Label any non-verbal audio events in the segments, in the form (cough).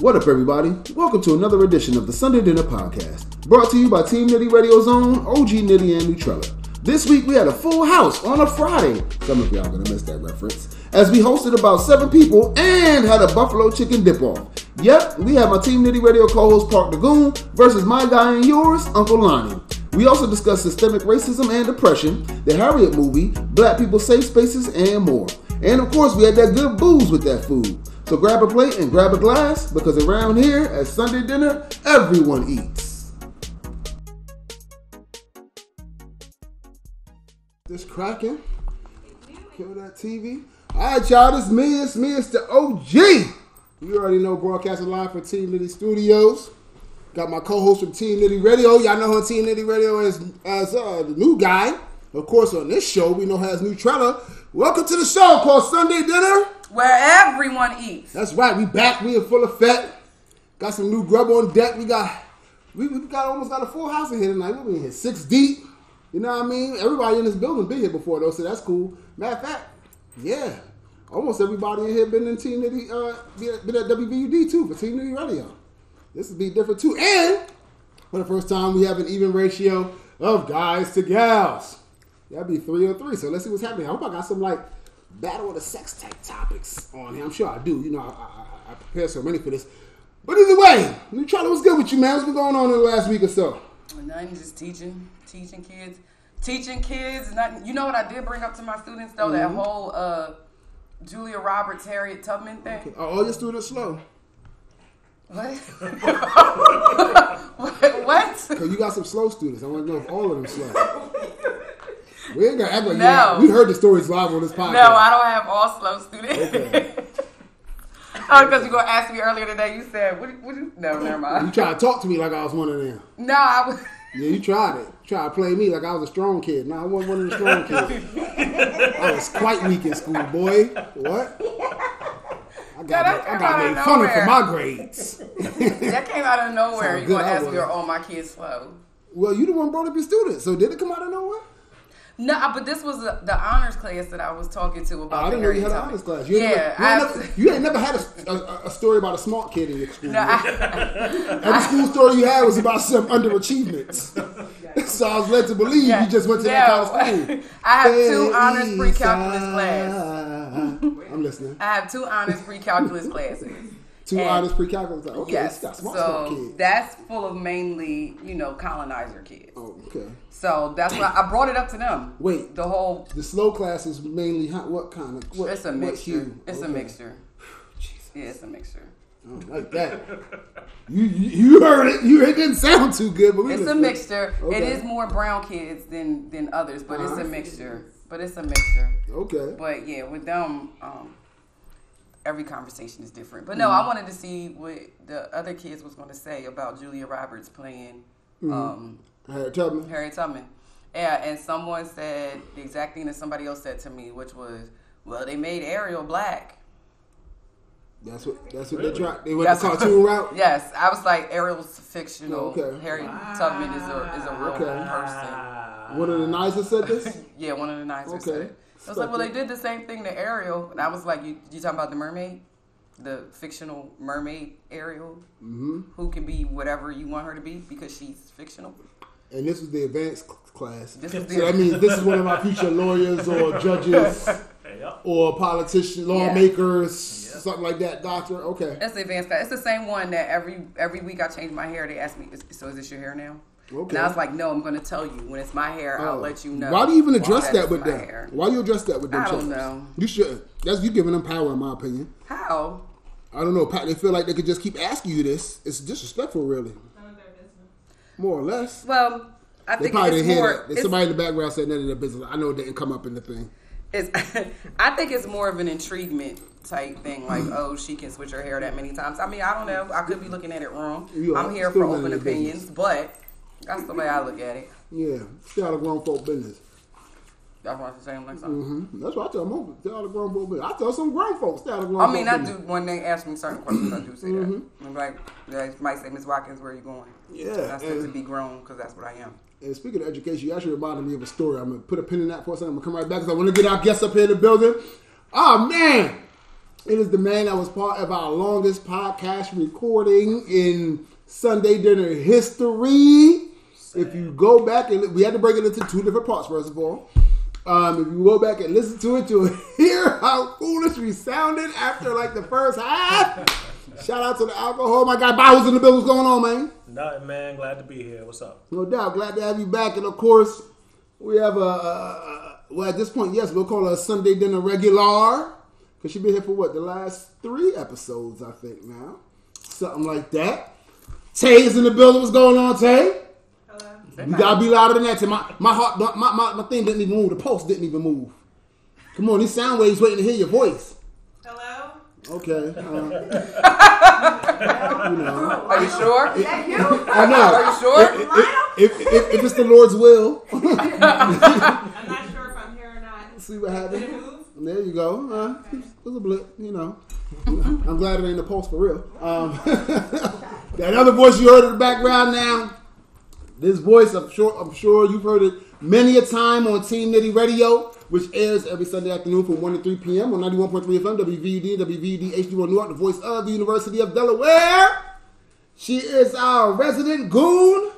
What up, everybody? Welcome to another edition of the Sunday Dinner Podcast, brought to you by Team Nitty Radio's own OG Nitty and Nutrella. This week we had a full house on a Friday. Some of y'all gonna miss that reference. As we hosted about seven people and had a buffalo chicken dip off. Yep, we had my Team Nitty Radio co-host Park the Goon versus my guy and yours, Uncle Lonnie. We also discussed systemic racism and depression, the Harriet movie, black people's safe spaces, and more. And of course, we had that good booze with that food. So grab a plate and grab a glass because around here at Sunday dinner, everyone eats. This cracking. Kill that TV. All right, y'all. This me. It's me. It's the OG. You already know broadcasting live for Team Nitty Studios. Got my co-host from Team Nitty Radio. Y'all know her Team Nitty Radio as as uh, the new guy. Of course, on this show we know her as Nutrella. Welcome to the show called Sunday Dinner. Where everyone eats. That's right. We back. We in full effect. Got some new grub on deck. We got we, we got almost got a full house in here tonight. We in here six deep. You know what I mean? Everybody in this building been here before though, so that's cool. Matter of fact, yeah. Almost everybody in here been in Team Nitty, uh, been at WVUD too for Team Nitty Radio. This would be different too. And for the first time, we have an even ratio of guys to gals. That'd be three three. So let's see what's happening. I hope I got some like battle of the sex type topics on here. I'm sure I do. You know, I, I, I prepared so many for this. But either way, Nutrella, what's good with you, man? What's been going on in the last week or so? Nothing, just teaching, teaching kids, teaching kids. Not, you know what I did bring up to my students though? That whole uh, Julia Roberts, Harriet Tubman thing. Are all your students slow? What? (laughs) (laughs) what? What? (laughs) Because you got some slow students. I want to know if all of them slow. We ain't gonna act like No. you- we heard the stories live on this podcast. No, I don't have all slow students. Okay. (laughs) oh, because you gonna ask me earlier today. You said, "What? What? You, no, never mind." You tried to talk to me like I was one of them. No, I was. (laughs) Yeah, you tried it. Tried to play me like I was a strong kid. No, I wasn't one of the strong kids. (laughs) I was quite weak in school, boy. What? I got, that I got made fun of for my grades. That came out of nowhere. You gonna ask me are all my kids slow? Well, you the one brought up your students, so did it come out of nowhere? No, but this was the, the honors class that I was talking to about. Oh, I didn't know you had an honors class. You yeah, never, you, ain't never, you ain't never had a, a, a story about a smart kid in your school. no, I, (laughs) Every school story you had was about some underachievements. (laughs) so I was led to believe yeah, you just went to that no. kind of school. (laughs) I have two honors pre-calculus class. I'm listening. I have two honors pre-calculus classes. Two And- honors pre-calculus. Okay, Yes, smart, so that's full of mainly you know colonizer kids. Oh, okay. So that's why I brought it up to them. Wait. the whole The slow class is mainly how, what kind of? What, it's a mixture. It's a mixture. (sighs) Jesus. Yeah, it's a mixture. Like that. you, you you heard it. You it didn't sound too good, but It's a mixture. It Okay. is more brown kids than than others, but it's Uh-huh. a mixture. But it's a mixture. Okay. But yeah, with them, um, every conversation is different. But no, Mm-hmm. I wanted to see what the other kids was going to say about Julia Roberts playing Mm-hmm. um, Harriet Tubman. Harriet Tubman. Yeah, and someone said the exact thing that somebody else said to me, which was, "Well, they made Ariel black." That's what that's what they tried. They went That's- the cartoon (laughs) route. Yes, I was like, Ariel's fictional. Oh, okay. Harriet Tubman is a is a real Okay. person. One of the Niza said this. (laughs) Yeah, one of the nicers Okay. said it. I was like, well, they did the same thing to Ariel, and I was like, you you talking about the mermaid, the fictional mermaid Ariel, Mm-hmm. who can be whatever you want her to be because she's fictional. And this was the advanced class. This so the- that means this is one of our future lawyers or (laughs) judges Yep. or politicians, lawmakers, something like that. Doctor. Okay. That's the advanced class. It's the same one that every every week I change my hair. They ask me, so is this your hair now? Okay. And I was like, no, I'm going to tell you when it's my hair. I'll Oh. let you know. Why do you even address That's that with them? hair. Why you address that with them? I don't children? know. You should. That's you giving them power, in my opinion. How? I don't know. pa- They feel like they could just keep asking you this. It's disrespectful, really. None of their business. More or less. Well, I They think probably it's didn't hear more. that. It's- somebody in the background said none of their business. I know it didn't come up in the thing. It's, (laughs) I think it's more of an intriguement type thing. Like, mm. oh, she can switch her hair that many times. I mean, I don't know. I could be looking at it wrong. You. I'm here for open opinions, business. but that's the way I look at it. Yeah, stay out of grown folk business. That's what I'm saying. Like hmm That's what I tell them. Stay out of grown folk business. I tell some grown folks stay out of grown. I mean, I do. When they ask me certain questions, I do say Mm-hmm. that. I'm like, they might say, Miss Watkins, where are you going? Yeah, That's and- to be grown because that's what I am. And speaking of education, you actually reminded me of a story. I'm gonna put a pin in that for a second. I'm gonna come right back because I want to get our guests up here in the building. Oh man, It is the man that was part of our longest podcast recording in Sunday dinner history. If you go back and we had to break it into two different parts, first of all. Um, if you go back and listen to it, you'll (laughs) hear how foolish we sounded after like the first half. (laughs) Shout out to the alcohol. My guy Bowers in the bill. What's going on, man? Nothing, man. Glad to be here. What's up? No doubt. Glad to have you back. And of course, we have a, a, a well, at this point, yes, we'll call her a Sunday dinner regular. Because she's been here for what, the last three episodes, I think now. Something like that. Tay is in the building. What's going on, Tay? You gotta be louder than that. Tay. My, my heart, my, my, my thing didn't even move. The pulse didn't even move. Come on, these sound waves waiting to hear your voice. Hello? Okay. Uh, (laughs) you know. Are you sure? Is that you? I know. Are you sure? If, if, if it's the Lord's will, (laughs) I'm not sure if I'm here or not. see what happens. it? There you go. Uh, it was a blip, you know. I'm glad it ain't a pulse for real. Um, (laughs) that other voice you heard in the background now, this voice, I'm sure, I'm sure you've heard it many a time on Team Nitty Radio, which airs every Sunday afternoon from 1 to 3 p.m. on 91.3 FM, WVUD, WVUD, HD1 Newark, the voice of the University of Delaware. She is our resident goon.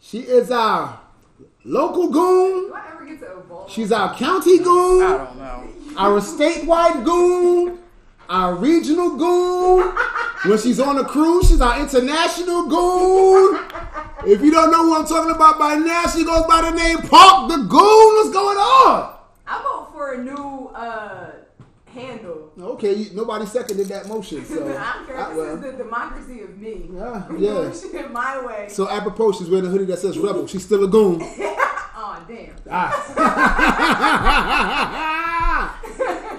She is our local goon. Do I ever get to evolve? She's our county goon I don't know. our statewide goon, our regional goon. When she's on a cruise, she's our international goon. If you don't know who I'm talking about by now, she goes by the name Park the Goon. What's going on? I vote for a new uh, handle. Okay, you- nobody seconded that motion, (laughs) so I don't care. I- This well, is the democracy of me. yeah, (laughs) I'm yeah. my way. So apropos, she's wearing a hoodie that says Rebel. She's still a goon. (laughs) oh damn. Ah.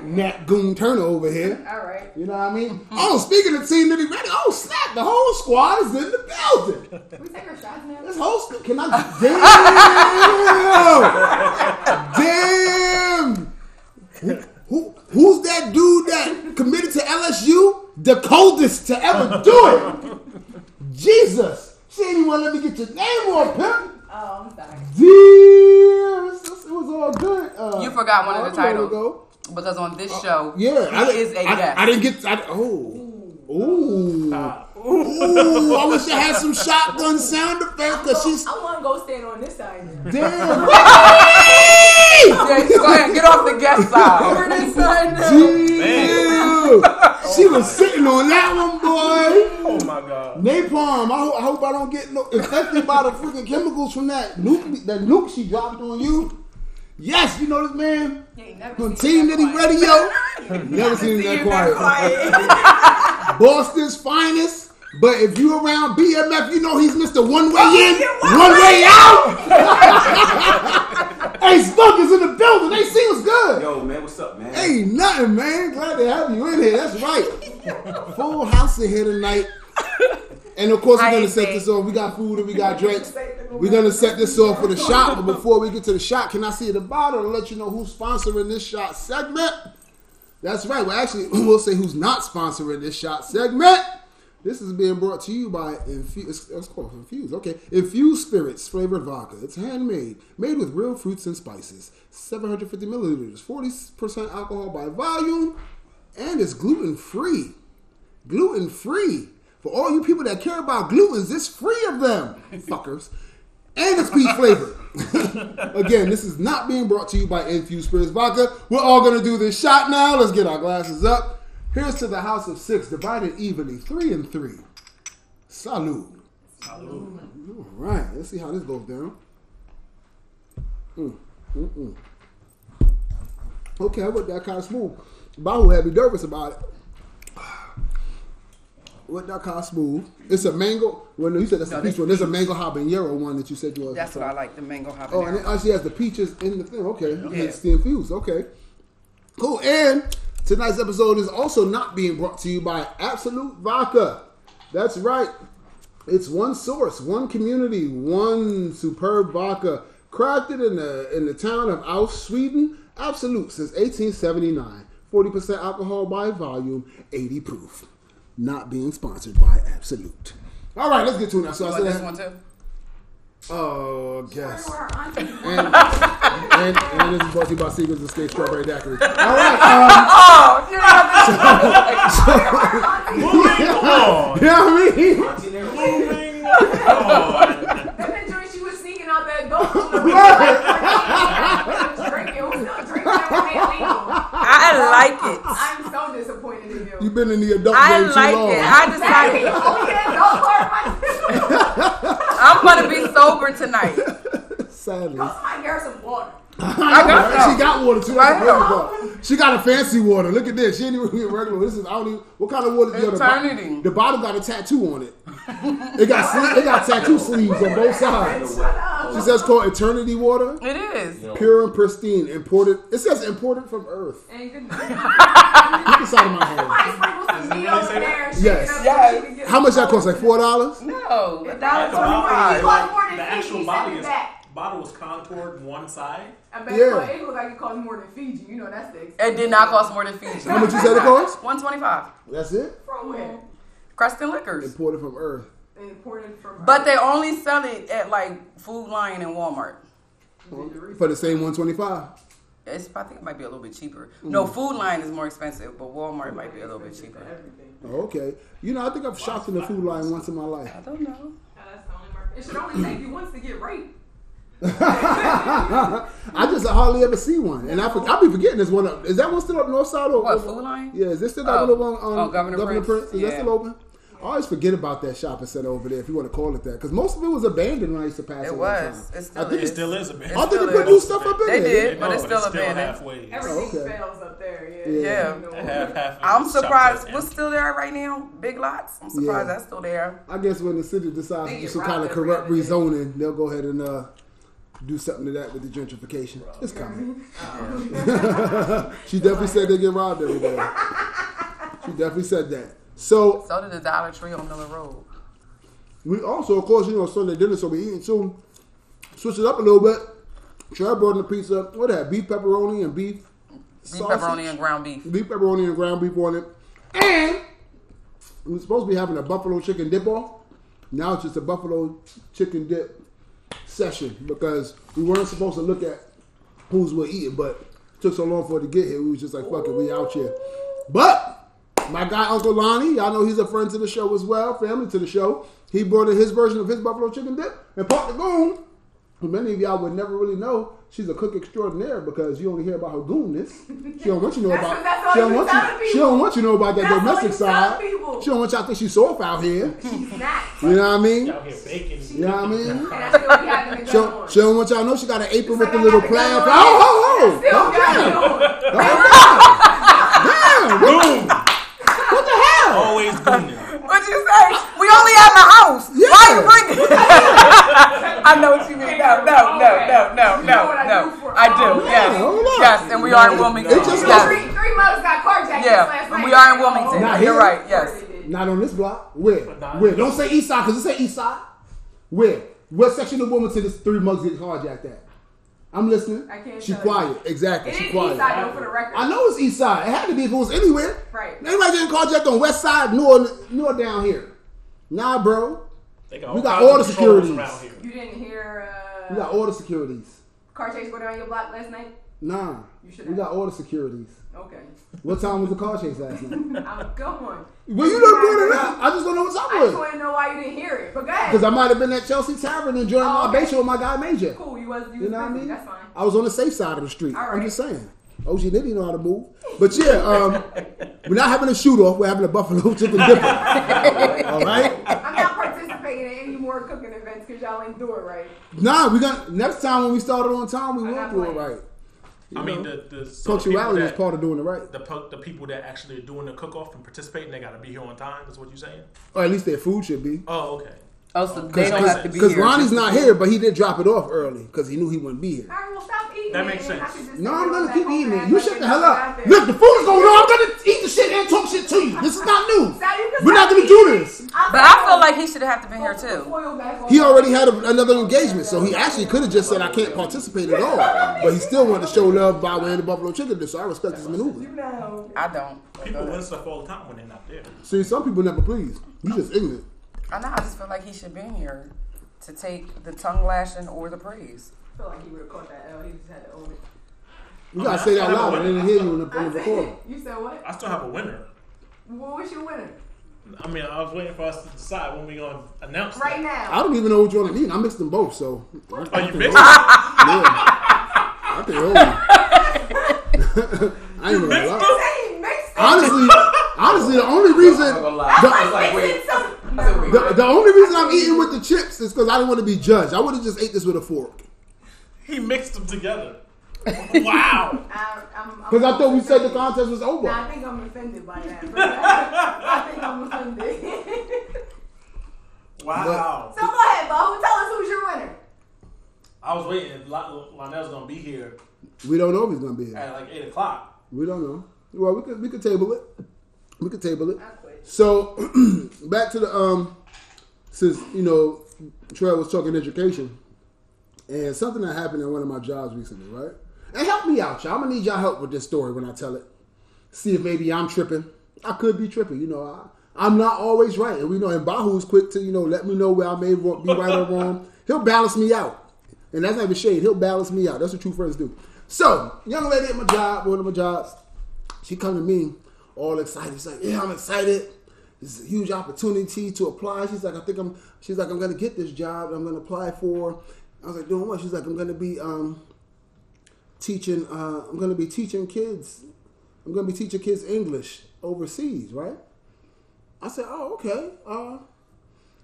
Nat Goon Turner over here. (laughs) All right. You know what I mean? Oh, speaking of Team Nitty Ready, oh snap, the whole squad is in the building. We take our shots now. This whole squad, can I damn damn who, who who's that dude that committed to LSU? The coldest to ever do it. Jesus, she ain't even want to let me get your name on, pimp. Oh, I'm sorry. Dear, it was- all good. Uh, You forgot one of the titles. ago. Because on this uh, show, Yeah, he I, is a I, guest. I didn't get. I, oh, ooh, ooh! I wish I had some shotgun sound effect because she's I want to go stand on this side now. damn. (laughs) Yeah, go ahead, get off the guest (laughs) side. Over this side now. Damn. She was sitting on that one, boy. Oh my god. Napalm. I, ho- I hope I don't get no infected by the freaking chemicals from that nuke. That nuke she dropped on you. Yes, you know this man You ain't never on seen Team Nitty quiet. Radio. (laughs) Never seen him that you quiet. (laughs) Boston's finest. But if you around BMF, you know he's Mr. One Way oh, In, One Way Out. (laughs) hey, Spunk is in the building. They see what's good. Yo, man, what's up, man? Ain't nothing, man. Glad to have you in here. That's right. Full house in here tonight. And of course, we're gonna set this off. We got food and we got drinks. We're gonna set this off for the shot. But before we get to the shot, can I see the bottle to let you know who's sponsoring this shot segment? That's right. Well, actually, (clears throat) we'll say who's not sponsoring this shot segment. This is being brought to you by Infuse. It's called Infuse. Okay, Infused Spirits flavored vodka. It's handmade, made with real fruits and spices. 750 milliliters, 40% alcohol by volume, and it's gluten free. Gluten free. For all you people that care about glutens, it's free of them, fuckers. And it's peach flavored. (laughs) Again, this is not being brought to you by Infused Spirits Vodka. We're all gonna do this shot now. Let's get our glasses up. Here's to the house of six, divided evenly, three and three. Salud. Salud. All right, let's see how this goes down. Mm, mm, mm. Okay, I went that kind of smooth. Bahu had me nervous about it. What that of smooth? It's a mango. Well, no, you said that's No, a peach one. There's a mango habanero one that you said you was. That's what I like, the mango habanero. Oh, and it actually has the peaches in the thing. Okay, Yeah. it's the infused. Okay, cool. And tonight's episode is also not being brought to you by Absolut Vodka. That's right. It's one source, one community, one superb vodka, crafted in the in the town of Åhus, Sweden. Absolut since 1879. 40% alcohol by volume, 80 proof. Not being sponsored by Absolut. All right, let's get to it now. So You I said, this one too? oh, guess. Where our aunties And, and, and this is brought to you by Seagram's Escape Strawberry Daiquiri. All right, um, Oh, you don't have Moving on. You know what I mean? Moving on. That bitch joint, she was sneaking out that door. drinking. Who's still drinking? I like it. I'm so disappointed in you. You've been in the adult I game too like long. it. I Exactly. decided (laughs) yeah, don't part my I'm gonna be sober tonight. (laughs) Sadly. Somebody get her some water. I got she got water too. Right That's the crazy. She got a fancy water. Look at this. She ain't even get regular. This is I don't even. What kind of water? yo, the, bo- Eternity. the bottle got a tattoo on it. It got sle- it got tattoo sleeves on both sides. Shut. She says called Eternity Water, It is. pure and pristine, imported. It says imported from Earth. Ain't (laughs) good. Look inside of my head. Somebody sprinkle some meat over there. and shake Yes. it up so Yes. she can get How much that cost? Like four dollars? No, a Like dollar the bottle, twenty-five. Cost the actual send bottle it is back. Bottle was contoured one side. I bet Yeah. yeah. it look like it costs more than Fiji. You know that's the expensive. It did not cost more than Fiji. How much you said it cost? One twenty-five. That's it. From where? Creston Liquors. Imported from Earth. Imported from. But they only sell it at like Food Lion and Walmart. For the same one twenty five. It's, I think it might be a little bit cheaper. Mm. No, Food Lion is more expensive, but Walmart might be a little bit cheaper. Oh, okay. You know, I think I've shopped in the Food Lion once in my life. I don't know. Now, that's the only market. It should only take you once to get raped. (laughs) I just hardly ever see one, and I for, I be forgetting this one. Up. Is that one still up north side or What, or- Food Lion? Yeah, is this still that Oh. one over on um, Oh, Governor Printz? Is that still open? I always forget about that shopping center over there, if you want to call it that, because most of it was abandoned when I used to pass. It all was. The It time. still I think It is. still is a bit. I think they still put new stuff up in They there. did, but No, it's still still abandoned. halfway. Everything okay. fails up there. Yeah. Yeah. You know. Half, half I'm surprised. is What's still there right now? Big Lots. I'm surprised Yeah. that's still there. I guess when the city decides to do some kind of corrupt rezoning, they'll go ahead and uh, do something to that with the gentrification. It's coming. (laughs) (laughs) she definitely said they get robbed every day. She definitely said that. So So did the Dollar Tree on Miller Road. We also, of course, you know, Sunday dinner, so we eating soon. Switch it up a little bit. Trey brought in the pizza. What that? Beef pepperoni and beef. Beef sausage? pepperoni and ground beef. Beef pepperoni and ground beef on it. And we were supposed to be having a buffalo chicken dip off. Now it's just a buffalo chicken dip session because we weren't supposed to look at who's we're eating, but it took so long for it to get here. We was just like, fuck it, we out here. But my guy Uncle Lonnie, y'all know he's a friend to the show as well, family to the show. He brought in his version of his buffalo chicken dip and Park the Goon, who many of y'all would never really know. She's a cook extraordinaire because you only hear about her goonness. (laughs) She don't want you to know That's about. what- that's all she don't you want you. She don't want you to know about that That's domestic side. people. She don't want y'all to think she's soft out here. She's not. You know what I mean? Out here baking. You know what I mean? And I still be having the She don't, she don't want y'all to know she got an apron with Like the I little plaid. Oh, on. oh, oh! Calm down. on. Damn! What, what the hell? Always gooning. What'd you say? We only have a house. Why Yeah. you bringing? I know what you mean. No, no, no, no, no, You know what I do no. for I do. all Yes, hold on. yes, and we are in Wilmington. It just Yes. Three, three mothers got carjacked Yeah, last and night. we are in Wilmington. Not You're right. Yes. Not on this block. Where? Where? Don't say east side because it say east side. Where? What section of Wilmington is three mugs get carjacked at? I'm listening. I can't She tell you. quiet. Exactly. It She is quiet. east side though, for the record. I know it's east side. It had to be if it was anywhere. Right. Anybody getting carjacked on west side nor nor down here. Nah, bro. They got We all got kinds all the patrols securities. around here. You didn't hear uh, We got all the securities. Car chase go down your block last night? Nah. You should We got all the securities. Okay. What time was the car chase last night? (laughs) I'm going. well, you don't brought it up. I just don't know what's up I with just want to know why you didn't hear it. But go ahead. Because I might have been at Chelsea Tavern enjoying Oh, my okay. base show with my guy Major. Cool. You was you, You know what I mean? That's fine. I was on the safe side of the street. All I'm just saying. OG Nitty know how to move. But yeah, um, we're not having a shoot off. We're having a buffalo chicken dipper. (laughs) All right? I'm not participating in any more cooking events because y'all ain't do it right. Nah, we got next time when we start it on time, we will not do it right. You I mean, the, the, so punctuality is that- part of doing it right. The, the people that actually are doing the cook off and participating, they got to be here on time. Is what you're saying? Or at least their food should be. Oh, okay. Oh, so they don't have to be Because. Ronnie's not here, but he did drop it off early because he knew he wouldn't be here. All right, well, stop eating. That makes sense. No, I'm gonna keep eating it. You shut the hell up. Look, the food is going on. I'm gonna eat the shit and talk shit to you. This is not new. (laughs) Sal, you can We're not gonna do this. But I feel like he should have to been here too. foil back on He already had a, another engagement, so he actually could have just said, "I can't participate at all." But he still wanted to show love by way of the buffalo chicken dish. So I respect his maneuver. You know. I don't. People win stuff all the time when they're not there. See, some people never please. You just ignorant. I know. I just feel like he should been here to take the tongue lashing or the praise. I feel like he would have caught that L. He just had to own it. You gotta say that loud. I didn't hear you on the, on I the said, recording. you said what? I still have a winner. What was your winner? I mean, I was waiting for us to decide when we gonna announce Right that. I don't even know which one I mean. I mixed them both, so. Oh, I, Oh, I you can mixed? Yeah. I can hold it. (laughs) I ain't gonna lie. It. Honestly, honestly, the only reason I'm gonna lie. the- I was like, wait. Mixed it some- I said, the, the only reason I'm eating with the chips is because I didn't want to be judged. I would have just ate this with a fork. He mixed them together. (laughs) wow. I- I'm- I'm- Because I thought we said the contest was over. Nah, I think I'm offended by that. but I think I'm offended. (laughs) Wow. so go ahead, Bo. Tell us who's your winner. I was waiting. Lon- Lionel's gonna be here We don't know if he's gonna be here. at like eight o'clock. We don't know. Well, we could we could table it. We could table it. I quit. So (clears throat) back to the um, since you know, Trey was talking education, and something that happened at one of my jobs recently, right? And help me out, y'all. I'm gonna need y'all help with this story when I tell it. See if maybe I'm tripping. I could be tripping. You know, I, I'm not always right, and we know. And Bahu's quick to you know let me know where I may be right or wrong. He'll balance me out, and that's not even shade. He'll balance me out. That's what true friends do. So, young lady at my job, one of my jobs, she come to me all excited. She's like, "Yeah, I'm excited. This is a huge opportunity to apply." She's like, "I think I'm." She's like, "I'm gonna get this job. I'm gonna apply for." I was like, "Doing what?" She's like, "I'm gonna be um, teaching. Uh, I'm gonna be teaching kids. I'm gonna be teaching kids English overseas, right?" I said, "Oh, okay." Uh,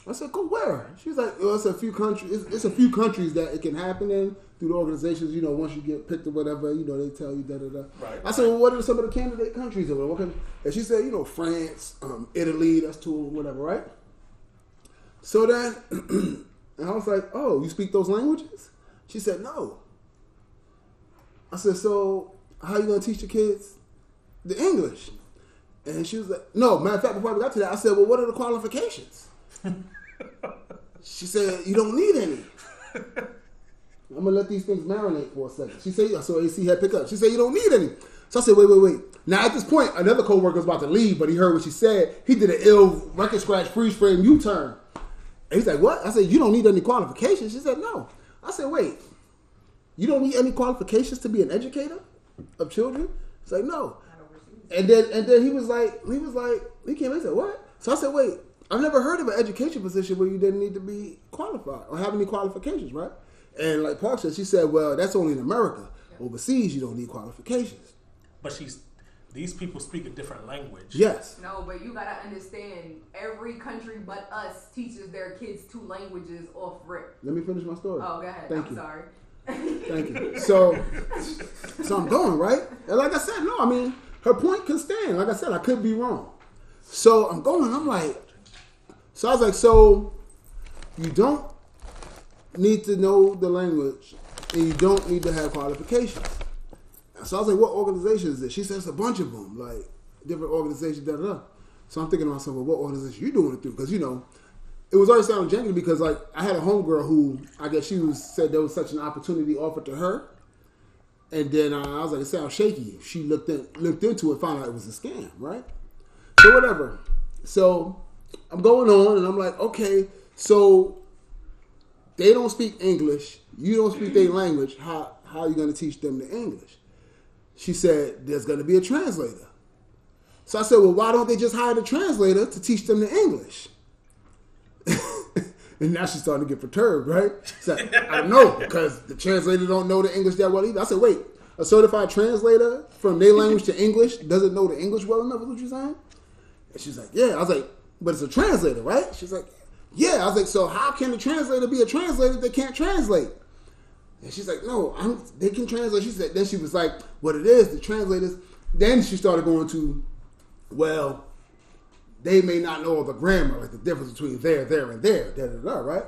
I said, "Go where?" She's like, "Well, it's a few countries. It's, it's a few countries that it can happen in through the organizations. You know, once you get picked or whatever, you know, they tell you da da da." Right, I said, "Well, what are some of the candidate countries or what?" Can, and she said, "You know, France, um, Italy. That's two, whatever, right?" So then, (clears throat) and I was like, "Oh, you speak those languages?" She said, "No." I said, "So, how are you gonna teach the kids the English?" And she was like, "No, matter of fact, before we got to that, I said, well, what are the qualifications?" (laughs) she said, "You don't need any." I'm gonna let these things marinate for a second. She said, "So AC had pick up." She said, "You don't need any." So I said, "Wait, wait, wait." Now at this point, another coworker was about to leave, but he heard what she said. He did an ill record scratch freeze frame U turn. And he's like, "What?" I said, "You don't need any qualifications." She said, "No." I said, "Wait, you don't need any qualifications to be an educator of children?" He's like, "No." And then and then he was like, he was like, he came in and said, "What?" So I said, "Wait, I've never heard of an education position where you didn't need to be qualified or have any qualifications, right?" And like Park said, she said, "Well, that's only in America. Overseas, you don't need qualifications." But she's. These people speak a different language. Yes. No, but you gotta understand, every country but us teaches their kids two languages off rip. Let me finish my story. Oh, go ahead. Thank I'm you. sorry. Thank you. So, (laughs) so I'm going right, and like I said, no, I mean her point can stand. Like I said, I could be wrong. So I'm going. I'm like, so I was like, so you don't need to know the language, and you don't need to have qualifications. So I was like, what organization is this? She said it's a bunch of them, like different organizations. Da da da. So I'm thinking to myself, well, what organization you doing it through? Because you know, it was always sounding janky because like I had a homegirl who I guess she was said there was such an opportunity offered to her, and then uh, I was like, it sounds shaky. She looked in, looked into it, found out it was a scam, right? So whatever. So I'm going on, and I'm like, okay, so they don't speak English, you don't speak their language. How how are you going to teach them the English? She said, there's going to be a translator. So I said, well, why don't they just hire the translator to teach them the English? (laughs) and now she's starting to get perturbed, right? I don't know because the translator don't know the English that well either. I said, wait, a certified translator from their language to English doesn't know the English well enough. Is what you're saying? And she's like, yeah. I was like, but it's a translator, right? She's like, yeah. I was like, so how can a translator be a translator if they can't translate? And she's like, no, I'm, they can translate. She said, then she was like, what it is, the translators. Then she started going to, well, they may not know all the grammar, like the difference between there, there, and there, da da da, right?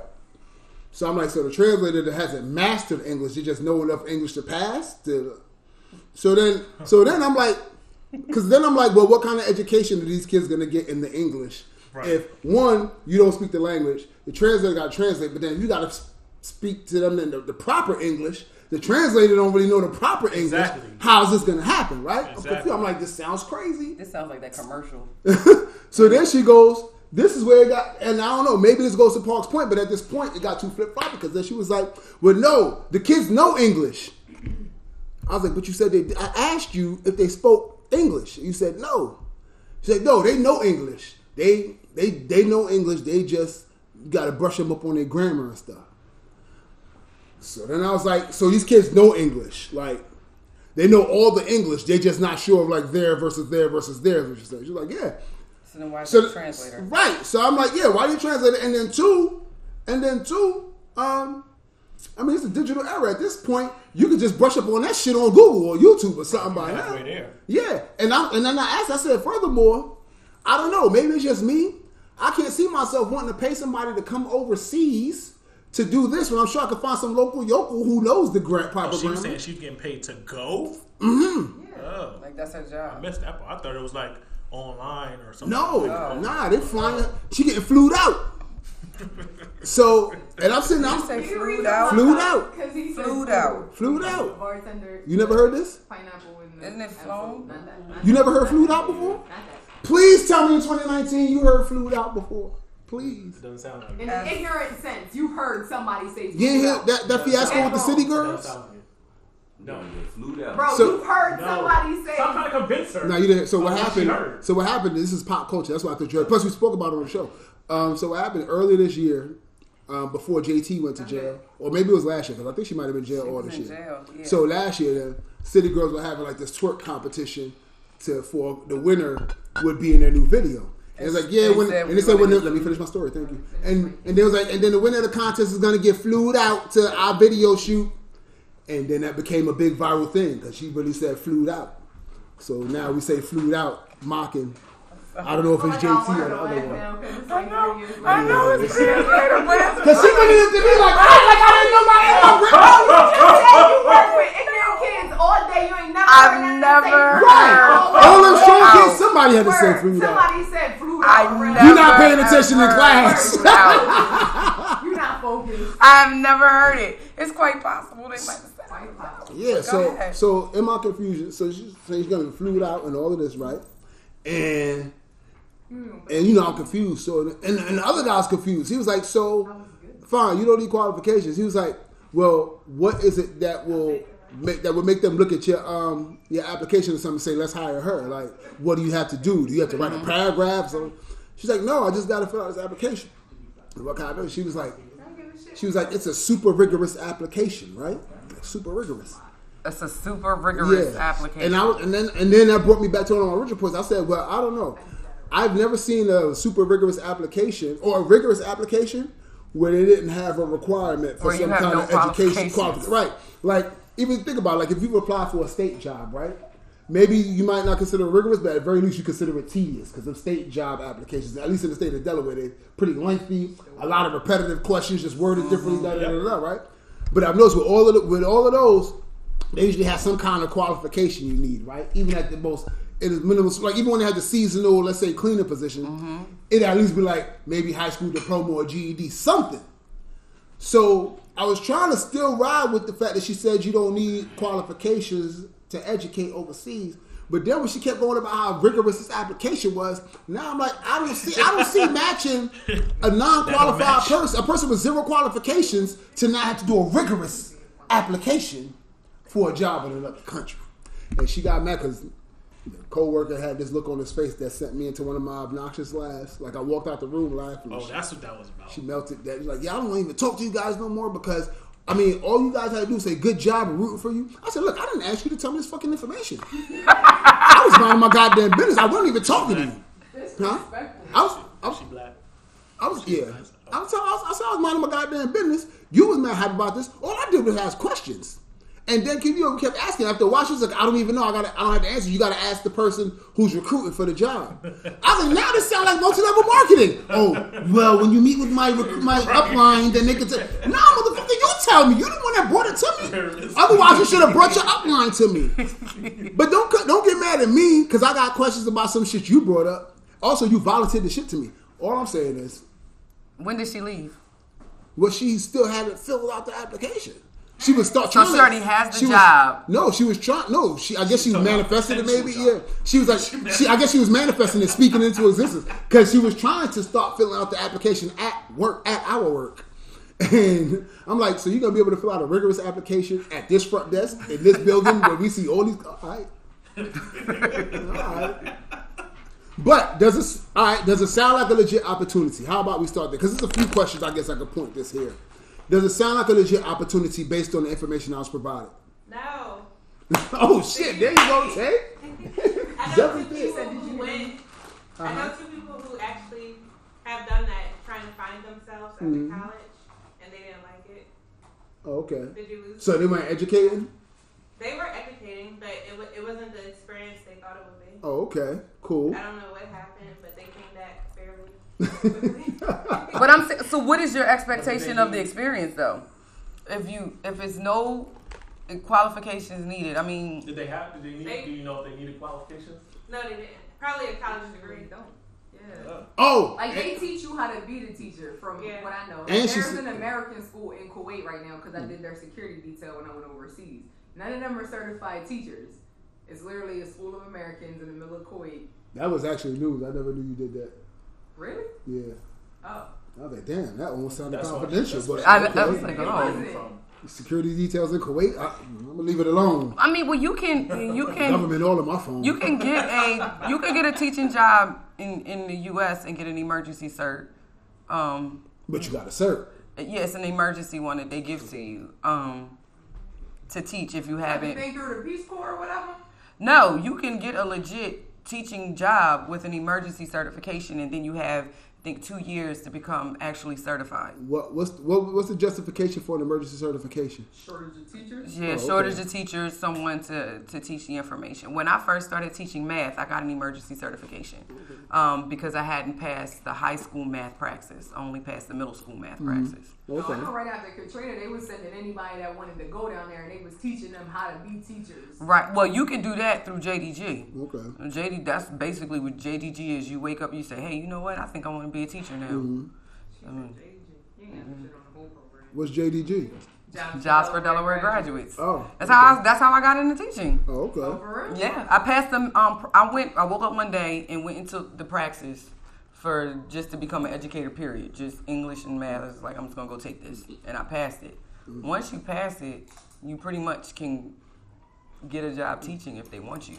So I'm like, so the translator that hasn't mastered English, they just know enough English to pass. To, so then, so then I'm like, because then I'm like, well, what kind of education are these kids gonna get in the English? Right. If one, you don't speak the language, the translator got to translate, but then you got to speak to them in the, the proper English. The translator don't really know the proper English. Exactly. How's this gonna happen, right? I'm Exactly. I'm like, this sounds crazy. This sounds like that commercial. (laughs) So then she goes, this is where it got, and I don't know, maybe this goes to Park's point, but at this point it got too flip flop because then she was like, well, no, the kids know English. I was like, but you said they, I asked you if they spoke English. You said no. She's like, no, they know English. They they they know English. They just got to brush them up on their grammar and stuff. So then I was like, so these kids know English, like they know all the English. They just not sure of like there versus there versus there. what she said. She's like, yeah. So then why So so, translator? right. So I'm like, yeah. Why do you translate it? And then two, and then two. Um, I mean, it's a digital era. At this point, you can just brush up on that shit on Google or YouTube or something by now. halfway there. Yeah, and I and then I asked. I said, furthermore, I don't know. Maybe it's just me. I can't see myself wanting to pay somebody to come overseas to do this when I'm sure I could find some local yokel who knows the grant proper Oh, she was saying she's getting paid to go. Mm-hmm. Oh, Like that's her job. I job. missed that part. I thought it was like online or something. No, Like, nah, they're flying. She getting flued out. So, and I'm sitting You out, say You flued out. Flued out. Because he said Flued out. flued out. Bartender. You never heard this? Pineapple in the Isn't it flown? That. You never heard flued out before? Not that. Please tell me in 2019 you heard flued out before. Please. It doesn't sound like In it. an ignorant sense, you heard somebody say You ain't hear that, that fiasco with the city girls? sound like it. No. flew out. Bro, So- you heard No. somebody say Stop trying to convince her. No, you didn't. So what she happened? heard. So what happened? This is pop culture. That's why I thought you heard. Plus, we spoke about it on the show. Um, so what happened earlier this year, um, before JT went to jail, or maybe it was last year because I think she might have been in jail She all was this in year. jail, yeah. So last year, the city girls were having like this twerk competition to for the winner would be in their new video. And it's like, yeah, They when, said and they said when the- the, let me finish my story, thank you. And and they was like, and then the winner of the contest is gonna get flued out to our video shoot, and then that became a big viral thing because she really said flued out. So now we say flued out, mocking. I don't know if it's JT or the other one. I know, I know it's translator, but it's Cause she went in to be like, I like I didn't know my (laughs) oh, you work with ignorant kids all day. You ain't never I've heard never say flued Right. All them strong kids, somebody had to say Word. flued out. Somebody said flued I out. never. You're not paying attention in class. (laughs) You're not focused. I've never heard it. It's quite possible they might have said it. Quite possible. Yeah, so ahead. so in my confusion, so she's saying she's gonna be flued out and all of this, right? And hmm. and you know I'm confused. So and, and the other guy's confused. He was like, so fine, you don't need qualifications. He was like, well, what is it that will make that would make them look at your um your application or something and say let's hire her? Like, what do you have to do? Do you have to write a paragraph? So she's like, no, I just got to fill out this application. And what kind of? She was like, I don't give a shit. she was like, it's a super rigorous application, right? Super rigorous. It's a super rigorous application. And I was, and then and then that brought me back to one of my original points. I said, well, I don't know. I've never seen a super rigorous application or a rigorous application where they didn't have a requirement for some kind no of education qualification. Right. Like even think about it, like if you apply for a state job, right? Maybe you might not consider it rigorous, but at very least you consider it tedious because of state job applications, at least in the state of Delaware, they're pretty lengthy, a lot of repetitive questions, just worded differently, mm-hmm. da, da, da, da, right? But I've noticed with all of the, with all of those, they usually have some kind of qualification you need, right? Even at the most, it is minimum. Like even when they have the seasonal, let's say cleaner position, mm-hmm. it at least be like maybe high school diploma or GED, something. So I was trying to still ride with the fact that she said you don't need qualifications to educate overseas. But then when she kept going about how rigorous this application was, now I'm like, I don't see, I don't see matching a non-qualified person, a person with zero qualifications, to not have to do a rigorous application for a job in another country. And she got mad because the co-worker had this look on his face that sent me into one of my obnoxious laughs. Like I walked out the room laughing. Oh, that's what that was about. She melted that. She's like, yeah, I don't even talk to you guys no more because, I mean, all you guys had to do is say good job and rooting for you. I said, look, I didn't ask you to tell me this fucking information. I was minding my goddamn business. I wasn't even talking to you. Huh? I was, I was, She black. I was yeah. I was, I was, I said I was minding my goddamn business. You was mad happy about this. All I did was ask questions. And then keep you kept asking. After a while, she was like, "I don't even know. I got. I don't have to answer. You got to ask the person who's recruiting for the job." I was like, "Now this sounds like multi-level marketing." Oh, well, when you meet with my rec- my upline, then they can say, "Nah, motherfucker, you tell me. You the one that brought it to me. Otherwise, you should have brought your upline to me." But don't don't get mad at me because I got questions about some shit you brought up. Also, you volunteered the shit to me. All I'm saying is, when did she leave? well, she still hadn't filled out the application. She was start So trying. she already has the she was- job. no, she was trying. No, she. I guess she was manifesting it. Maybe, potential yeah. She was like, (laughs) she. I guess she was manifesting it, speaking into existence, because she was trying to start filling out the application at work, at our work. (laughs) And I'm like, so you're gonna be able to fill out a rigorous application at this front desk in this building where we see all these. All right, all right. But does it all right? Does it sound like a legit opportunity? How about we start there? Because there's a few questions I guess I could point this here. Does it sound like a legit opportunity based on the information I was provided? No. (laughs) oh shit! There you go, Tay. (laughs) I know two people who went. I Uh-huh. know two people who actually have done that, trying to find themselves after Mhm. college, and they didn't like it. Oh, okay. Did you lose? So they weren't educating. they were educating, but it, wa- it wasn't the experience they thought it would be. Oh, okay. Cool. I don't know what happened, but they came back fairly quickly. (laughs) But I'm so. What is your expectation of the experience, though? If you if it's no qualifications needed, I mean, Did they have? Did they need? They- do you know if they needed qualifications? no, they didn't. Probably a college degree. don't. Yeah. Uh, Oh, Like they teach you how to be the teacher, from Yeah. what I know. And There's she's- an American school in Kuwait right now because I did their security detail when I went overseas. None of them are certified teachers. It's literally a school of Americans in the middle of Kuwait. that was actually news. I never knew you did that. Really? Yeah. Oh. I was like, damn, that almost sounded That's confidential. that's But I, okay. I was like, It oh. wasn't. security details in Kuwait. I, I'm gonna leave it alone. I mean, well, you can you can Government all in my phone. you can get a you can get a teaching job in in the U.S. and get an emergency cert. Um, but you got a cert. yeah, an emergency one that they give to you um, to teach if you Have you haven't. been through the Peace Corps or whatever? No, you can get a legit teaching job with an emergency certification, and then you have I think two years to become actually certified. What what's what, what's the justification for an emergency certification? Shortage of teachers? Yeah, Oh, shortage okay. of teachers, someone to, to teach the information. When I first started teaching math, I got an emergency certification um, because I hadn't passed the high school math praxis. I only passed the middle school math Mm-hmm. praxis. No, Okay. I know right after Katrina, they was sending anybody that wanted to go down there and they was teaching them how to be teachers. Right. Well, you can do that through JDG. Okay. And JD, that's basically what JDG is. You wake up, you say, "Hey, you know what? I think I want to be a teacher now." Mm-hmm. She said, "JJ, You ain't got to shit on the whole program. What's JDG? Jobs for Delaware graduates. Oh. That's how. I, that's how I got into teaching. Oh, Oh, okay. for real? Yeah, I passed them. Um, I went. I woke up one day and went into the praxis for just to become an educator. Period. Just English and math. It's like I'm just gonna go take this, and I passed it. Mm-hmm. Once you pass it, you pretty much can get a job teaching if they want you.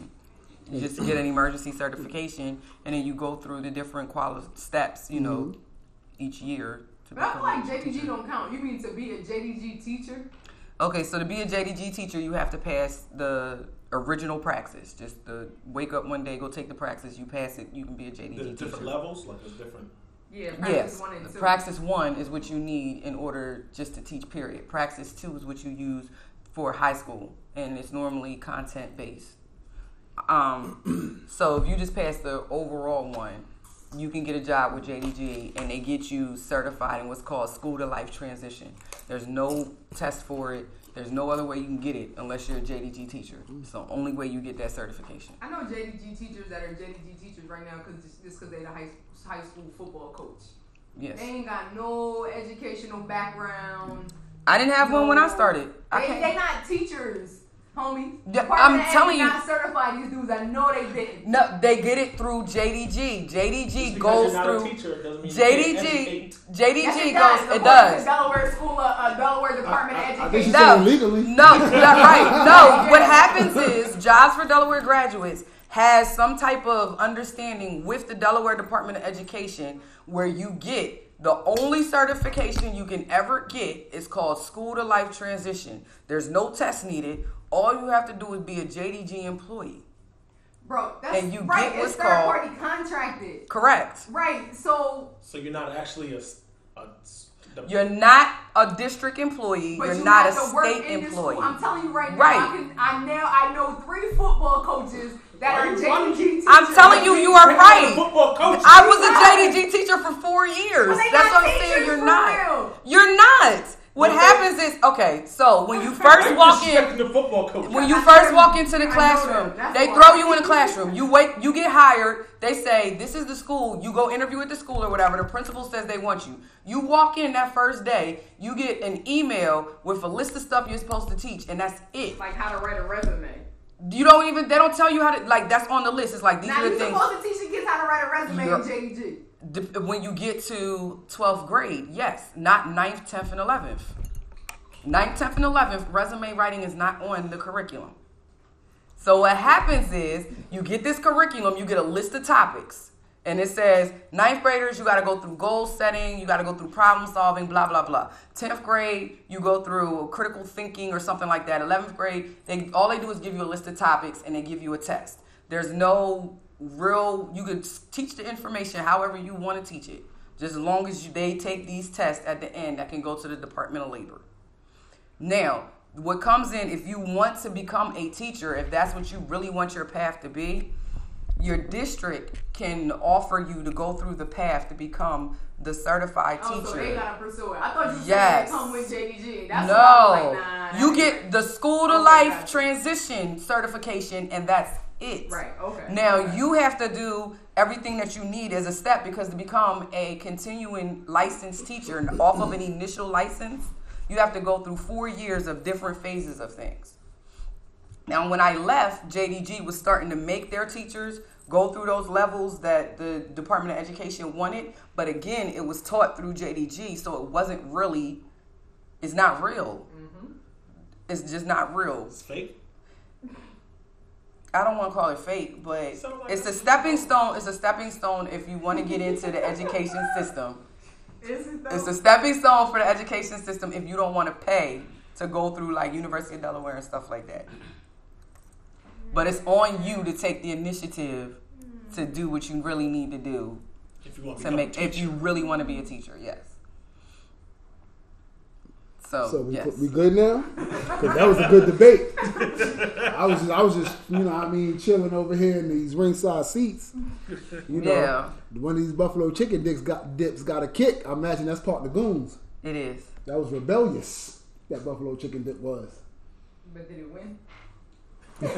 You just to get an emergency certification, and then you go through the different quali- steps. You know, mm-hmm. each year. To But I feel like become a teacher. JDG don't count. You mean to be a JDG teacher? Okay, so to be a JDG teacher, you have to pass the original praxis. Just the wake up one day, go take the praxis. You pass it, you can be a JDG There's teacher. different levels, like there's different. Yeah, Yes, praxis one and two. praxis one is what you need in order just to teach. Period. Praxis two is what you use for high school, and it's normally content based. Um, (clears throat) so if you just pass the overall one, you can get a job with JDG, and they get you certified in what's called school to life transition. There's no test for it. There's no other way you can get it unless you're a JDG teacher. It's the only way you get that certification. I know JDG teachers that are JDG teachers right now because just because they're the high, high school football coach. Yes, They ain't got no educational background. I didn't have one when I started. I They, can't- they not teachers, homie. Yeah, I'm of telling you. not certify these dudes. I know they didn't. No, they get it through JDG. JDG because goes you're not a through teacher doesn't mean you JDG. Yes, JDG it goes. does. It According to does. Delaware School, of, uh, Delaware Department I- I- I of think Education. said No, legally. no, that's (laughs) right. No, what happens is Jobs for Delaware graduates has some type of understanding with the Delaware Department of Education where you get the only certification you can ever get is called School to Life Transition. There's no test needed. All you have to do is be a JDG employee. Bro, that's And you right. get it's what's third called- party contracted. Correct. Right. So, So you're not actually a, the- You're not a district employee. but You're you not a have to work state in employee. School. I'm telling you right now. Right. I, can, I now I know three football coaches that Why are JDG teachers. I'm telling you, you are You're not a right. Football coach. I was a JDG teacher for four years. But That's not what I'm saying. You're not. real. You're not. What Well, happens is okay. So when you first walk in, the football coach. when you first walk into the classroom. They throw you in the classroom. You wait, you get hired. They say this is the school. You go interview at the school or whatever. The principal says they want you. You walk in that first day. You get an email with a list of stuff you're supposed to teach, and that's it. like how to write a resume. You don't even. They don't tell you how to. Like that's on the list. It's like these Now are the you're things. supposed to teach the kids how to write a resume You're- in JDG. When you get to 12th grade, yes, not 9th, 10th, and 11th. 9th, 10th, and 11th, resume writing is not on the curriculum. So what happens is you get this curriculum, you get a list of topics, and it says ninth graders, you got to go through goal setting, you got to go through problem solving, blah blah blah. Tenth grade, you go through critical thinking or something like that. Eleventh grade, they all they do is give you a list of topics and they give you a test. There's no real. You could teach the information however you want to teach it, just as long as you, they take these tests at the end that can go to the Department of Labor. Now, what comes in if you want to become a teacher, if that's what you really want your path to be, your district can offer you to go through the path to become the certified Oh, teacher. so they gotta pursue it. I thought you said Yes. they come with JDG. That's no, what I was like, nah, you get the school to life transition certification, and that's it. Right, okay. Now okay. you have to do everything that you need as a step because to become a continuing licensed teacher and off of an initial license, you have to go through four years of different phases of things. Now, when I left, JDG was starting to make their teachers go through those levels that the Department of Education wanted, but again, it was taught through JDG, so it wasn't really, it's not real. Mm-hmm. It's just not real. It's fake. I don't want to call it fake, but Sounds like it's a stepping stone. It's a stepping stone if you want to get into the education system. Is it? It's a stepping stone for the education system if you don't want to pay to go through like University of Delaware and stuff like that. But it's on you to take the initiative to hmm. do what you really need to do If you want to to make a if you really want to be a teacher. Yes. So, So we, yes. we good now? Because that was a good debate. I was just, I was just, you know, I mean, chilling over here in these ringside seats. You know, Yeah. one of these Buffalo chicken dips got dips got a kick. I imagine that's part of the goons. it is. That was rebellious. That Buffalo chicken dip was. But did it win? (laughs)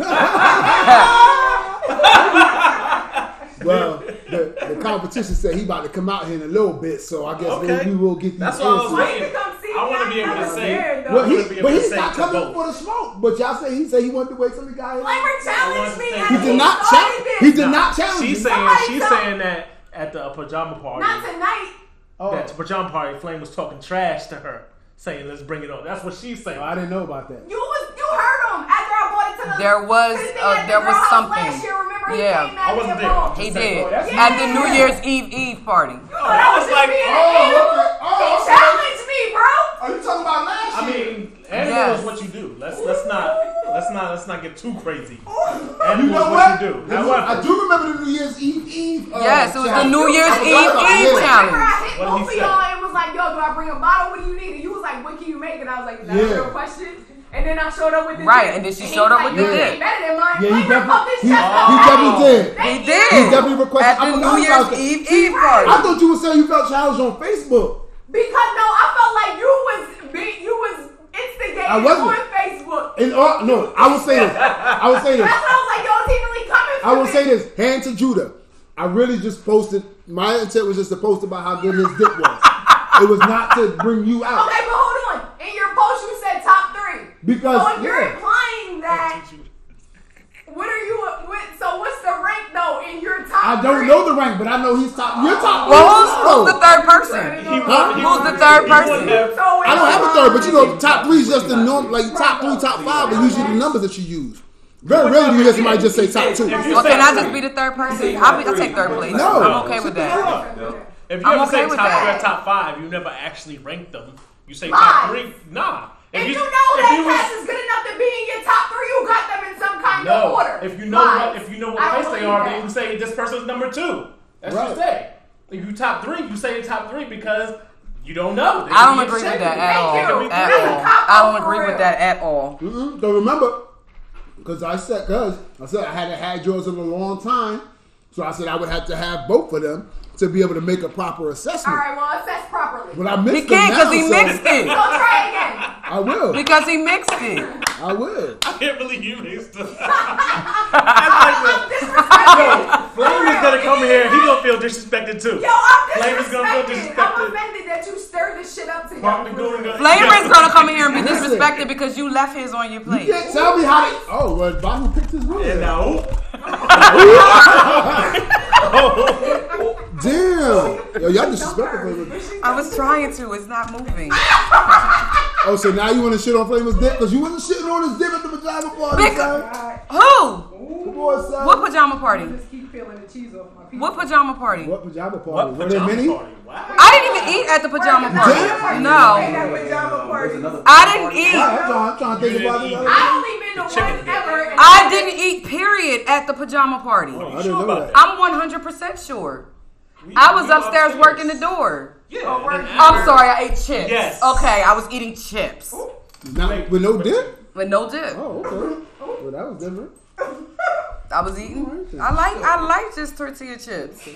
Well, the, the competition said he about to come out here in a little bit, so I guess Okay. we will get these That's what I was answers. waiting. Wait to come see I wanna be able to I'm say- scared, though. Well, I wanna he, be but he's not coming both. for the smoke. But y'all say he said he wanted to wait till the guy. Flavor challenged me. He and He did not started challenge. this. He did not challenge. She's saying she's saying that at the pajama party. Not tonight. Oh, That pajama party, Flame was talking trash to her, saying, "Let's bring it on." That's what she's saying. I didn't know about that. You was you heard him after I brought it to the. There was, to the thing uh, at the there was girl house something. Last year, remember he Yeah. I wasn't there. brought- He did saying, boy, at the New Year's Eve Eve party. You thought I was was like, being oh, an idiot? okay. Oh, He okay. challenged me, bro. Are you talking about last I year? mean, Annie Yes. knows what you do. Let's let's not let's not let's not get too crazy. you Annie know knows what? what you do. I However, do remember the New Year's Eve Eve. Uh, Yes, it was the. New Year's I Eve Eve it. challenge. Remember I hit What did both he of say? y'all and was like, yo, do I bring a bottle? What do you need? And you was like, what can you make? And I was like, is that Yeah. a real question? And then I showed up with the Right, dip. and then she he showed up was with like, the "Yours dip. ain't better than mine. Yeah, he Flavor definitely, pumped his he, chest he definitely did. He did. He definitely requested. at I the forgot New Year's about that. Eve Eve party. I thought you were saying you felt challenged on Facebook. Because no, I felt like you was you was instigating I wasn't. on Facebook. And uh, no, I will say this. I will say this. That's what I was like, yo, is he really coming I will say this. Hand to Judah. I really just posted. My intent was just to post about how good his dip was. It was not to bring you out Okay, but hold on. In your post, you said top three. Because So you're yeah. implying that what are you? What, so what's the rank though in your top? I don't three? know the rank, but I know he's top. You're top. Well, who's, who's the third person? he Huh? he Who's the third person? So I don't have a third, but you know, top three is just the norm. Like top three, top five are usually the numbers that you use. Very rarely do you hear somebody just say top two. Well, say can I just be the third person? I'll, be, I'll take third place. No. I'm okay with that. If you I'm ever okay say top three or top five, you never actually rank them. You say Lies. top three. Nah. If you, you know if that you class was- is good enough to be in your top three, you got them in some kind no, of order. if you know Lies. what if you know what place they are, that. then you say this person's number two. That's Right. what you say. If you top three, you say top three because you don't know. They I don't agree with that at all. At all. I don't agree with that at all. Mm-mm. So remember, because I said, because I said I hadn't had yours in a long time, so I said I would have to have both of them to be able to make a proper assessment. All right, well, assess properly. But I mixed He them can't because he so mixed So it. try again. I will. Because he mixed it. I will. I can't believe you mixed them. I'm disrespected. Flame is gonna come here. He gonna feel disrespected too. Yo, I'm Flame is gonna feel disrespected. I'm disrespected. offended that you stirred this shit up to Mark the him. Goon gonna- gonna come in here and be disrespected because you left his on your plate. You plate. can't tell me how to. Oh, well, Bahu picked his rule. And now, Damn. Yo, y'all disrespectful. I was trying to. It's not moving. Oh, so now you want to shit on Flamer's dick because you wasn't shitting on his dick at the pajama party, Big- son. Who? Come on, son. What pajama party? Just keep peeling the cheese off my pizza. What pajama party? What pajama party? What Were there pajama many? party? Wow. I didn't even eat at the pajama party. Damn. No. I didn't eat. I'm trying, I'm trying to think You about didn't it. eat. I only been to one ever. and I didn't eat. Period. At the pajama party. Are you I sure didn't know about that. that? I'm 100 percent sure. We- I was we upstairs working the door. Yeah. Oh, I'm sorry, I ate chips. Yes. Okay, I was eating chips Not, with no dip? with no dip. Oh, okay. Well, that was different. I was eating. I like. I like just tortilla chips.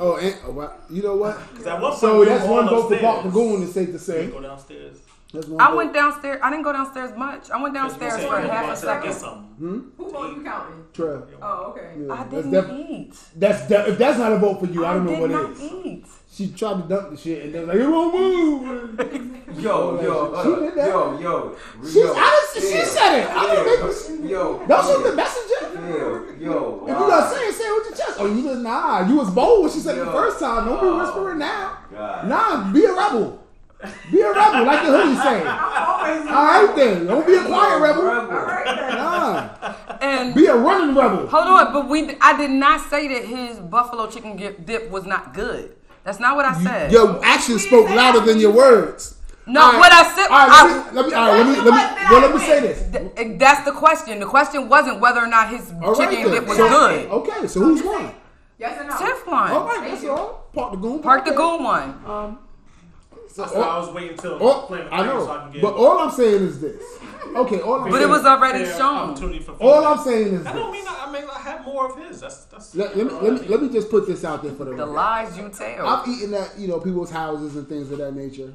Oh, and oh, wow. you know what? at one point So that's one vote for Park upstairs. Lagoon, it's safe to We say. Go downstairs. That's one I vote. went downstairs. I didn't go downstairs much. I went downstairs for half a second. Get something. Who vote you counting? Trev. Oh, okay. Yeah, I didn't def- eat. That's de- if that's not a vote for you, I don't know did what not is. eat. She tried to dump the shit and they was like, it won't move. Yo, yo, She uh, did that. yo, yo. She, yo, I didn't, she said it. I didn't make this. Yo, Don't shoot the yo, messenger. yo, yo. If you gonna say it, say it with your chest. Oh, you just nah. You was bold when she said it the first time. Don't be Oh. whispering now. God. Nah, be a rebel. Be a rebel, like the hoodie saying. (laughs) All right then, don't be a quiet rebel. Rebel. Nah, And be a running rebel. hold on, but we. I did not say that his buffalo chicken dip- dip was not good. That's not what I said. Your actions spoke louder than your words. no, All right. what I said. All right, I- let me, let me, all right, let me, let me, well, let me say this. Th- eh, That's the question. The question wasn't whether or not his All right, chicken then. dip was So- good. Okay, so who's won? Yes or no? Teflon. All right, that's all. Park the goon. Park the Okay. goon one. So, That's why I was waiting till all, Flame I know, so I can get. but all I'm saying is this. Okay, all I'm But saying, it was already fair shown. all. I'm saying is I don't mean I, I mean I have more of his. That's that's. Let, let me, let, me, let me just put this out there for the The record. lies you tell. I've eaten at you know people's houses and things of that nature,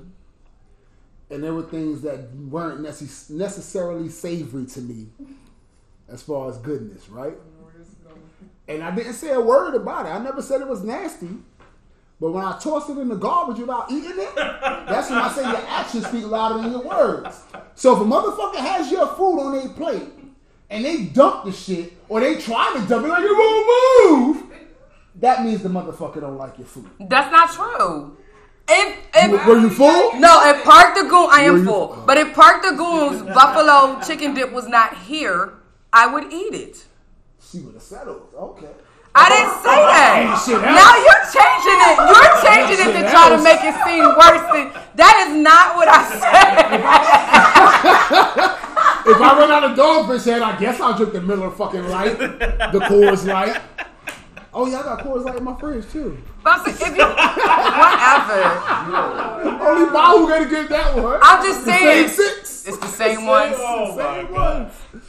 and there were things that weren't necess- necessarily savory to me, as far as goodness, right? And I didn't say a word about it. I never said it was nasty. But when I tossed it in the garbage without eating it, that's when I say your actions speak louder than your words. So if a motherfucker has your food on their plate and they dump the shit or they try to dump it like it won't move, that means the motherfucker don't like your food. That's not true. If if Were you full? no, if Park the Goon, I am full. But if Park the Goon's buffalo chicken dip was not here, I would eat it. She would have settled. Okay. I didn't say that. Now you're changing it. You're changing it to try to make it seem worse than that is not what I said. (laughs) If I run out of dogfish head, I guess I'll drink the Miller fucking Light, the Coors Light. Oh yeah, I got Coors Light in my fridge too. But I'm saying, if you whatever. Only Bahu gonna get that one. I'm just The same saying six. it's the same ones. Oh my Same god. ones.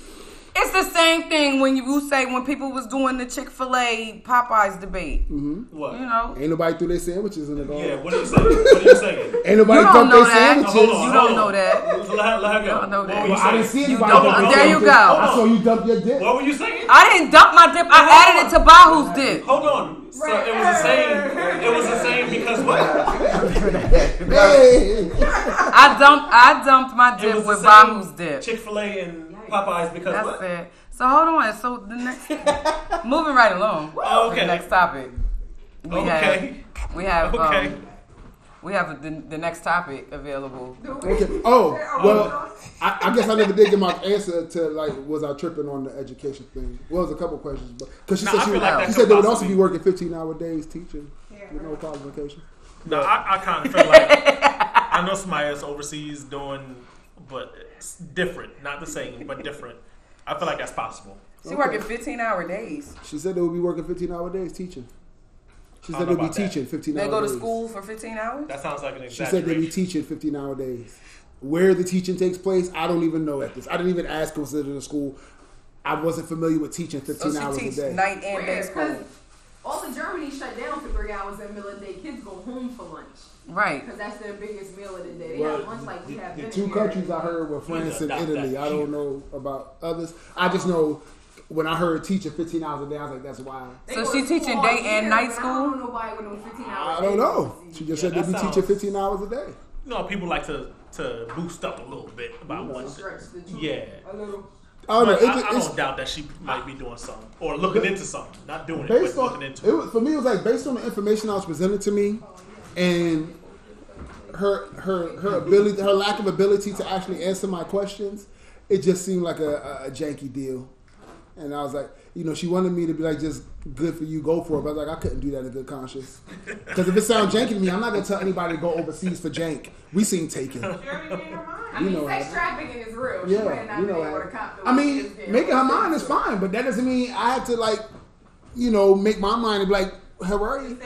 It's the same thing when you say when people was doing the Chick Fil A Popeyes debate. Mm-hmm. What? You know, Ain't nobody threw their sandwiches in the garbage. Yeah. What are you saying? What are you saying? (laughs) Ain't nobody You dumped their that. sandwiches. Hold on, You hold don't on. know that. Let her, let her go. You don't know that. were Well, I didn't see anybody don't- dump their there you go. I saw you dump your dip. What were you saying? I didn't dump my dip. I added it to Bahu's dip. Hold on. So it was the same. It was the same because what? (laughs) I dumped. I dumped my It dip with the Bahu's dip. Chick Fil A and Popeyes because That's what? it. So hold on. So the next, (laughs) moving right along. Oh, okay. The next topic. We Okay. have. We have. Okay. Um, we have the, the next topic available. Okay. Oh well, I, I guess I never did get my answer to like was I tripping on the education thing. Well, it was a couple questions, but because she No, said she, feel would, like she said they would also be working 15 hour days teaching with no qualification. No, I, I kind of feel like I know somebody else overseas doing, but it's different, not the same, but different. I feel like that's possible. She Okay. working 15 hour days. She said they would be working 15 hour days teaching. She said they'd know be about that. teaching 15 They hour go to days. school for 15 hours. That sounds like an exaggeration. She said they'd be teaching 15 hour days. Where the teaching takes place, I don't even know at this. I didn't even ask consider the school. I wasn't familiar with teaching 15 So hours she a day. night and day Rare, school. 'cause all of Germany shut down for three hours at middle of the day. Kids go home for lunch Right. because that's their biggest meal of the day. They Well, have lunch like we have The two here. countries I heard were France and Italy. I don't know about others. I just know when I heard teaching 15 hours a day, I was like, that's wild. So go she to school teaching all day year, and night but I school? don't know nobody with no 15 hours. I don't know. She just Yeah, said they'd be that teaching 15 hours a day. You know, people like to to boost up a little bit about what. Stretch the Yeah. a little. I don't know. It, I, just- I it's don't doubt that she might be doing something or looking into something, not doing it, based but on looking into it it. was, for me. It was like based on the information that was presented to me, oh. And her her her ability, her lack of ability to actually answer my questions, it just seemed like a, a, janky deal. And I was like, you know, she wanted me to be like, just good for you, go for it. But I was like, I couldn't do that in good conscience. Because if it sounds janky to me, I'm not gonna tell anybody to go overseas for jank. We seen taken. She already made her mind. I mean, You know sex trafficking is real. She Yeah, you know. I mean, making her mind is fine, but that doesn't mean I had to like, you know, make my mind and be like, how are you?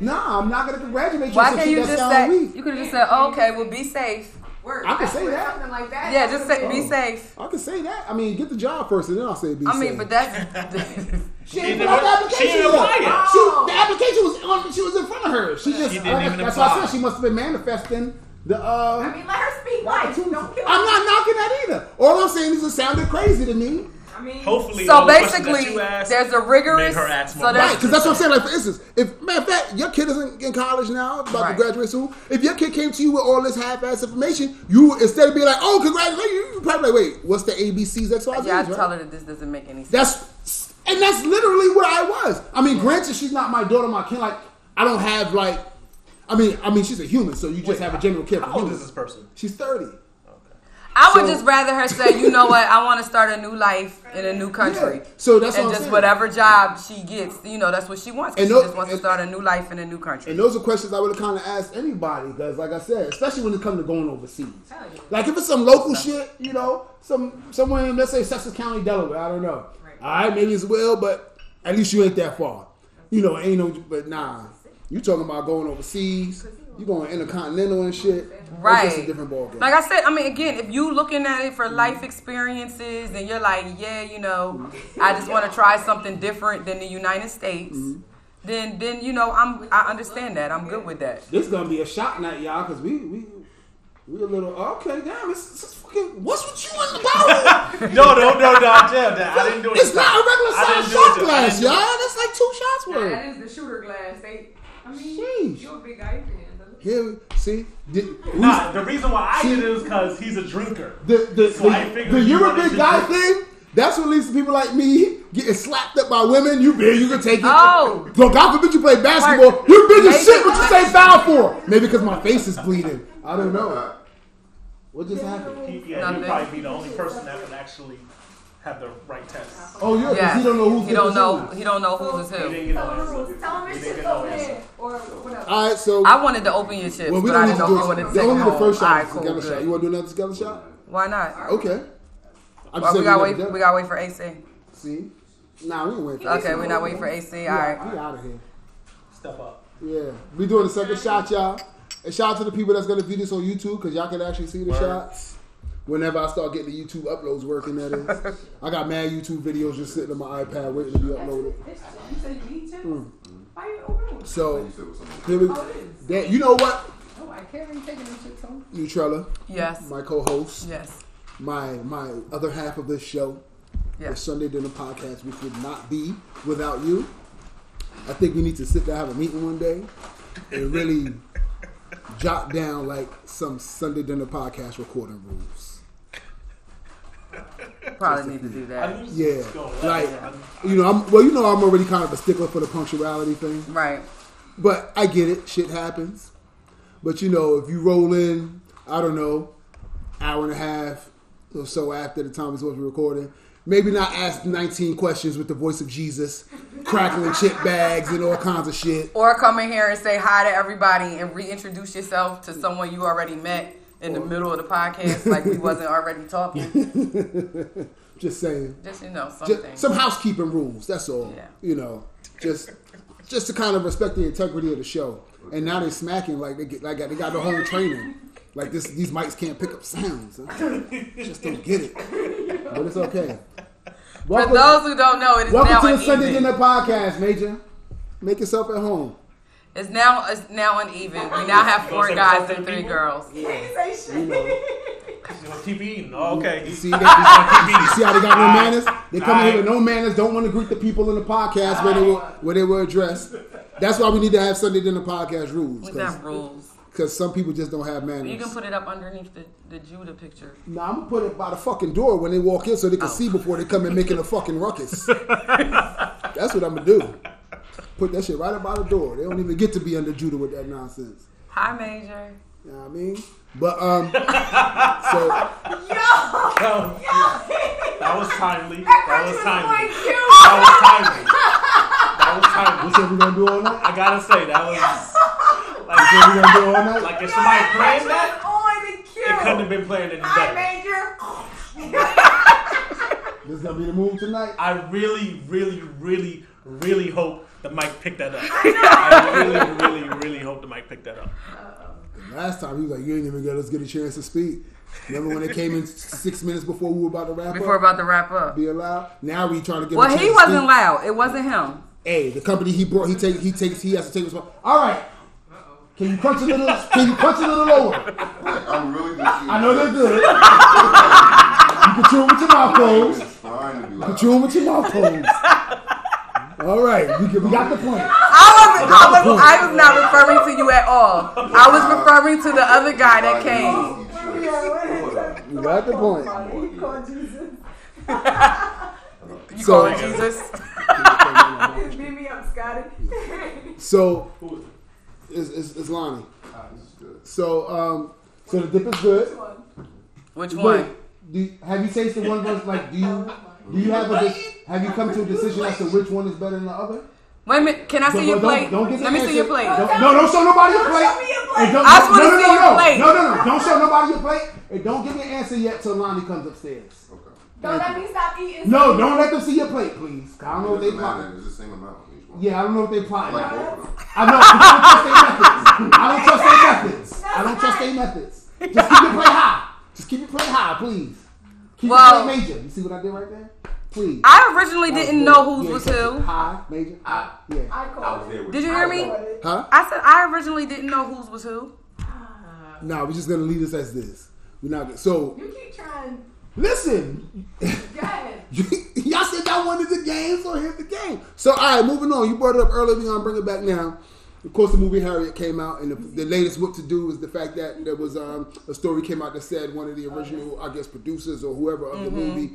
Say congratulations. Nah, I'm not gonna congratulate you. Why can't you just say? weak. You could have just said, oh, "Okay, well, be safe." Word. I can say what- that. Something like that. Yeah, just say, been- be safe. I can say that. I mean, get the job first, and then I'll say be safe. I mean, safe. but that's (laughs) She She didn't put the even- she application didn't yet. She, Oh. the application was on. She was in front of her. She just. didn't like, even that's why I said she must have been manifesting the. uh I mean, let her speak the life. Don't kill I'm not knocking that either. All I'm saying is it sounded crazy to me. I mean, Hopefully, so all the that basically, you asked there's a rigorous. made her ask So more Right, because that's what I'm saying. Like, for instance, if matter of fact, your kid isn't in college now, about Right. to graduate soon. If your kid came to you with all this half-ass information, you instead of being like, "Oh, congratulations," you probably like, "Wait, what's the ABCs X Y Z?" yeah, I right? tell her that this doesn't make any sense. That's and that's literally where I was. I mean, granted, she's not my daughter, my kid. Like, I don't have like, I mean, I mean, she's a human, so you just have a general care for How old is this person? She's thirty. I would So- just rather her say, you know what, I want to start a new life in a new country. Yeah. So that's and just saying. whatever job she gets, you know, that's what she wants. And she no- just wants to start a new life in a new country. And those are questions I would have kind of asked anybody because, like I said, especially when it comes to going overseas. Yeah. Like if it's some local shit, you know, some somewhere in let's say Sussex County, Delaware. I don't know. Right. All right, maybe it's Will, but at least you ain't that far. You know, ain't no. But nah, you talking about going overseas? You going intercontinental and shit? That's Right. just a different ballgame. Like I said, I mean, again, if you looking at it for life experiences and you're like, yeah, you know, I just want to try something different than the United States, Mm-hmm. then then you know, I'm I understand that. I'm good with that. this gonna be a shot night, y'all, because we we we a little okay. Damn, it's, it's fucking. What's with you in the bottle? (laughs) No, no, no, no, Jam, that- I didn't do it. it's this not a regular size didn't do it shot glass, didn't do it. y'all. That's like two shots Nah, worth. that is the shooter glass. They, I mean, Sheesh. you're a big guy fan. Here, see, the, Nah, the reason why I See- did it is because he's a drinker. the the, So the, figured the you you're a big guy do- thing. That's what leads to people like me getting slapped up by women. You big, you can take it. Oh. so God forbid you play basketball. Mark, You big as shit. What you say foul for? Maybe because my face is bleeding. I don't know. What just happened? He, yeah, Nothing. he'd probably be the only person that would actually have the right test. Oh yeah, 'cause Yeah, he don't know who's he don't know who. he don't know who's is He who. didn't get Tell no him the answer. Tell him He didn't get no answer. Or whatever. All right, so I wanted to open your chips, well, we but I don't need didn't to know do if you wanted to it. take Only the home. first All shot. right, is cool, the together shot. You want to do another together shot? Why not? Okay. I'm Well, we gotta wait. We gotta wait for AC. See? Nah, we ain't waiting. for Okay, we're not waiting for AC. We All out- right. We out of here. Step up. Yeah, we doing the second shot, y'all. And shout out to the people that's gonna view this on YouTube because y'all can actually see the Word. shots. Whenever I start getting the YouTube uploads working, that is. (laughs) I got mad YouTube videos just sitting on my iPad waiting to be uploaded. This- You said you need chips? Hmm. You open them? So, here we oh, that, You know what, Oh, I can't even take them chips home. Nutrella, Yes. my co-host, Yes. my my other half of this show, the Sunday Dinner Podcast, which would not be without you. I think we need to sit down have a meeting one day and really (laughs) jot down like some Sunday Dinner Podcast recording rules. Probably need to do that. Yeah, this was going like you know, I'm well. You know, I'm already kind of a stickler for the punctuality thing, Right. but I get it. Shit happens. But you know, if you roll in, I don't know, hour and a half or so after the time we're supposed to be recording, maybe not ask 19 questions with the voice of Jesus, crackling chip bags and all kinds of shit. Or come in here and say hi to everybody and reintroduce yourself to someone you already met in the middle of the podcast, like we wasn't already talking. (laughs) Just saying. Just you know Just some housekeeping rules. That's all. Yeah. You know, just just to kind of respect the integrity of the show. And now they're smacking like they get like they got the home training. Like this, these mics can't pick up sounds. I just don't get it, but it's okay. For Welcome, those who don't know, it is welcome now to the. Sunday Dinner Podcast, Major. Make yourself at home. It's now it's now uneven. We now have four guys and three people? girls. He ain't say. You want to keep eating? Oh, okay. You see, (laughs) they, see how they got no manners? They come in here with no manners, don't want to greet the people in the podcast where they were where they were addressed. That's why we need to have Sunday Dinner Podcast rules. We got rules. Because some people just don't have manners. You can put it up underneath the, the Judah picture. Nah, I'm gonna put it by the fucking door when they walk in so they can oh. see before they come in making a fucking ruckus. (laughs) That's what I'm gonna do. Put that shit right up by the door. They don't even get to be under Judah with that nonsense. Hi, Major. You know what I mean? But um, so Yo That was timely. That was timely. That was timely. That was timely. what's what we gonna do all night? I gotta say that was What like, we gonna do all night? like if somebody playing that, on the cue. it couldn't have been playing any I better. major. This is gonna be the move tonight. I really, really, really, really hope the mic picked that up. (laughs) I really, really, really hope the mic picked that up. Last time he was like, "You ain't even let us get a chance to speak." Remember when it came in six minutes before we were about to wrap up? Before up? about to wrap up. Be allowed. Now we trying to get. Well, a he wasn't speak. loud. It wasn't him. Hey, the company he brought, he take, he takes, he has to take responsibility. All right. Can you crunch a little? Can you crunch a little lower? I'm really just. I know they're good. you can chew 'em with your mouth closed. Trying to be You loud. chew 'em with your mouth closed. All right, we, get- we got the point. I was, I was, I was not referring to you at all. I was referring to the other guy that came. You got the point. You So- call him Jesus? Beat me up, Scotty. So, it's, it's, it's Lonnie. So, um, so the dip is good. Which Wait, one? do have you tasted one versus like do you do you have a de- have you come to a decision as to which one is better than the other? Wait a minute. Can I see Don't- your don't- plate? Don't, give Let me see your plate. Don't, no, don't show nobody your plate. show me your plate. And don't- I just wanna no, no, see no, your no. plate. No, no, no. Don't show nobody your plate. And don't give me an answer yet till Lonnie comes upstairs. Okay. Don't let me stop eating. No, don't let them see your plate, please. I don't know what they It plotting. It's the same amount on each one. Yeah, I don't know what they I plotting. like both of them. I know. I don't trust their methods. I don't trust their methods. I don't trust their methods. Just keep your plate high. Just keep your plate high, please. Keep Well- your plate major. You see what I did right there? Please. I originally didn't good. know whose Yeah, was who. High, major. I, Yeah. I I called was it. Did you hear me? Huh? I said I originally didn't know whose was who. No, we're just gonna leave this as this. We're not gonna. So You keep trying. listen. Go (laughs) ahead. Y'all said y'all wanted the game, so here's the game. So all right, moving on. You brought it up earlier. We're gonna bring it back now. Of course, the movie Harriet came out, and the, the latest what to do is the fact that there was um, a story came out that said one of the original, I guess, producers or whoever of the movie,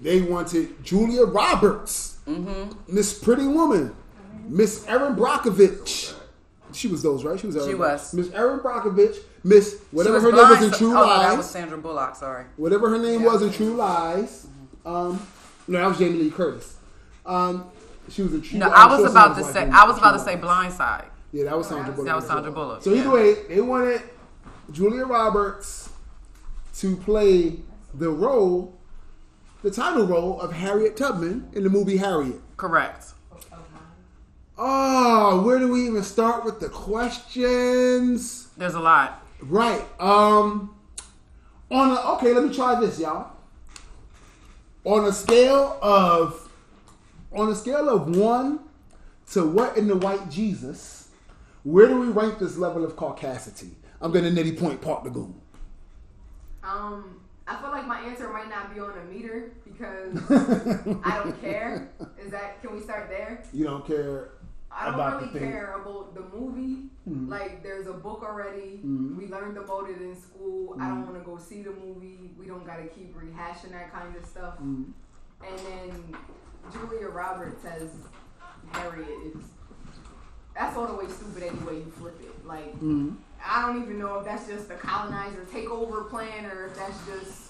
they wanted Julia Roberts, Miss Pretty Woman, Miss Erin Brockovich. She was those, right? She was. Erin She was. Miss Erin Brockovich. Miss whatever her name was in True oh, no, Lies that was Sandra Bullock. Sorry. whatever her name was in True Lies. Um, no, that was Jamie Lee Curtis. Um, she was in True. No, I'm was sure about to say. I was about to say Blindside. Yeah, that was Sandra Bullock. That was. Sandra Bullock, So either yeah. way, they wanted Julia Roberts to play the role, the title role of Harriet Tubman in the movie Harriet. Correct. Oh, where do we even start with the questions? There's a lot. Right. Um on a okay, let me try this, y'all. On a scale of on a scale of one to what in the white Jesus, where do we rank this level of caucasity? I'm gonna nitty point Park the Goon. Um, I feel like my answer might not be on a meter because (laughs) I don't care. Is that? Can we start there? You don't care I don't About really the care about the movie. Mm-hmm. Like, there's a book already. Mm-hmm. We learned about it in school. I don't mm-hmm. want to go see the movie. We don't got to keep rehashing that kind of stuff. And then Julia Roberts as Harriet is. That's all the way stupid anyway you flip it. Like, I don't even know if that's just the colonizer takeover plan or if that's just.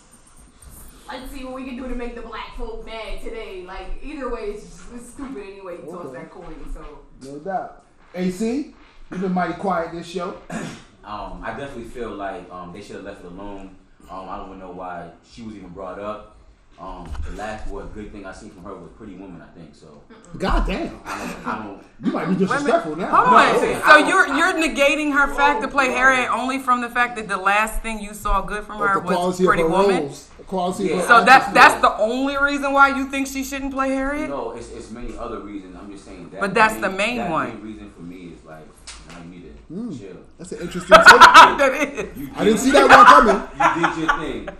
Let's see what we can do to make the black folk mad today. Like either way, it's, just, it's stupid anyway. You toss that coin, so no doubt. AC, you've been mighty quiet this show. (clears throat) Um, I definitely feel like um, they should have left it alone. Um, I don't even know why she was even brought up. Um, the last what good thing I seen from her was Pretty Woman, I think. So God damn. I don't, I don't You might be disrespectful now. Hold No, on. I'm so I you're you're negating her fact to play Harriet only from the fact that the last thing you saw good from her the was Pretty of her Woman. roles. The quality of Yeah. her So that's acting. that's the only reason why you think she shouldn't play Harriet. No, it's, it's many other reasons. I'm just saying that. But that's the main that one. main reason for me is like I need to Hmm. chill. That's an interesting (laughs) take. that is. You I didn't see that one coming. (laughs) You did your thing.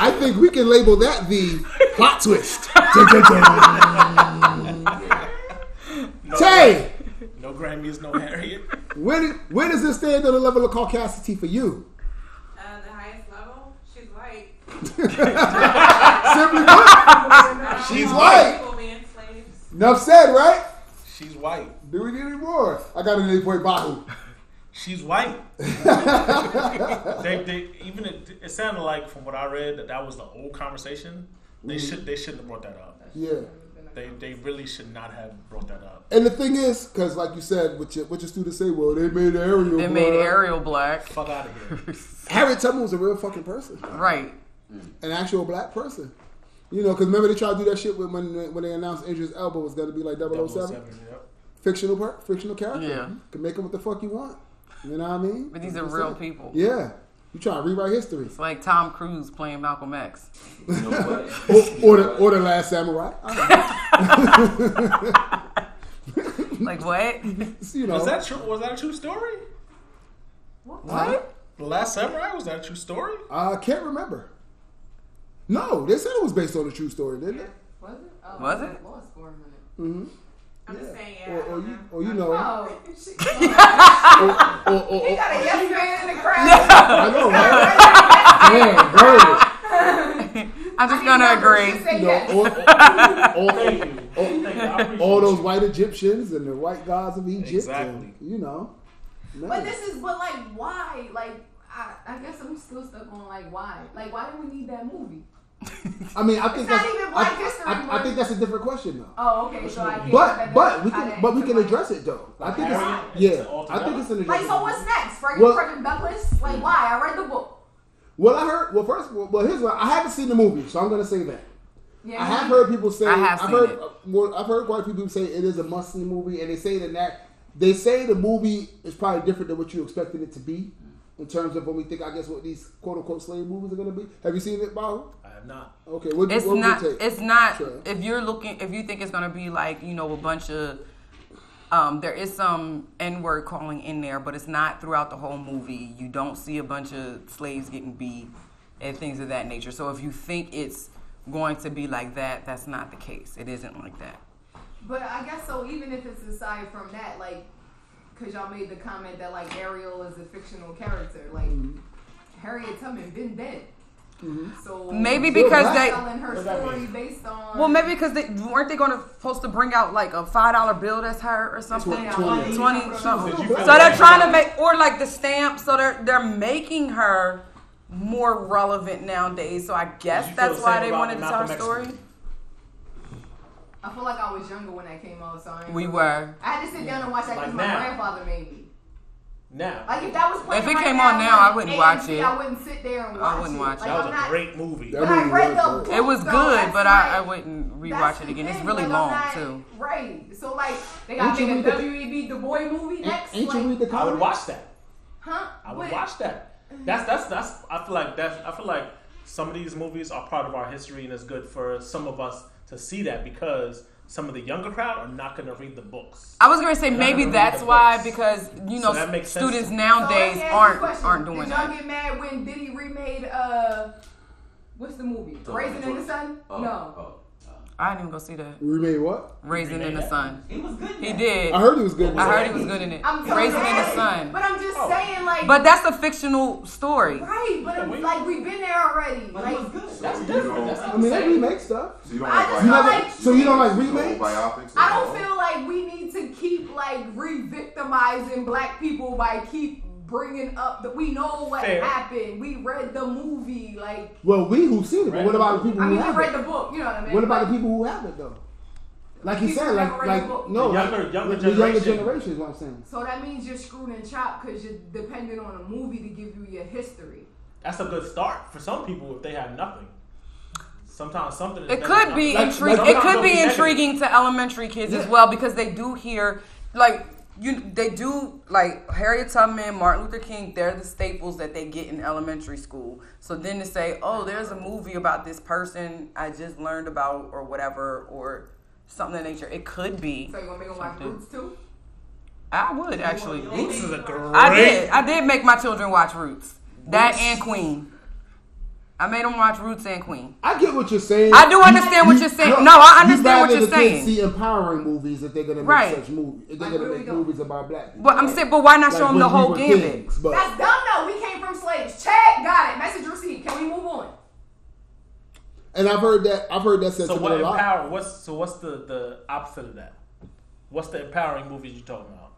I think we can label that the plot twist. (laughs) Tay, No Grammys, no Harriet. where, did, where does this stand on the level of caucasity for you? Uh, the highest level, she's white. (laughs) Simply put, she's white. People. Enough said, right? She's white. Do we need any more? I got an 8 point Bahu. She's white. (laughs) they, they even it, it sounded like from what I read that that was the old conversation. They Mm-hmm. should they shouldn't have brought that up. Yeah. They they really should not have brought that up. And the thing is, because like you said, what your, what your students say, well, they made Ariel. They made black. Ariel black. Fuck out of here. (laughs) Harriet Tubman was a real fucking person, Right. an actual black person. You know, because remember they tried to do that shit with, when when they announced Idris Elba was going to be like 007? 007, yep. fictional per, fictional character. Yeah. You can make him what the fuck you want. You know what I mean? But these are That's real it. people. Yeah. You trying to rewrite history. It's like Tom Cruise playing Malcolm X. You know what? (laughs) Or, or the or the last samurai. (laughs) Like what? (laughs) you know. Was that true? Was that a true story? what? The Last Samurai was that a true story? I can't remember. No, they said it was based on a true story, didn't they? Was it? Oh, Was I it? Lost for a minute. Mm-hmm. I'm just saying, yeah. Or, or you, know. or you know, Oh, (laughs) (laughs) or, or, or, he or, got a yes man in the crowd. I know, right? (laughs) Damn, girl. I'm just I gonna agree. You know, all, all, Thank you. Thank you. I appreciate all those white Egyptians and the white gods of Egypt. Exactly. And, you know. But this is, but like, why? Like, I, I guess I'm still stuck on like, why? Like, why do we need that movie? I mean, I think not that's, even Black I, History I, I Month. think that's a different question though. Oh, okay. So I can't. But but we can but we can address it though. I think it's yeah. I think it's an Like, addressable. so what's next? Frederick Well- Frederick Douglass? Like, why? I read the book. Well, I heard. Well, first, well, well, here's what I haven't seen the movie, so I'm going to say that. Yeah, I have heard people say. I have I've seen heard. it. uh, Well, I've heard quite a few people say it is a must-see movie, and they say that that they say the movie is probably different than what you expected it to be, in terms of when we think. I guess what these quote-unquote slave movies are going to be. Have you seen it, Bob? I have not. Okay, what, It's what would not. you take? It's not. Sure. If you're looking, if you think it's gonna be like you know a bunch of, um, there is some N word calling in there, but it's not throughout the whole movie. You don't see a bunch of slaves getting beat and things of that nature. So if you think it's going to be like that, that's not the case. It isn't like that. But I guess so. Even if it's aside from that, like, because y'all made the comment that like Ariel is a fictional character, like Harriet Tubman been dead. Mm-hmm. So Maybe because black. they. telling her What does that story based on Well, maybe because they weren't they going to supposed to bring out like a five dollar bill that's her or something. Twenty- twenty. Twenty something. Did you So they're trying to make or like the stamp. So they're they're making her more relevant nowadays. So I guess Did you feel that's why they wanted to tell her story. I feel like I was younger when that came out, so I, We were. I had to sit down and watch that Like because my grandfather made me. Now. Like if that was playing If it right came now, on now, I wouldn't AMC, watch it. I wouldn't sit there and watch it. I wouldn't it. watch Like, it. that was I'm a great movie. That But I movie read was the good. book. It was so good, that's but I, I wouldn't that's rewatch it again. It's really like, long not- too. Right. So like they got Ain't to make a read the- WEB Du Bois movie next. Ain't like, you read the comic? I would watch that. Huh? I would But- watch that. That's that's that's. I feel like that's. I feel like some of these movies are part of our history, and it's good for some of us to see that because some of the younger crowd are not going to read the books. I was gonna say not maybe that's why books. because you So know that makes students nowadays let me ask you a aren't aren't doing Did y'all that. get mad when Diddy remade uh, what's the movie? So, Raisin in the Sun? Oh, no. oh. I didn't even go see that. Remade what? Raisin in the? Sun. He was good. He did. I heard he was good. I heard he was good in it. I'm so Raisin in the. Sun. But I'm just Oh. saying, like, But that's a fictional story. right. But I'm, like, we've been there already. But like, it was good. That's you different. That's I mean, they remake stuff. So you don't I like just You feel never, like- so you don't like remakes? biopics? I don't feel like we need to keep like re-victimizing black people by keep bringing up that we know what Fair. happened. We read the movie, like Well, we who've seen it, but what about the people I who mean, we haven't? read the book. You know what I mean? What about Like, the people who haven't though? Like you People said, like never read like book. no, The younger- like, younger the younger generation. generation is what I'm saying. So that means you're screwed and chopped because you're dependent on a movie to give you your history. That's a good start for some people if they have nothing. Sometimes something. Is It better than could be nothing. intriguing. Sometimes It could be intriguing to elementary kids as well because they do hear like you. They do like Harriet Tubman, Martin Luther King. They're the staples that they get in elementary school. So then to say, "Oh, there's a movie about this person I just learned about," or whatever, or something of that nature. It could be. So you want me to watch Something. Roots too? I would actually. Roots is a great. I did. I did make my children watch Roots. That and Queen. I made them watch Roots and Queen. I get what you're saying. I do understand what you're saying. No, I understand you'd what you're the kids saying. See empowering movies if they're gonna make Right. such movies. If they're Like, gonna make we doing? movies about black people. But I'm saying, but why not Like show them the whole were gambit? kids, but That's dumb though. We came from slaves. Check, got it. Message received. Can we move on? and I've heard that I've heard that So sentiment what a lot. empower? What's so what's the the opposite of that? What's the empowering movies you're talking about?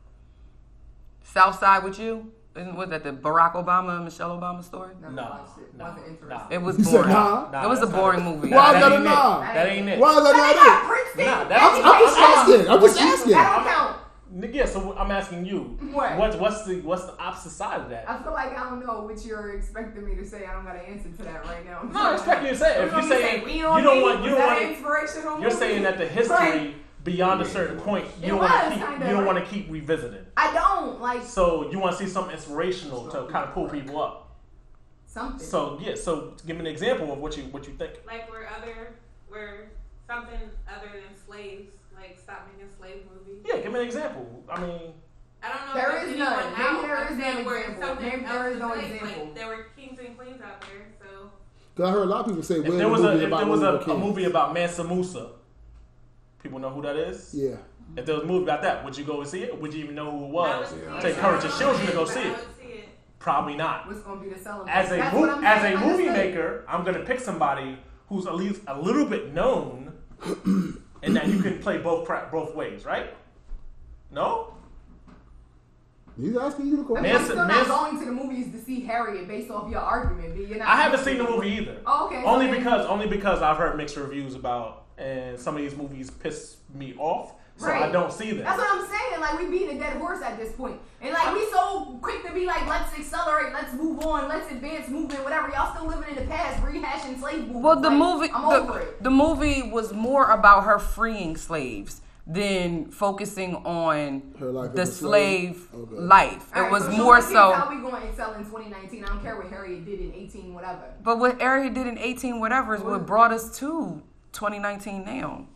South Side with You? Isn't was that the Barack Obama and Michelle Obama story? No, Nah, watched it. Wasn't interested. nah. It was You said boring. nah? Nah, it was a boring movie. Why is that that a ain't it. nah? That ain't it. Why is that not it? Princeton. Nah, I'm, I'm just asking. I'm just asking. That don't count. Yeah, so I'm asking you, What? what's what's the what's the opposite side of that? I feel like I don't know what you're expecting me to say. I don't got an answer to that right now. No, I expect you to say it. If you're saying say, you Lean on don't want you Was don't that want an inspirational you're saying that the history beyond a certain point you It don't want to was, keep kinda, you don't want to keep revisiting. I don't like So you want to see something inspirational to kind of pull people up. something. So yeah, so give me an example of what you what you think. Like where other, where something other than slaves, like stop making a slave movies. Yeah, give me an example. I mean, I don't know. There if there's is none. anyone Maybe out there I'm is saying no example. something Maybe there is was no like- example. Like there were kings and queens out there, so Cause I heard a lot of people say, if there was a movie if there was a, a movie about Mansa Musa, people know who that is. Yeah. If there was a movie about that, would you go and see it? Would you even know who it was? would Yeah. see To it. children to go see it. would see it. Probably not. What's gonna be the selling? As a That's mo- as a movie Understood. maker, I'm gonna pick somebody who's at least a little bit known, (clears throat) and that you can play both pra- both ways, right? No. He's asking you the I question. mean, I'm Manson- still not going to the movies to see Harriet based off your argument, but you're not. I haven't seen the movie either. Oh, okay. Only so because only because I've heard mixed reviews about, and some of these movies piss me off, so I don't see them. That's what I'm saying. Like we beating a dead horse at this point, and like we so quick to be like, let's accelerate, let's move on, let's advance movement, whatever. Y'all still living in the past, rehashing slave movements. Well, the Like, movie, I'm over the, it. the movie was more about her freeing slaves than focusing on Her the slave? slave Okay. life. All It was so more so. the How we going to excel in 2019? I don't care what Harriet did in 18, whatever. But what Harriet did in 18 whatever is what brought us to 2019 now.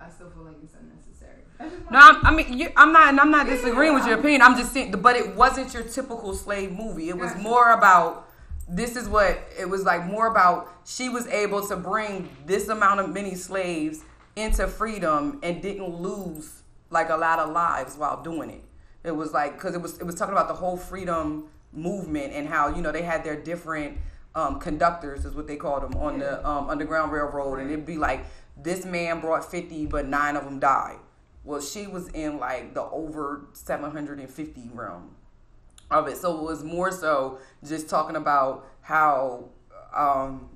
I still feel like it's unnecessary. (laughs) No, I'm, I mean, you, I'm not, and I'm not disagreeing with your opinion. I'm just saying, but it wasn't your typical slave movie. It was Gotcha. more about. This is what it was like. More about she was able to bring this amount of many slaves into freedom and didn't lose like a lot of lives while doing it. It was like because it was it was talking about the whole freedom movement and how you know they had their different um, conductors is what they called them on the um, underground railroad. And it'd be like this man brought 50 but nine of them died. Well she was in like the over 750 realm of it. So it was more so just talking about how um,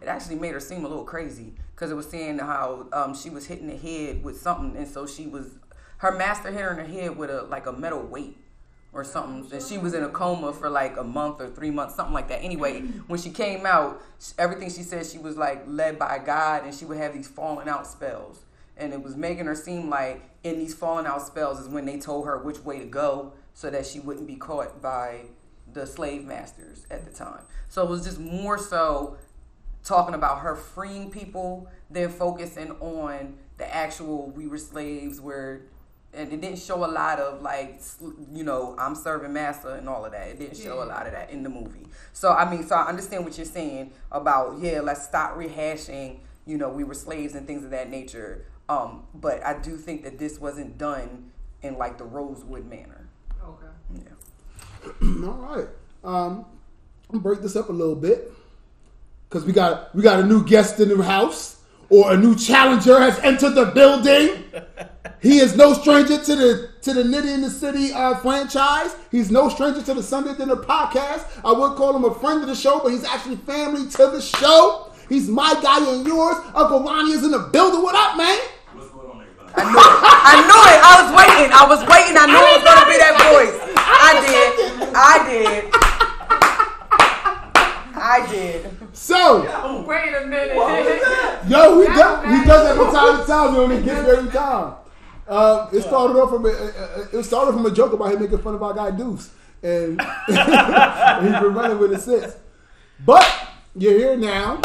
it actually made her seem a little crazy. Because it was saying how um, she was hitting the head with something. And so she was her master hit her in the head with a like a metal weight or something and she was in a coma for like a month or three months something like that. Anyway when she came out everything she said she was like led by god and she would have these falling out spells. And it was making her seem like in these falling out spells is when they told her which way to go so that she wouldn't be caught by the slave masters at the time. So it was just more so talking about her freeing people than focusing on the actual we were slaves where and it didn't show a lot of like you know i'm serving master and all of that. It didn't show a lot of that in the movie. So i mean so i understand what you're saying about yeah let's stop rehashing you know we were slaves and things of that nature. Um but i do think that this wasn't done in like the rosewood manner. Okay. yeah. (clears throat) All right. Um, I'm break this up a little bit because we got we got a new guest in the house or a new challenger has entered the building. (laughs) He is no stranger to the to the Nitty in the City uh, franchise. He's no stranger to the Sunday Dinner podcast. I would call him a friend of the show, but he's actually family to the show. He's my guy and yours. Uncle Lonnie is in the building. What up, man? What's going on, everybody? I knew it. I knew it. I was waiting. I was waiting. I knew it was gonna be that voice. I did. I did. I did. So, Wait a minute. Yo, he That does, he was does that from time to time, yo, and he gets every time. Uh, it started off from a, uh, it started from a joke about him making fun of our guy Deuce, (laughs) and he's been running with it since. But you're here now,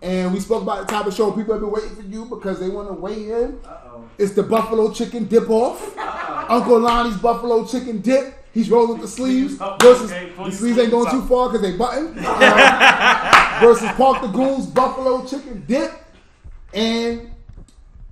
and we spoke about the type of show people have been waiting for you because they want to weigh in. It's the buffalo chicken dip off. Uncle Lonnie's buffalo chicken dip. He's rolling the sleeves versus okay, the sleeves ain't going too far because they button. (laughs) Uh, versus Park the Goons buffalo chicken dip, and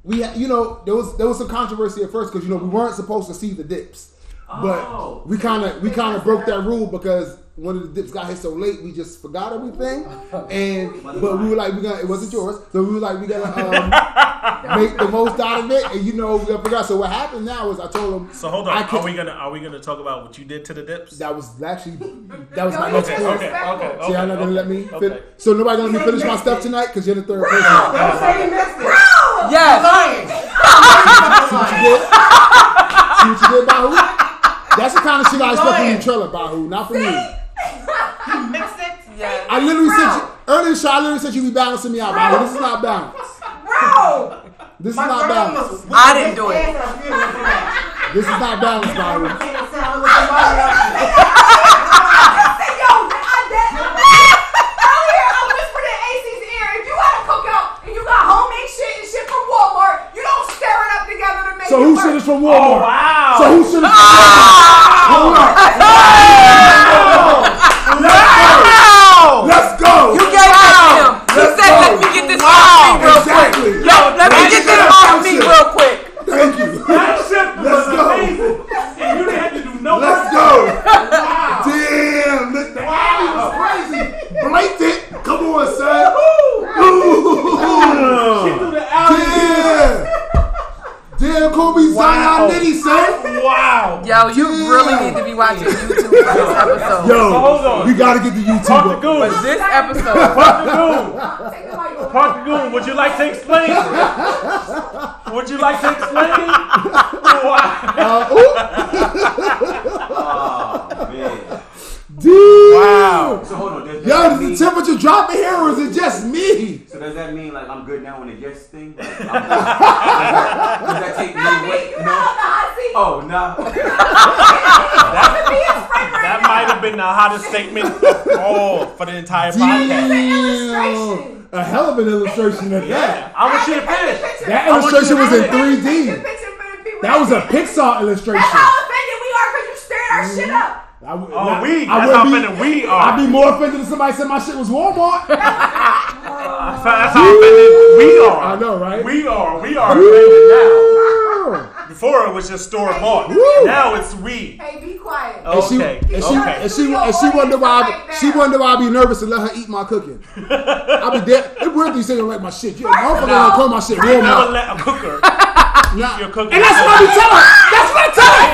we, you know, there was there was some controversy at first because you know we weren't supposed to see the dips, but Oh. we kind of we kind of broke that rule because one of the dips got here so late we just forgot everything, (laughs) and but we were like we got it wasn't yours, so we were like we gotta um, (laughs) make the most out of it, and you know we forgot. So what happened now is I told him. So hold I on. Are we gonna are we gonna talk about what you did to the dips? That was actually that was my you next just- Okay, okay, okay. See, y'all not gonna let me. okay. Fin- so nobody gonna let me finish my stuff tonight because you're the third person. Don't say you missed it. Yes. Lying. See what you did? See what you did, Bahu? That's the kind of shit I expect from you, Triller, Bahu, not from you. Mix (laughs) it. Yes. I literally said you, earlier, in the show, I literally said you'd be balancing me out, Bahu. This is not balanced. Bro. This is My not balanced. I didn't do it. Yes, I feel it for that. This is not balanced, (laughs) Bahu. Can't sound like somebody else. Say, yo, I did. Earlier, I whispered in AC's ear, if you had a cookout and you got homemade shit and shit from Walmart, you don't stir it up together to make So who shit is from Oh wow! So who shit is from Walmart? Ah! Hold up. Wow! Let's go. You gave that to him. He Let's said, go. let me get this off me real Exactly. quick. Yo, let me get this off me real quick. Thank you. (laughs) that shit was Let's go. amazing, and you didn't have to do no Let's go. Damn. Look, the alley was crazy. Blatant. Come on, son. Ooh. She threw the alley. Damn. Damn, Kobe Wow. Zion Nitty, son. Wow. Yo, you Yeah. really need to be watching YouTube for this episode. Yo, hold on. we gotta get the YouTube Park the up. But this episode, Park the goon. Take the. Park the goon. Would you like to explain? Would you like to explain? Wow. (laughs) Uh, ooh. Oh man. Dude. Wow. So hold on. Does, does Yo, that is mean, the temperature dropping here or is it just me? so does that mean like I'm good now when it gets thing? Like, I'm does, that, does that take me Not me, away? you No. not on the hot seat. Oh nah. (laughs) Be his friend right That might have been the hottest statement all for the entire podcast. Damn. illustration. A hell of an illustration of Yeah. that. I want you to Paint the finish. picture. That I want you illustration was in finish. Paint the 3D. picture for the people That was a. Pixar illustration. That's how offended we are because you stirred our shit up. I would- Oh, not- we. I That's how be- offended we are. I'd be more offended if somebody said my shit was Walmart. (laughs) That's how offended we are. I know, right? We are. We are offended now. (laughs) Before it was just store bought. Woo. Now it's we. Hey, be quiet. And she, Okay, and she, okay. and she, and she wonder why I, she wonder why I be nervous to let her eat my cooking. I be dead. It's weird that you say you like my shit. You a motherfucker don't call my shit Never Walmart. let a cooker. (laughs) Nah. your cooking. And that's what I be telling her. That's what I tell her.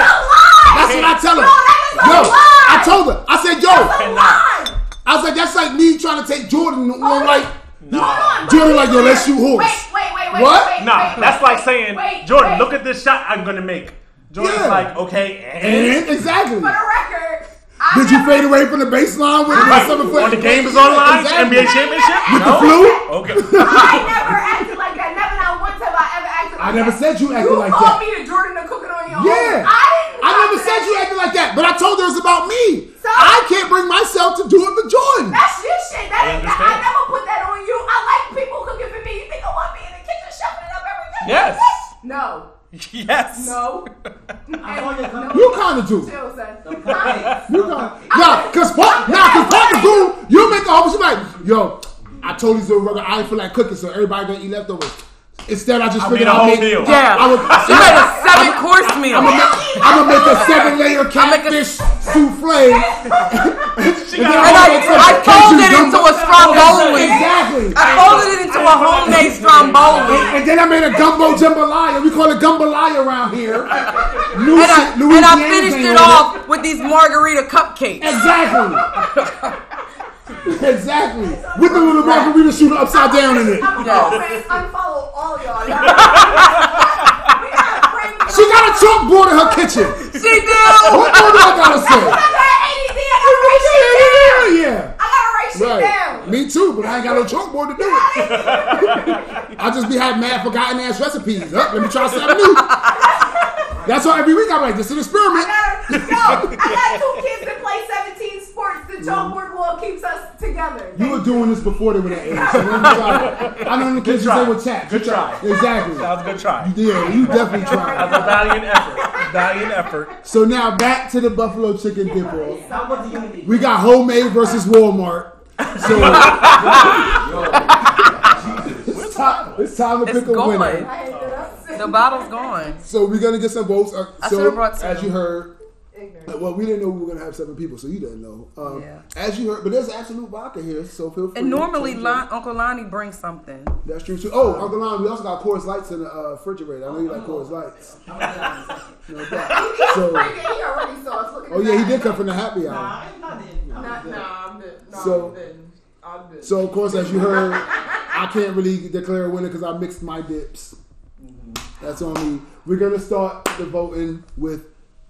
That's what I tell her. Yo, I told her. I said, yo, Cannot. I was like, that's like me trying to take Jordan on like Nah. Jordan like, yo, let's shoot horse. Wait, wait, wait, wait. What? Wait, Nah, wait, that's wait, like saying, wait, Jordan, wait. look at this shot I'm gonna make. Jordan's Yeah. like, okay, and, And exactly. For the record, I Did you fade away from the baseline with Right. the seven foot? On the game is online, Exactly. NBA championship. With the flu? Okay. (laughs) I never acted like that. Never not once have I ever acted like that. I that. never said you acted You like called that. me the Jordan to cook it on your Yeah. own. I didn't. I never said you shit. acted like that, but I told her it's about me. So? I can't bring myself to do it for Jordan. That's your shit. That I ain't that. I never put that on you. I like people cooking for me. You think I want me in the kitchen shuffling it up every day? Yes. No. Yes. No. (laughs) I saw your no. You kind of do. Chill, son. You kind of. Nah, cause part, nah, cause part of Goon, you make a whole she like, yo, I told these little rugged, I ain't feel like cooking, so everybody gonna eat leftovers. Instead, I just I figured made a I'll make. meal. yeah, I would, she made a seven course meal. I'm gonna make, I'm gonna make a seven layer I'll make a- catfish souffle. (laughs) She And got and I, I'll make some I folded it into a gumbo. stromboli. Exactly. I folded it into a homemade stromboli. And then I made a gumbo jambalaya. We call it jambalaya around here. New And I, and I finished it off with these margarita cupcakes. Exactly. (laughs) exactly. With the little margarita shooter upside down in it. I'm Yes. gonna unfollow all y'all. y'all. (laughs) we gotta She got a chalkboard in her kitchen. She do. What more do I gotta say? I got ADD. I gotta write shit down. Yeah, yeah. I gotta write shit Right. down. Me too, but I ain't got no chalkboard to do it. (laughs) I just be having mad forgotten ass recipes. Up, let me try something new. That's why every week I'm like, this is an experiment. I gotta, yo, I got two kids that play 17 sports. The chalkboard wall keeps us together. You were doing this before they were that age. So let me try. I know the kids try. they were chat. Good try. Exactly. That was a good try. Yeah, you definitely tried. That's tried. a valiant effort. Valiant effort. So now back to the buffalo chicken dip off. That was the unity. We got homemade versus Walmart. So (laughs) it's time, it's time to It's pick a going. winner. I ended up The bottle's gone. So we're gonna get some votes. Uh, I so should've brought some. as you heard, ignorant. Well, we didn't know we were gonna have seven people, so you didn't know. Um, Yeah. As you heard, but there's Absolut vodka here, so feel free. And normally, Lon- Uncle Lonnie brings something. That's true too. Oh, Uncle Lon, we also got Coors Lights in the uh, refrigerator. I know you like Coors Lights. (laughs) No doubt. (laughs) So, he already saw us. Look oh yeah, he did come from the happy hour. Nah, it's not it. Nah, nah, I'm good. Nah, So- I'm good. So of course, as you heard, (laughs) I can't really declare a winner because I mixed my dips. That's on me. We're gonna start the voting with.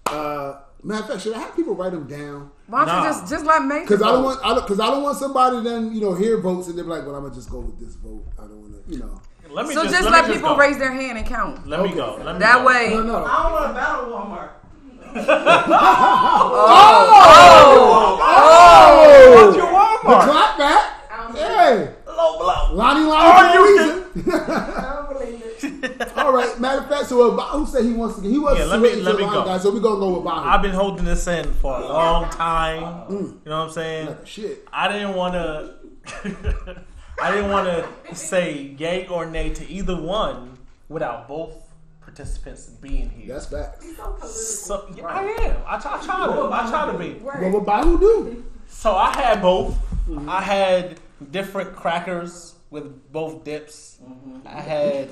Uh, matter of fact, should I have people write them down? Why don't Nah. you just just let Major Because I don't want, because I don't want somebody then you know hear votes and they're like, well, I'm gonna just go with this vote. I don't want to, you know. Let me So just, just, let, let, me people just go. raise their hand and count. Let me go. Let me That go. way. No, no. I don't want to battle Walmart. (laughs) Oh, oh! oh! oh! your the Walmart? clap back. I'm Hey, Low blow. Lonnie, Are Lonnie, you (laughs) (laughs) All right. Matter of fact, so uh, who said he wants to get? He was Yeah, let me- let to me go. guy, so we gonna go with Bahu. I've been holding this in for a long (laughs) time. You know what I'm saying? Like, Shit. I didn't want to. (laughs) I didn't want to say yay or nay to either one without both participants being here. That's facts. so yeah, I am. I try, I try to. I try to be. What would Bahu do? So I had both. I had different crackers with both dips. Mm-hmm. I had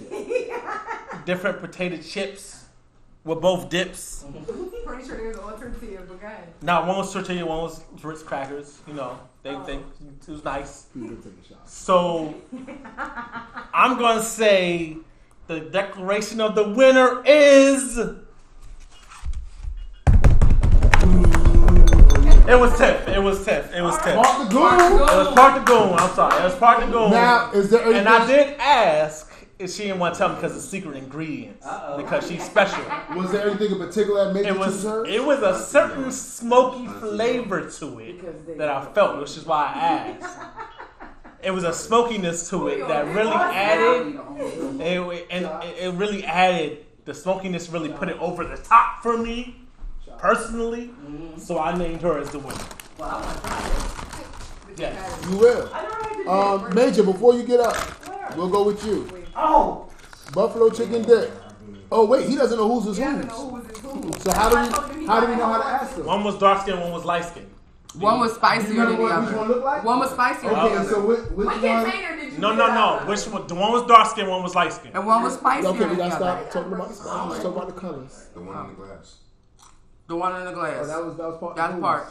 different potato chips with both dips. (laughs) Pretty sure there's all tortillas, but go ahead. Now one was tortilla, one was Ritz crackers. You know, they oh. they it was nice. He's gonna take a shot. So I'm gonna say the declaration of the winner is. It was Tiff. It was Tiff. It was Tiff. Park the Goon. It goon. was Park the Goon. I'm sorry. It was Park the Goon. Now, is there anything? and I did ask if she didn't want to tell me because of secret ingredients. Because she's special. Was there anything in particular that made It you was choose her? it was a certain smoky flavor to it that I felt, which is why I asked. It was a smokiness to it that really added, it, and it, it really added the smokiness. Really put it over the top for me personally. So I named her as the winner. Well, I want to try it. Yes. You will. I don't know. Um, Major, before you get up, we'll go with you. Oh, Buffalo chicken dip. Oh wait, he doesn't know who's his who's. know who. So how do we how do we know how to ask him? One was dark skin, one was light skin. One was You spicier remember than the what one other. look like? One was spicier than Okay, the so other. which, which one? did you No, get no, out no. Which one? The one was dark skin, one was light skin. And one was spicier Okay, we gotta other. stop talking about let's talk about the colors. The one in the glass. The one in the Oh, glass. that was that was part. That's of the part.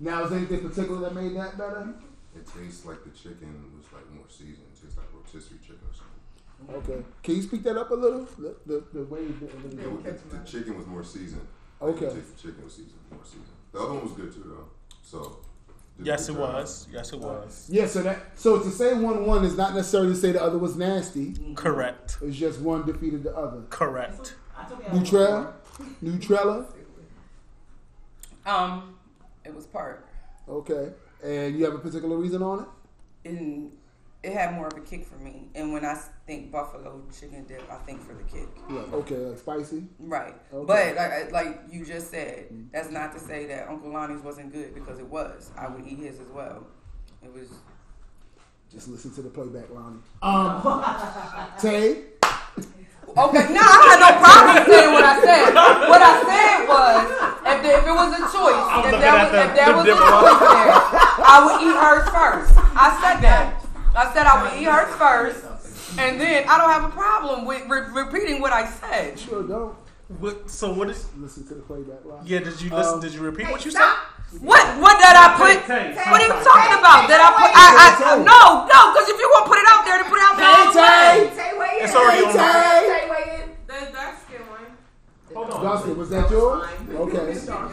Now, is there anything particular that made that better? It tastes like the chicken was like more seasoned. It tastes like rotisserie chicken or something. Okay, can you speak that up a little? The the, the way you did It it. the, the chicken was more seasoned. Okay. The chicken was seasoned, more seasoned. The other one was good too, though. So. just Yes, it was. Yes, it was. Yeah, so that so to say one one is not necessarily to say the other was nasty. Correct. It's just one defeated the other. Correct. I took it out of Nutrell, Nutrella. Um, it was part. Okay, and you have a particular reason on it? And it had more of a kick for me. And when I think buffalo chicken dip, I think for the kick. Yeah. Okay, like spicy. Right. Okay. But like, like you just said, that's not to say that Uncle Lonnie's wasn't good because it was. I would eat his as well. It was. Just listen to the playback, Lonnie. Um, Tay. Okay, no, I had no problem saying what I said. What I said was, if, there, if it was a choice, if looking there was, the- if there was a different choice there, I would eat hers first. I said that. I said I would eat hers first, and then I don't have a problem with re- repeating what I said. Sure don't. What, so what is? Listen to the playback, Lonnie. Yeah, did you listen? Um, did you repeat what you said? Stop. What? What did I put? Tay, Tay, What are you talking about? Did I put? I, I, I no, no, because if you want to put it out there, then put it out there. all the. Tay. It's already on. Tay. Tay weigh in. The dark skin one. Hold on. Dustin, was that yours? Okay.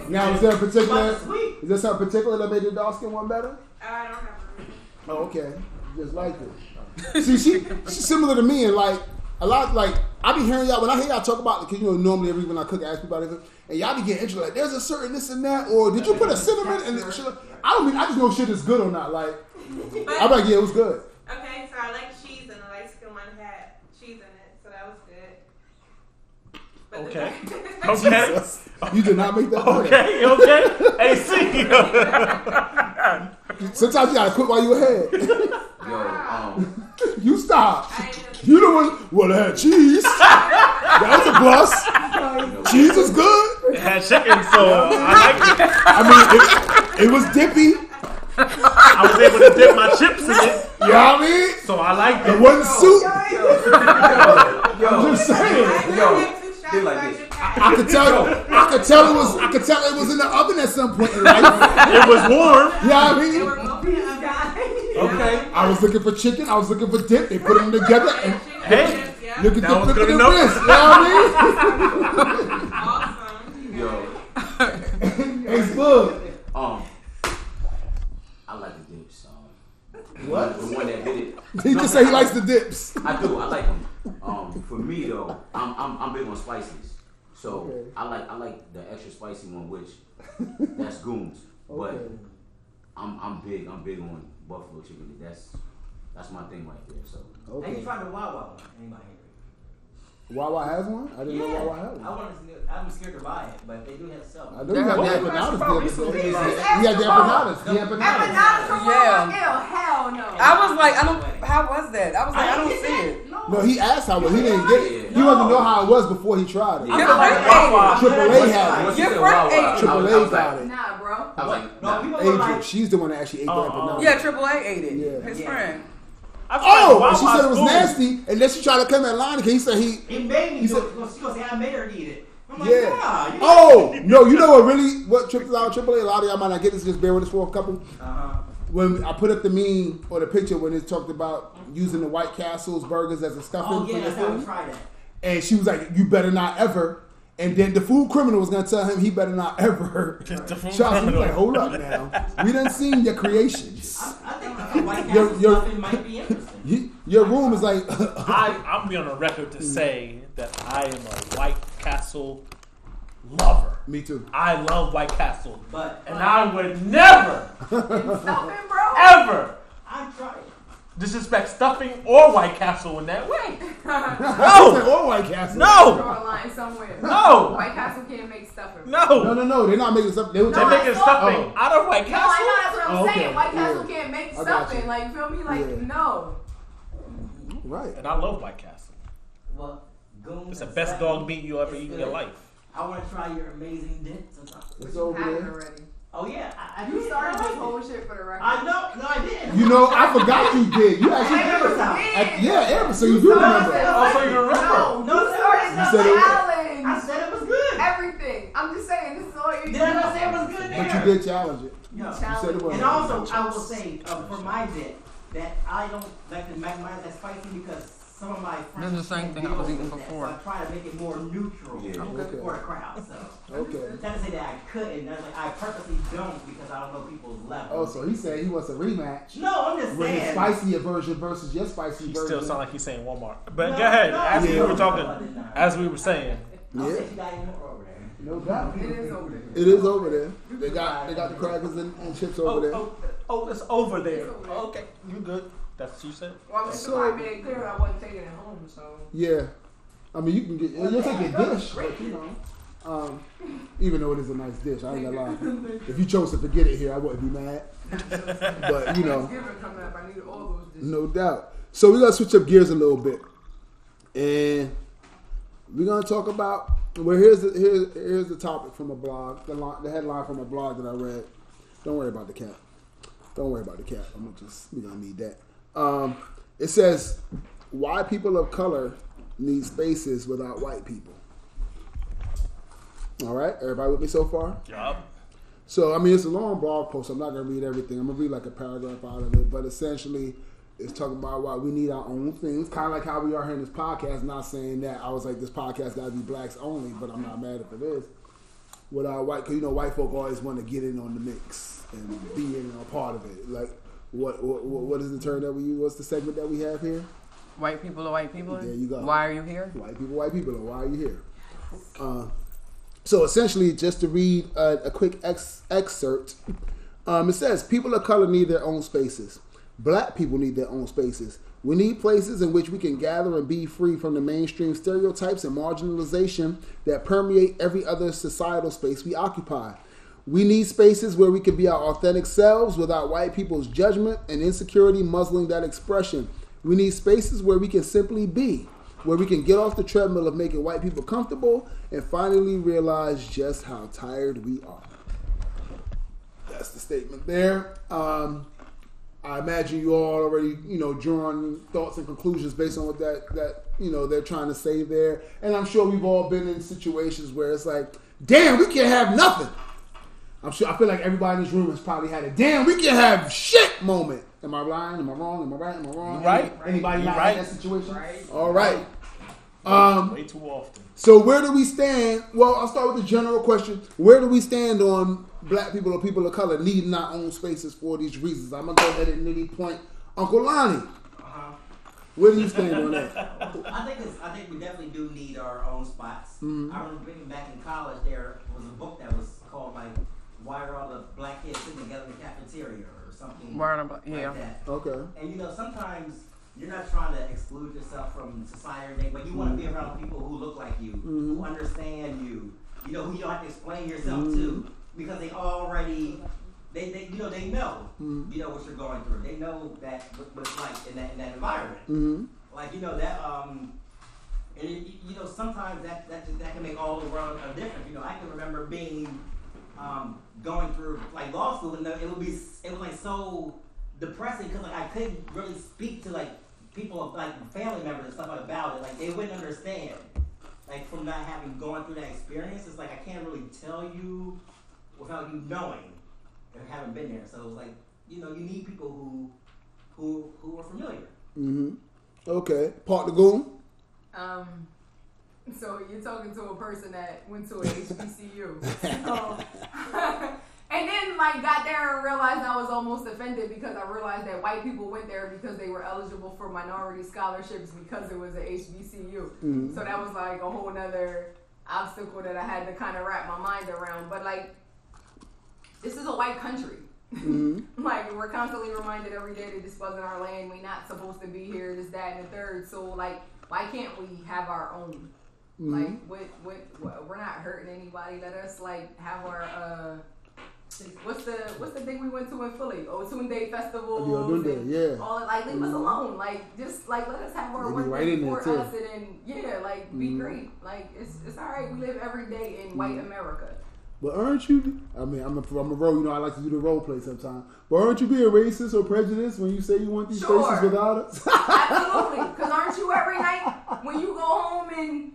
Now, is there a particular? Is there something particular that made the dark skin one better? I don't have one. Oh, okay. Just like it. See, she she's similar to me, and like a lot. Like I be hearing y'all when I hear y'all talk about the because you know normally every when I cook, I ask people about it, and y'all be getting interested. Like, there's a certain this and that, or did you put a cinnamon and shit? I don't mean. I just know shit is good or not. Like But, I'm like, yeah, it was good. okay, so I like cheese, and the light skin one had cheese in it, so that was good. But the- (laughs) Okay. Okay. You did not make that. better. Okay. Okay. Hey, see. Sometimes you gotta quit while you ahead. Yo, um, you stop. You the one. Well, it had cheese. That was a plus. Cheese is good. had chicken, so I liked it. I mean, it, it was dippy. I was able to dip my chips in it, You know what I mean? so I like It it. wasn't soup. Yo, I'm just saying. yo, they like this. I could tell. I could tell it was. I could tell it was in the oven at some point in life. It was warm. You know I mean? were both young guys. Okay. I was looking for chicken. I was looking for dip. They put them together and Hey. Yeah. look at That was the flip good of the wrist. You know what Awesome. Yo, I mean? Good. um, I like the dips. Um, what? The one that did it. He just say he likes the dips. I do. I like them. Um, for me though, I'm I'm, I'm big on spices. So Okay. I like I like the extra spicy one, which (laughs) that's goons. But Okay. I'm I'm big. I'm big on buffalo chicken. That's that's my thing right there. So Hey, you Okay. tried the Wawa? Anybody? Wawa has one. I didn't know Yeah. Wawa had I one. wanted to. I'm scared to buy it, but they do have some. I know you had Yeah. the empanadas the other. He had the empanadas. The empanadas. Empanada from Yeah. Wawa? Ew, hell no. I was like, I don't. How was that? I was like, I don't see get it. that. No, he asked how it. He didn't get it. He wanted to know how it was before he tried it. Your friend like ate it. Wawa. Triple A had it. Your friend ate I was- Triple A was got it. Nah, bro. I was like, No, nah. people were Adrian, like, she's the one that actually ate the Oh. empanada. Yeah, Triple A ate it. Yeah. His Yeah. friend. I Oh, like and she said it was food. nasty, and then she tried to come at line because he said he. it made me He said- it. She gonna say I made her eat it. I'm like, Yeah. nah. You Oh no! You know what really? What triple out triple A? A lot of y'all might not get this. Just bear with us for a couple. Uh-huh. When I put up the meme or the picture when it talked about using the White Castle's burgers as a stuffing Oh for yeah, your that's how we food, tried that. and she was like, "You better not ever." And then the food criminal was gonna tell him he better not ever. (laughs) The food Charles he was criminal. like, "Hold up now, we done seen your creations. I, I think the White Your- your- might be interesting. You- Your room is like." (laughs) I, I'm be on the record to say that I am a White Castle lover. Me too. I love White Castle, But and I would never, (laughs) Stuffing, bro. ever I tried. Disrespect stuffing or White Castle in that way. (laughs) No, or White Castle. no, Draw a line somewhere. No. White Castle can't make stuffing. no, no. no, no. They're not making stuff. They were They're No, making I stuffing Oh. out of White No, I know Castle. that's what I'm Oh, okay. saying. White Castle Yeah. can't make stuffing. Like, feel me? Like, Yeah. no. Right. And I love White Castle. Well, goons. It's the best dog meat you ever eat in your life. I want to try your amazing dips or something. It's You over had there. already. Oh yeah, I, I You started this whole shit for the record. I know. No, I didn't. You know, I forgot you did. You actually Hey, did. was out. At- yeah, Ever. So you do remember. Oh, so you remember? No, No, you started you the said it- I said it was good. Everything. I'm just saying, this is all you Did I not say it was good? But there? you did challenge it. No. You said it was. And also, I will say uh, for my dip that I don't like to make mine that spicy because some of my friends That's the same thing I deal was with eating that, before. So I try to make it more neutral Yeah. Okay. for the crowd. So Okay. not to say that I couldn't. I, like, I purposely don't because I don't know people's level. Oh, so he said he wants a rematch no, I'm just with his saying. spicier version versus your spicy He version. still sound like he's saying Walmart. But No, go ahead. no. as we were talking, as we were saying, I'll Yeah. say she got even more over there. no doubt. It is over there. It is over there. They got they got the crackers and, and chips oh, over oh, there. oh, oh, it's over there. It's over there. Okay, you good? That's what you said. Well, Mr. So- Clark made it clear I wasn't taking it home, so. Yeah. I mean, you can get you'll take your dish, but you know, um, even though it is a nice dish, I ain't gonna lie. (laughs) If you chose to forget it here, I wouldn't be mad. (laughs) But you know, up, I need all those no doubt. So we're gonna switch up gears a little bit, and we're gonna talk about. Well, here's the here's, here's the topic from a blog. The line, the headline from a blog that I read. Don't worry about the cat. Don't worry about the cat. I'm gonna just we're gonna need that. Um, it says why people of color need spaces without white people. All right, everybody with me so far? Yup. So I mean, it's a long blog post. I'm not gonna read everything. I'm gonna read like a paragraph out of it, but essentially, it's talking about why we need our own things, kind of like how we are here in this podcast. Not saying that I was like this podcast got to be blacks only, but I'm not mad if it is. Without white, because you know, white folk always want to get in on the mix and be in a part of it. Like, what what what is the term that we use? What's the segment that we have here? White people are white people. There you go. Why are you here? White people, white people. Why are you here? Uh, so essentially, just to read a, a quick ex- excerpt, um, it says people of color need their own spaces. Black people need their own spaces. We need places in which we can gather and be free from the mainstream stereotypes and marginalization that permeate every other societal space we occupy. We need spaces where we can be our authentic selves without white people's judgment and insecurity muzzling that expression. We need spaces where we can simply be. where we can get off the treadmill of making white people comfortable and finally realize just how tired we are. That's the statement there. Um, I imagine you all already, you know, drawn thoughts and conclusions based on what that that you know they're trying to say there. And I'm sure we've all been in situations where it's like, damn, we can't have nothing. I'm sure I feel like everybody in this room has probably had a damn, we can have shit moment. Am I lying? Am I wrong? Am I right? Am I wrong? You right. Anybody You not right. in that situation? Right. All right. Um, Way too often. so where do we stand? Well, I'll start with the general question. Where do we stand on black people or people of color needing our own spaces for these reasons? I'm gonna go ahead and nitty point. Uncle Lonnie, Uh-huh. where do you stand on that? (laughs) I think it's, I think we definitely do need our own spots. Mhm. I remember being back in college. There was a book that was called like "Why Are All the Black Kids Sitting Together in the Cafeteria" or something Why are the Bla- like yeah. that. Okay. And you know, sometimes you're not trying to exclude yourself from society or anything, but you want to be around people who look like you, who Mhm. understand you. You know, who you don't have to explain yourself Mhm. to because they already. They, they, you know, they know, Mhm. you know what you're going through. They know that what, what it's like in that, in that environment Mm-hmm. like you know that um and it, you know sometimes that, that that can make all the world a difference you know i can remember being um going through like law school and it would be it was like so depressing because like i couldn't really speak to like people like family members and stuff about it like they wouldn't understand like from not having gone through that experience it's like i can't really tell you without you knowing and haven't been there so it was like you know you need people who who who are familiar Mm-hmm. Okay. Park the goon. Um, so you're talking to a person that went to a HBCU. So, (laughs) and then like got there and realized I was almost offended because I realized that white people went there because they were eligible for minority scholarships because it was a HBCU. Mhm. So that was like a whole nother obstacle that I had to kind of wrap my mind around. But like, this is a white country. Mm-hmm. (laughs) like we're constantly reminded every day that this wasn't our land. We're not supposed to be here. This, that, and the third. So like, why can't we have our own? Mm-hmm. Like, what, what, we're not hurting anybody. Let us like have our uh, what's the what's the thing we went to in Philly? Oh, Day Festival. Yeah, Odunde, yeah. All like leave us Mhm. alone. Like just like let us have our one right thing for too. us, and then yeah, like be Mhm. great. Like it's it's all right. We live every day in white Mhm. America. But aren't you? I mean, I'm a, I'm a role. You know, I like to do the role play sometimes. But aren't you being racist or prejudiced when you say you want these Sure. spaces without us? (laughs) Absolutely. Because aren't you every night when you go home and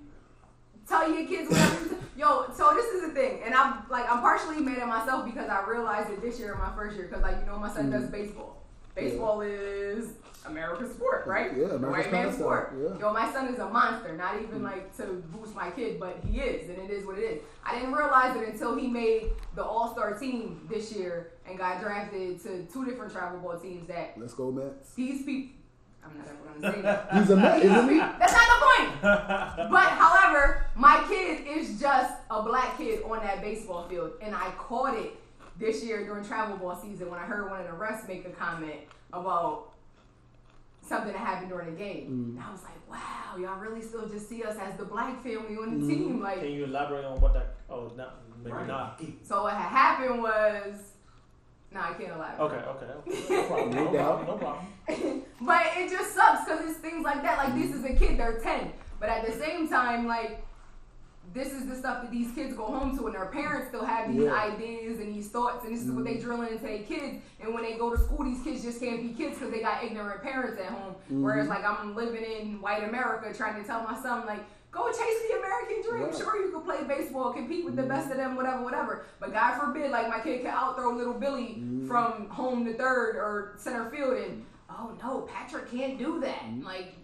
tell your kids whatever you Yo, so this is the thing. And I'm like, I'm partially mad at myself because I realized it this year in my first year. Because, like, you know, my son does baseball. Baseball is America's sport, right? Mm-hmm. Yeah, America's White man's sport. yeah. Yo, my son is a monster. Not even like to boost my kid, but he is, and it is what it is. I didn't realize it until he made the All Star team this year and got drafted to two different travel ball teams. That Let's go, Mets. these people. I'm not ever gonna say that. He's a Met, isn't he? That's not the point. But however, my kid is just a black kid on that baseball field, and I caught it this year during travel ball season when I heard one of the refs make a comment about something that happened during the game. Mm. And I was like, wow, y'all really still just see us as the black family on the mm. team. Like, Can you elaborate on what that? Oh, not maybe Right. not. so what had happened was, no, I can't elaborate. Okay, okay, okay. No problem. No No problem. No problem. (laughs) but it just sucks because it's things like that. Like this is a kid, they're ten, but at the same time, like this is the stuff that these kids go home to, and their parents still have these Yeah. ideas and these thoughts, and this is what they mm-hmm. drilling into their kids. And when they go to school, these kids just can't be kids because they got ignorant parents at home. Whereas mm-hmm. like I'm living in white America, trying to tell my son like. Go chase the American dream. Right. Sure, you can play baseball, compete with the best of them, mm-hmm. whatever, whatever. But God forbid, like my kid can outthrow little Billy from home to third or center field, and oh no, Patrick can't do that. Mm-hmm. Like,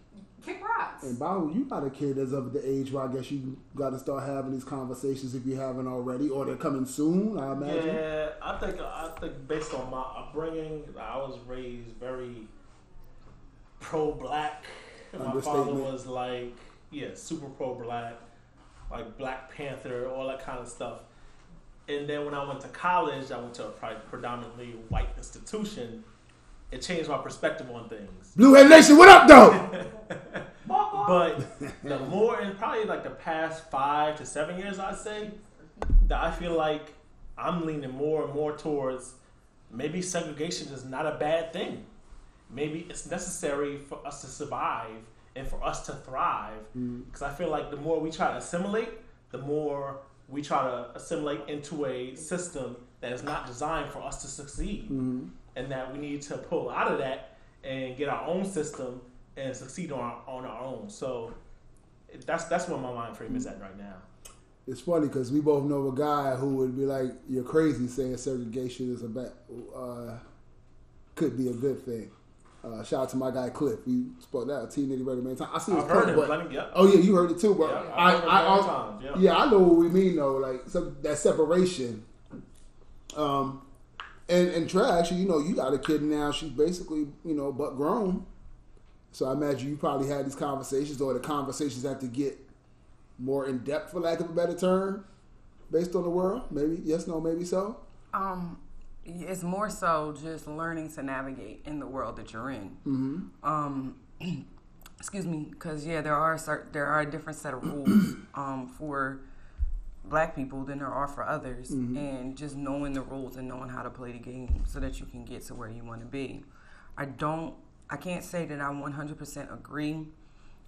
kick rocks. And Bahu, you not a kid that's of the age where I guess you got to start having these conversations if you haven't already, or they're coming soon. I imagine. Yeah, I think I think based on my upbringing, I was raised very pro-black. (laughs) My father was like, yeah, super pro-black, like Black Panther, all that kind of stuff. And then when I went to college, I went to a predominantly white institution. It changed my perspective on things. Blue Hen Nation, what up, though? (laughs) But the more, in probably like the past five to seven years, I'd say, that I feel like I'm leaning more and more towards maybe segregation is not a bad thing. Maybe it's necessary for us to survive and for us to thrive. Mm-hmm. Because I feel like the more we try to assimilate, the more we try to assimilate into a system that is not designed for us to succeed, Mm-hmm. And that we need to pull out of that and get our own system and succeed on our, on our own. So that's that's where my mind frame is at right now. It's funny because we both know a guy who would be like, "You're crazy saying segregation is a bad, uh, could be a good thing." Uh, shout out to my guy Cliff. We spoke that T Nitty Ready many times. I see his I've heard it but-. Yeah. Oh yeah, you heard it too, but Yeah, I, I, I, times, yeah. yeah, I know what we mean though. Like some that separation. Um, and and trash. You know, you got a kid now. She's basically you know but grown. So I imagine you probably had these conversations, or the conversations have to get more in depth, for lack of a better term, based on the world. Maybe yes, no, maybe so. Um, it's more so just learning to navigate in the world that you're in. Mm-hmm. Um, (clears throat) excuse me, because yeah, there are certain, there are a different set of rules (clears throat) um, for black people than there are for others, and just knowing the rules and knowing how to play the game so that you can get to where you want to be. I don't, I can't say that I 100% agree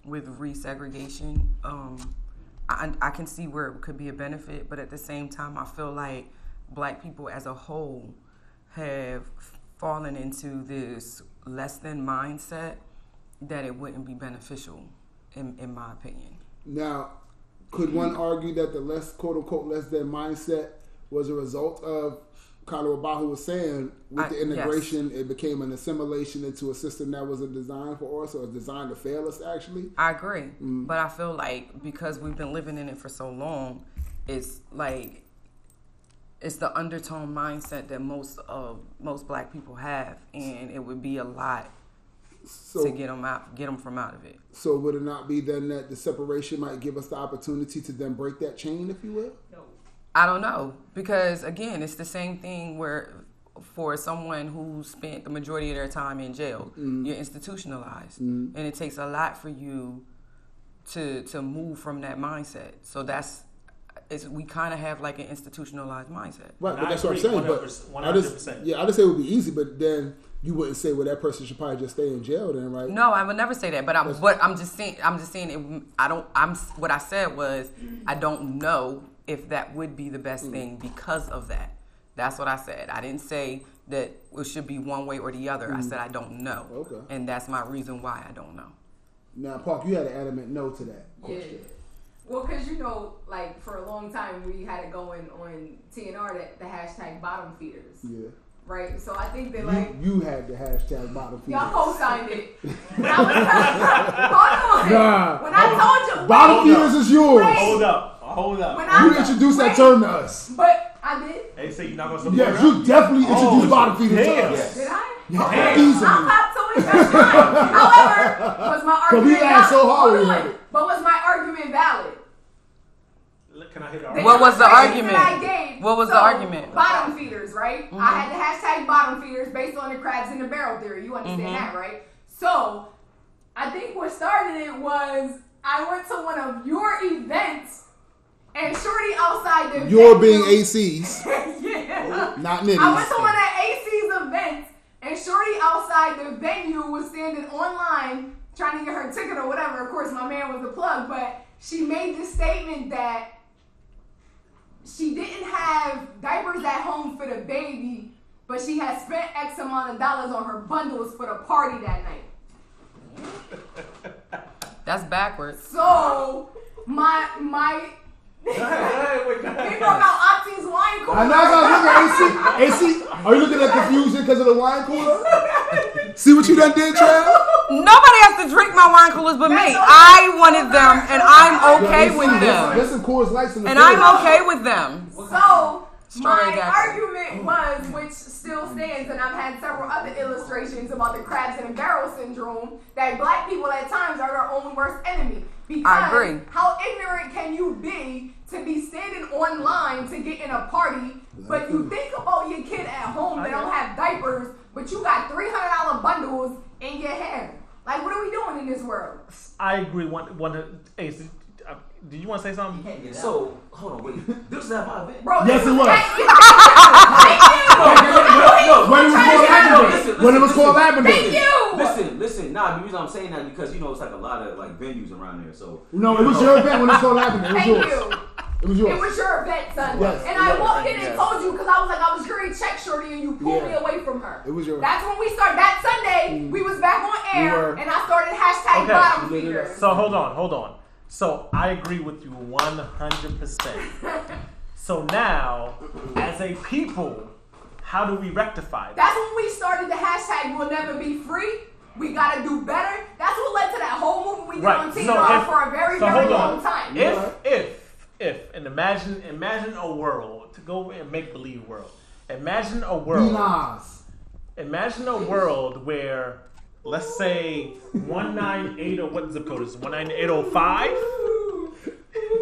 with resegregation. Um, I, I can see where it could be a benefit, but at the same time, I feel like black people as a whole have fallen into this less than mindset that it wouldn't be beneficial, in, in my opinion. Now, could mm-hmm. one argue that the less quote unquote less than mindset was a result of kind of what Bahu was saying with I- the yes. integration? It became an assimilation into a system that wasn't designed for us or designed to fail us. Actually, I agree, mm. but I feel like because we've been living in it for so long, it's like it's the undertone mindset that most of most black people have, and it would be a lot so to get them out, get them from out of it. so would it not be then that the separation might give us the opportunity to then break that chain, if you will? No. I don't know because again, it's the same thing where for someone who spent the majority of their time in jail, mm-hmm. you're institutionalized, mm-hmm. and it takes a lot for you to to move from that mindset. So that's it's, we kind of have like an institutionalized mindset. Right, but that's what I'm agree saying. But 100%, I just yeah, I just say it would be easy, but then you wouldn't say well that person should probably just stay in jail then, right? No, I would never say that. But I'm but I'm just saying I'm just saying it, I don't I'm what I said was I don't know if that would be the best mm. thing because of that. That's what I said. I didn't say that it should be one way or the other. I mm. said I don't know. Okay. And that's my reason why I don't know. Now, Park, you had an adamant no to that Yeah. Well, because you know, like for a long time, we had it going on TNR that the hashtag bottom feeders, Yeah. Right? So I think that like You, you had the hashtag bottom feeder. y'all co-signed it. When I was, (laughs) hold on. Nah. When I told you, Bottom wait, feeders is yours. Wait. Hold up, hold up. When I- You introduced that term to us. but I did. They say you're not gonna support Yes, her? you definitely introduced Oh, bottom feeders to damn. us. Did I? Yeah, Okay. easily. I'll cop to it. That's fine. However, was my (laughs) argument laughed so valid? hard Hold on. But was my argument valid? Look, Can I hit The? What was the argument? I gave, What was the argument? Mm-hmm. Bottom feeders, right? I had the hashtag bottom feeders based on the crabs in the barrel theory. You understand Mm-hmm. that, right? So, I think what started it was I went to one of your events and Shorty outside the You're venue- being ACs, (laughs) yeah. not I went to one of AC's events, and Shorty outside the venue was standing online trying to get her ticket or whatever. Of course, my man was the plug, but she made the statement that she didn't have diapers at home for the baby, but she had spent X amount of dollars on her bundles for the party that night. (laughs) That's backwards. So my my. (laughs) Hey, wait, They broke out Auntie's wine cooler. I know I was looking at AC. AC, are you looking at confusion because of the wine cooler? (laughs) See what you done did, Trav? (laughs) Nobody has to drink my wine coolers but me. I wanted them, and I'm okay Yo, with them. There's some Coors Lights in the And fridge. I'm okay with them. So Strawberry my daiquiri. argument was, which still stands, and I've had several other illustrations about the crabs in a barrel syndrome, that black people at times are their own worst enemy. Because I agree. how ignorant can you be to be standing online to get in a party, but you think about your kid at home that don't have diapers, but you got three hundred dollar bundles in your hair? Like, what are we doing in this world? I agree. One, one. Hey, so, uh, do you want to say something? Can't. So hold on, wait. This is not my event. Bro, Yes, this was. No, no, no, no. When it was called Listen, When it was called Lavender. Thank you. Listen, listen. Nah, the reason I'm saying that because you know it's like a lot of like venues around there. So No, it was your event when this all happened. It was Thank yours. You. It was yours. It was your event, son. Yes, and it I walked in and Yes. told you because I was like, I was going to check Shorty and you pulled Yeah. me away from her. It was your- That's when we started. That Sunday, mm. we was back on air were. and I started hashtag Okay. bottom We did it. feeders. So hold on, hold on. So I agree with you 100%. (laughs) So now, as a people, how do we rectify that? That's when we started the hashtag we'll never be free. We gotta do better. That's what led to that whole movement we did Right. on So TikTok if- for a very, so very long on. time. If if if and imagine imagine a world to go and make believe world. Imagine a world. nice. Imagine a world where let's say one nine eight or what zip code is one nine eight oh five.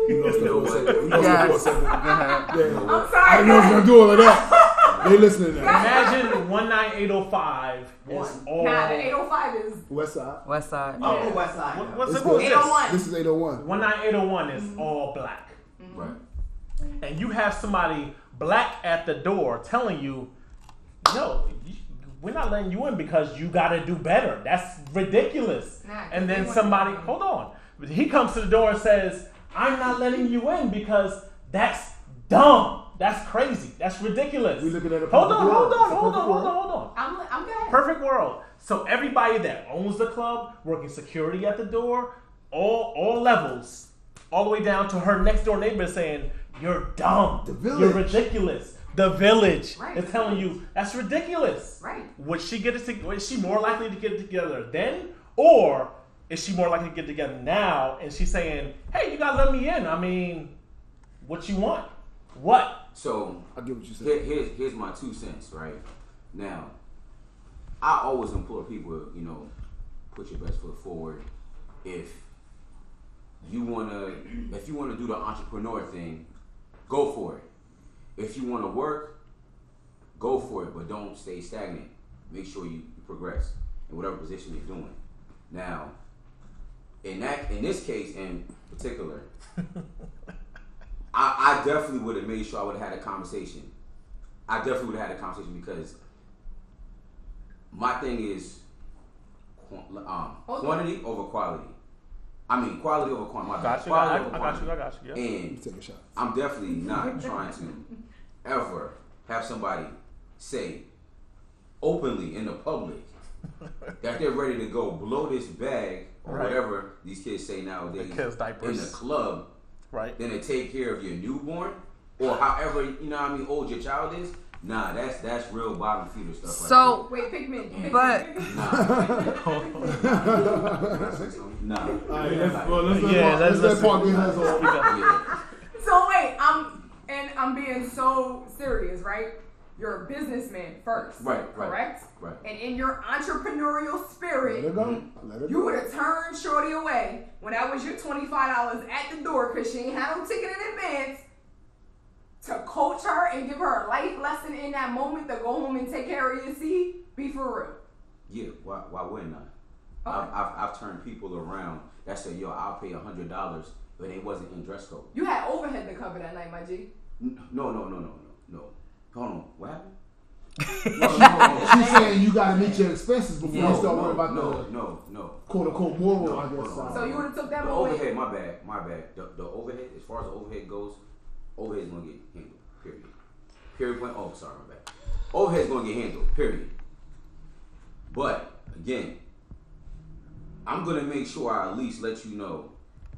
You know, you know what? you know, Yes. Steph was saying. Yeah. I'm I didn't know sorry. he was gonna do all of that. They listening to that. Imagine one nine eight oh five is all. Nah, the 805 is West side. West Side. Oh, West Side. What, though. what Let's zip go. code 801. This is 801. One nine eight oh one is all black. Right. and you have somebody black at the door telling you, no, we're not letting you in because you got to do better. That's ridiculous. Nah, and then somebody, hold on, he comes to the door and says, I'm not letting you in because that's dumb. That's crazy. That's ridiculous. We looking at a hold perfect on, hold world. on, It's a hold on, hold on, hold on. I'm, I'm good. Perfect world. So everybody that owns the club, working security at the door, all all levels, all the way down to her next door neighbor saying, "You're dumb. The village. You're ridiculous." The village Right. is telling you that's ridiculous. Right. Would she get it? To, is she more likely to get it together then, or is she more likely to get together now? And she's saying, "Hey, you gotta let me in. I mean, what you want? What? So I get what you said. here, here's here's my two cents. Right now, I always implore people, you know, put your best foot forward. If you wanna, if you wanna do the entrepreneur thing, go for it. If you wanna work, go for it, but don't stay stagnant. Make sure you progress in whatever position you're doing. Now, in that, in this case in particular, I, I definitely would have made sure I would have had a conversation. I definitely would have had a conversation because my thing is um, quantity over quality. I mean, quality over quantity. My bad. Got you. I, Quality I over got you. I got you. Yeah. And Take a shot. I'm definitely not trying to ever have somebody say openly in the public (laughs) that they're ready to go blow this bag or Right. whatever these kids say nowadays The kids' in the club Right. Then to take care of your newborn or however you know how I mean old your child is. Nah, that's that's real bottom feeder stuff. So, Wait, Pikmin. Pikmin. but nah, All right, let's, well, let's, let's, Yeah, let's, let's- let let's- Park get his off. yeah. So wait, I'm and I'm being so serious, right? You're a businessman first, Right, right, correct? right. And in your entrepreneurial Let spirit, it go. Let it you go. would have turned Shorty away when that was your twenty five dollars at the door because she ain't had no ticket in advance. To coach her and give her a life lesson in that moment to go home and take care of your seed, be for real. Yeah, why, why wouldn't I? Okay. I've, I've, I've turned people around that said, yo, I'll pay a hundred dollars, but it wasn't in dress code. You had overhead to cover that night, my G. N- No, no, no, no, no, no. Hold on, what happened? (laughs) no, no, no, She's saying you gotta meet your expenses before you start no, worrying about no, the no, no. quote unquote moral, No, I hold guess. on. side. So you would have took that The overhead, my bad, my bad. The, the overhead, as far as the overhead goes, overhead's gonna get handled. Period. Period. Point. Oh, sorry, my bad. Overhead's gonna get handled. Period. But again, I'm gonna make sure I at least let you know,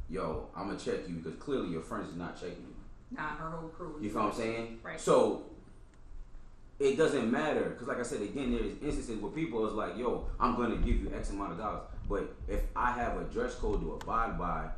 yo, I'm gonna check you because clearly your friends is not checking you. Nah, her whole crew. You feel what I'm saying? Right. So it doesn't matter because, like I said again, there's instances where people is like, "Yo, I'm gonna give you X amount of dollars," but if I have a dress code to abide by,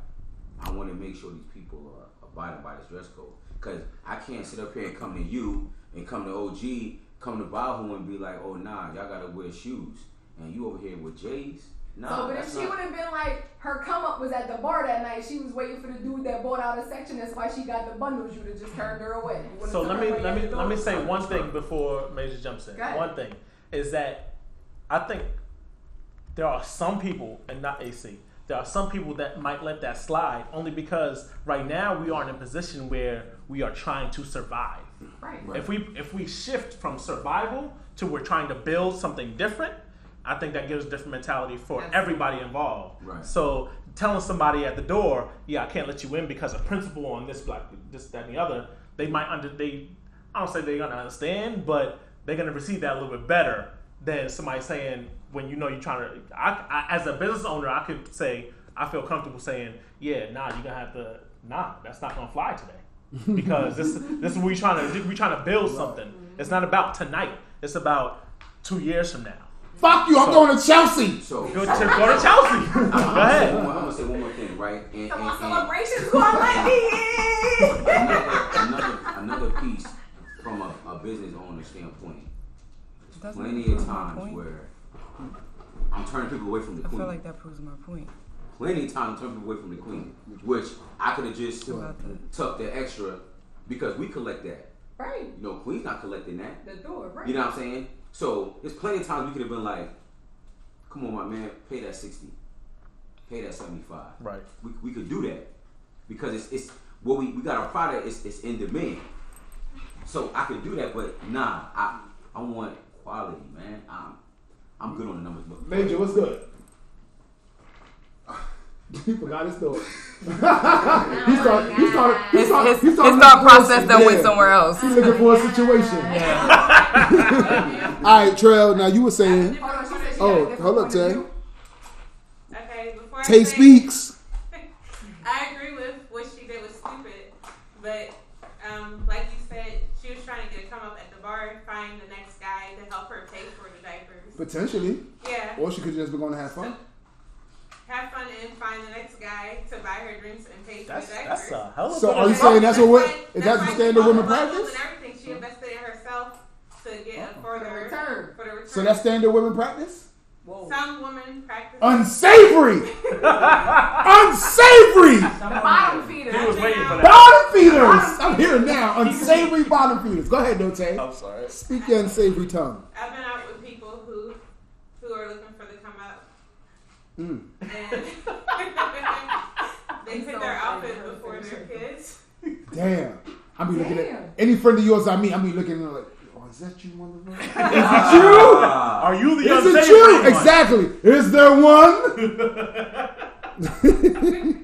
I want to make sure these people are abiding by this dress code. Because I can't sit up here and come to you and come to OG, come to Bahu and be like, "Oh nah, y'all gotta wear shoes," and you over here with J's. Nah, So, but if she not- would have been like, her come up was at the bar that night, she was waiting for the dude that bought out a section. That's why she got the bundles. You would have just turned her away. So let me let me let me say one thing before Major jumps in. One thing is that I think there are some people, and not AC, there are some people that might let that slide only because right now we aren't in a position where we are trying to survive. Right. Right. If we if we shift from survival to we're trying to build something different, I think that gives a different mentality for Absolutely. everybody involved. Right. So telling somebody at the door, yeah, I can't let you in because of principle on this black this that and the other, they might under they I don't say they're gonna understand, but they're gonna receive that a little bit better than somebody saying when you know you're trying to. I, I as a business owner, I could say I feel comfortable saying, yeah, nah, you're gonna have to, nah, that's not gonna fly today because this this is what we trying to we trying to build something. It's not about tonight. It's about two years from now. Fuck you! I'm going to Chelsea. So Go to, go to Chelsea. Go (laughs) I'm, gonna ahead. one I'm gonna say one more thing, right? And, Come and- on, and celebrations going let me another, (laughs) another another piece from a, a business owner standpoint. There's plenty of times where I'm turning people away from the I queen. feel like that proves my point. Plenty of times turning people away from the queen, which I could have just About the- tucked the extra because we collect that. Right. You know, Queen's not collecting that. The door, right. You know what I'm saying? So there's plenty of times we could have been like, "Come on, my man, pay that sixty, pay that seventy-five. Right. We, we could do that because it's it's what we, we got our product is it's in demand. So I could do that, but nah, I I want quality, man. I'm I'm good on the numbers, but Major, what's good? He forgot his story. (laughs) he started. He started. He His, started. his, he his started thought looking process that went somewhere else. He's looking for a situation. Yeah. (laughs) All right, Trail. Now you were saying. Hold on, she said she Oh, had a different hold up, Tay. Okay, before Tay speaks. (laughs) I agree with what she did was stupid, but um, like you said, she was trying to get a come up at the bar, find the next guy to help her pay for the diapers. Potentially, Yeah, or she could just be going to have fun. Have fun and find the next guy to buy her drinks and pay for That's the diapers. that's a hell of So are you saying that's what? why- wo- Is that's that the standard women practice? And everything she invested in herself to get a oh. For the further return. for the return. So that's standard women practice. Whoa. some women practice. Unsavory. (laughs) Unsavory. Bottom feeder. He was waiting for that. Bottom feeders. I'm here now. Unsavory bottom feeders. Go ahead, Dote. I'm sorry. Speak your unsavory tongue. I've been out with people who who are looking for the come up. Mm. And they put their outfit before their kids. Damn. I be looking Damn. at any friend of yours I meet. I be looking at them like, oh, is that you, motherfucker? (laughs) Is it (laughs) you? Are you the you? Is it you? one? Exactly. Is there one?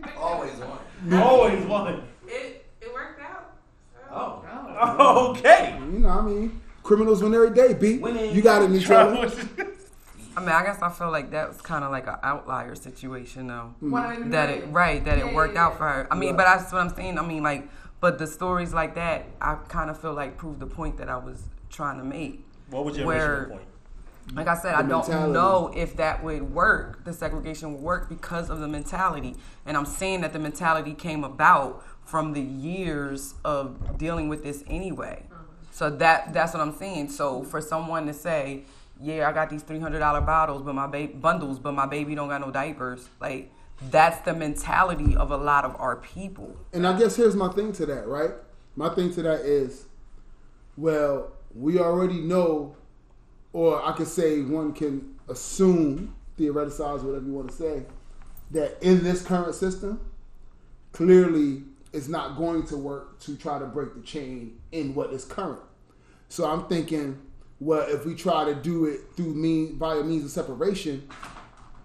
(laughs) Always one. Always one. It it worked out. So. Oh. Okay. You know, I mean, criminals win every day. B. Winning. You got it, Nutrella. I mean, I guess I feel like that was kind of like an outlier situation, though. One of them That it right, that Yeah, it worked yeah, out for her. I mean, Right. but that's what I'm saying. I mean, like, but the stories like that, I kind of feel like proved the point that I was trying to make. What was your Where- original point? Like I said, The I don't mentality. know if that would work. The segregation would work because of the mentality, and I'm saying that the mentality came about from the years of dealing with this anyway. Uh-huh. So that that's what I'm saying. So for someone to say, "Yeah, I got these three hundred dollar bottles, but my baby bundles, but my baby don't got no diapers," like that's the mentality of a lot of our people. And I guess here's my thing to that, right? My thing to that is, well, we already know, or I could say one can assume, theoreticize, whatever you want to say, that in this current system, clearly it's not going to work to try to break the chain in what is current. So I'm thinking, well, if we try to do it through mean via means of separation,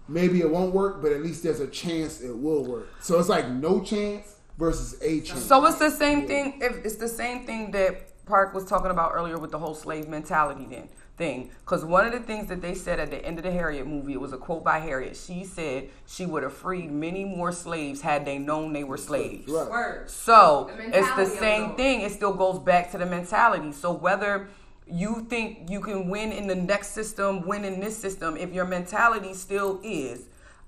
maybe it won't work, but at least there's a chance it will work. So it's like no chance versus a chance. So it's the same thing. If it's the same thing that Park was talking about earlier with the whole slave mentality then thing. Because one of the things that they said at the end of the Harriet movie, it was a quote by Harriet. She said she would have freed many more slaves had they known they were slaves. Right. So The it's the same thing. It still goes back to the mentality. So whether you think you can win in the next system, win in this system, if your mentality still is,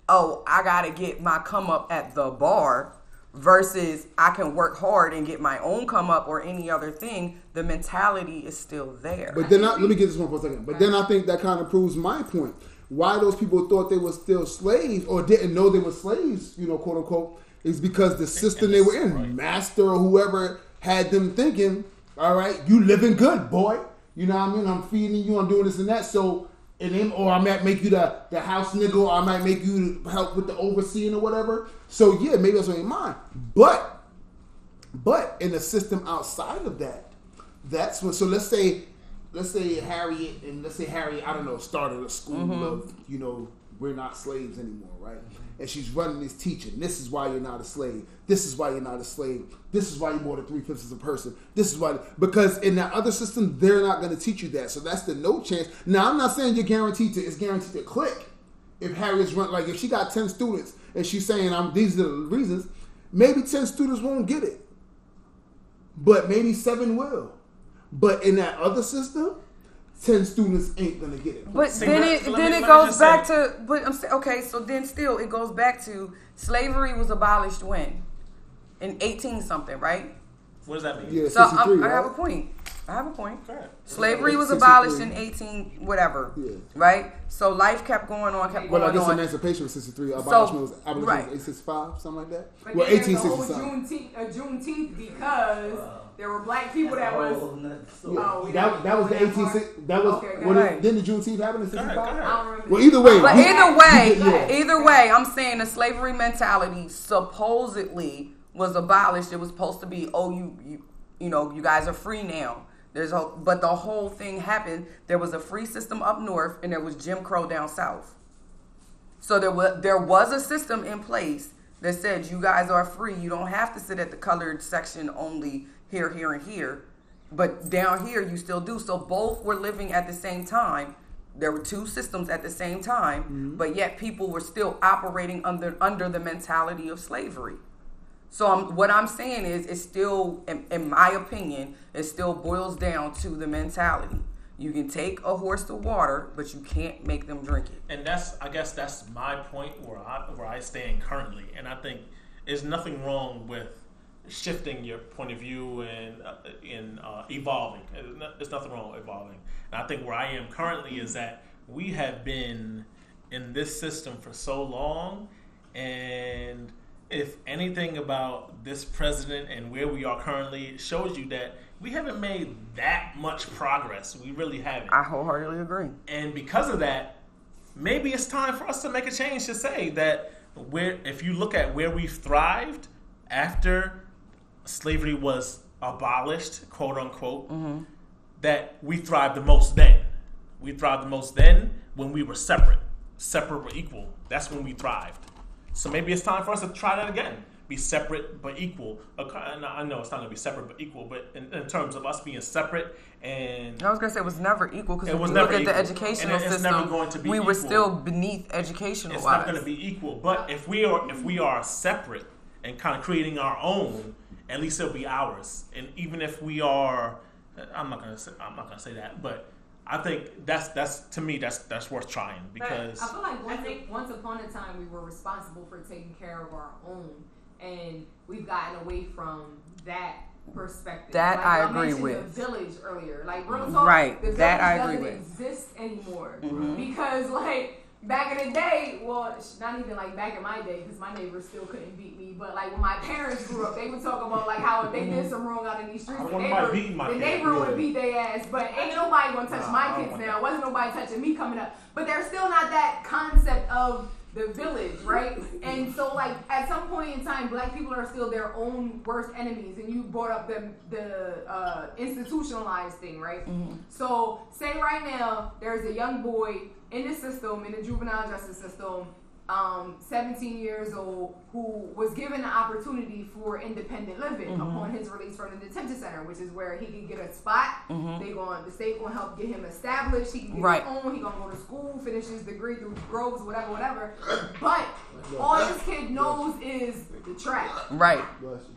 oh, I gotta get my come up at the bar versus I can work hard and get my own come up or any other thing, the mentality is still there. But then I, let me get this one for a second. But then I think that kind of proves my point. Why those people thought they were still slaves or didn't know they were slaves, you know, quote unquote, is because the system they were in, master or whoever had them thinking, all right, you living good, boy. You know what I mean? I'm feeding you, I'm doing this and that. So and then, or I might make you the, the house nigga, or I might make you help with the overseeing or whatever. So yeah, maybe that's on your mind. But but in the system outside of that, that's what. So let's say let's say Harriet and let's say Harriet, I don't know, started a school Mm-hmm. of you know we're not slaves anymore, right? And she's running this teaching. This is why you're not a slave. This is why you're not a slave. This is why you're more than three fifths of a person. This is why because in that other system they're not going to teach you that. So that's the no chance. Now I'm not saying you're guaranteed to. It's guaranteed to click. If Harriet's run like if she got ten students and she's saying I'm these are the reasons, maybe ten students won't get it, but maybe seven will. But in that other system, ten students ain't gonna get it. But See, then let- it then me- it goes back say- to but I'm okay, so then still it goes back to slavery was abolished when in eighteen something, right? What does that mean? Yeah, So I'm, I have a point. I have a point. Go. Slavery was abolished in eighteen whatever, Yeah. right? So life kept going on, kept going on. Well, I going guess on. emancipation was 63. Abolishment was abolition right. was 865, something like that. But well, then there's the whole 1865. Juneteenth, uh, Juneteenth because there were black people that was. whole nother. Oh, we That, that was the go that 18. That was Okay, go when ahead. it, then the Juneteenth happened in 65. go ahead. I don't remember. Well, either way, But we- either (laughs) way, Yeah. either way, I'm saying the slavery mentality supposedly was abolished. It was supposed to be, oh, you, you, you know, you guys are free now. There's a, but the whole thing happened. There was a free system up north, and there was Jim Crow down south. So there was there was a system in place that said you guys are free. You don't have to sit at the colored section only here, here, and here. But down here you still do. So both were living at the same time. There were two systems at the same time, mm-hmm. but yet people were still operating under under the mentality of slavery. So I'm, what I'm saying is, it still, in, in my opinion, it still boils down to the mentality. You can take a horse to water, but you can't make them drink it. and that's I guess that's my point where I where I stand currently, and I think there's nothing wrong with shifting your point of view and uh, in uh, evolving. There's nothing wrong with evolving, and I think where I am currently is that we have been in this system for so long, and if anything about this president and where we are currently shows you that we haven't made that much progress. We really haven't. I wholeheartedly agree. And because of that, maybe it's time for us to make a change to say that where if you look at where we've thrived after slavery was abolished, quote unquote, mm-hmm. that we thrived the most then. We thrived the most then when we were separate, separate but equal. That's when we thrived. So maybe it's time for us to try that again. Be separate but equal. I know it's not going to be separate but equal, but in, in terms of us being separate and I was gonna say it was never equal because if was you look at the educational And it- it's system, never going to be we were still beneath educational it's wise. not going to be equal. But if we are if we are separate and kind of creating our own, at least it'll be ours. And even if we are, I'm not gonna say, I'm not gonna say that, but I think that's that's to me that's that's worth trying because I feel like once, I think- once upon a time we were responsible for taking care of our own, and we've gotten away from that perspective. That like, I y'all agree with. The village earlier, like real talk, Right, The that I doesn't agree with. Mm-hmm. exist anymore because like. Back in the day, well, not even like back in my day, because my neighbors still couldn't beat me. But like when my parents grew up, they would talk about like how if they did some wrong out in these streets, the don't want nobody neighbor, beating my the neighbor would beat their ass. But ain't nobody gonna touch Nah, my kids now. that. Wasn't nobody touching me coming up. But there's still not that concept of the village, right? And so, like, at some point in time, black people are still their own worst enemies. And you brought up the the uh, institutionalized thing, right? So, say right now there's a young boy in the system, in the juvenile justice system, um, 17 years old, who was given an opportunity for independent living mm-hmm. upon his release from the detention center, which is where he can get a spot. Mm-hmm. They going, the state going to help get him established. He can get Right. his own. He gonna go to school, finish his degree through Groves, whatever, whatever. But all this kid knows is the trap. right.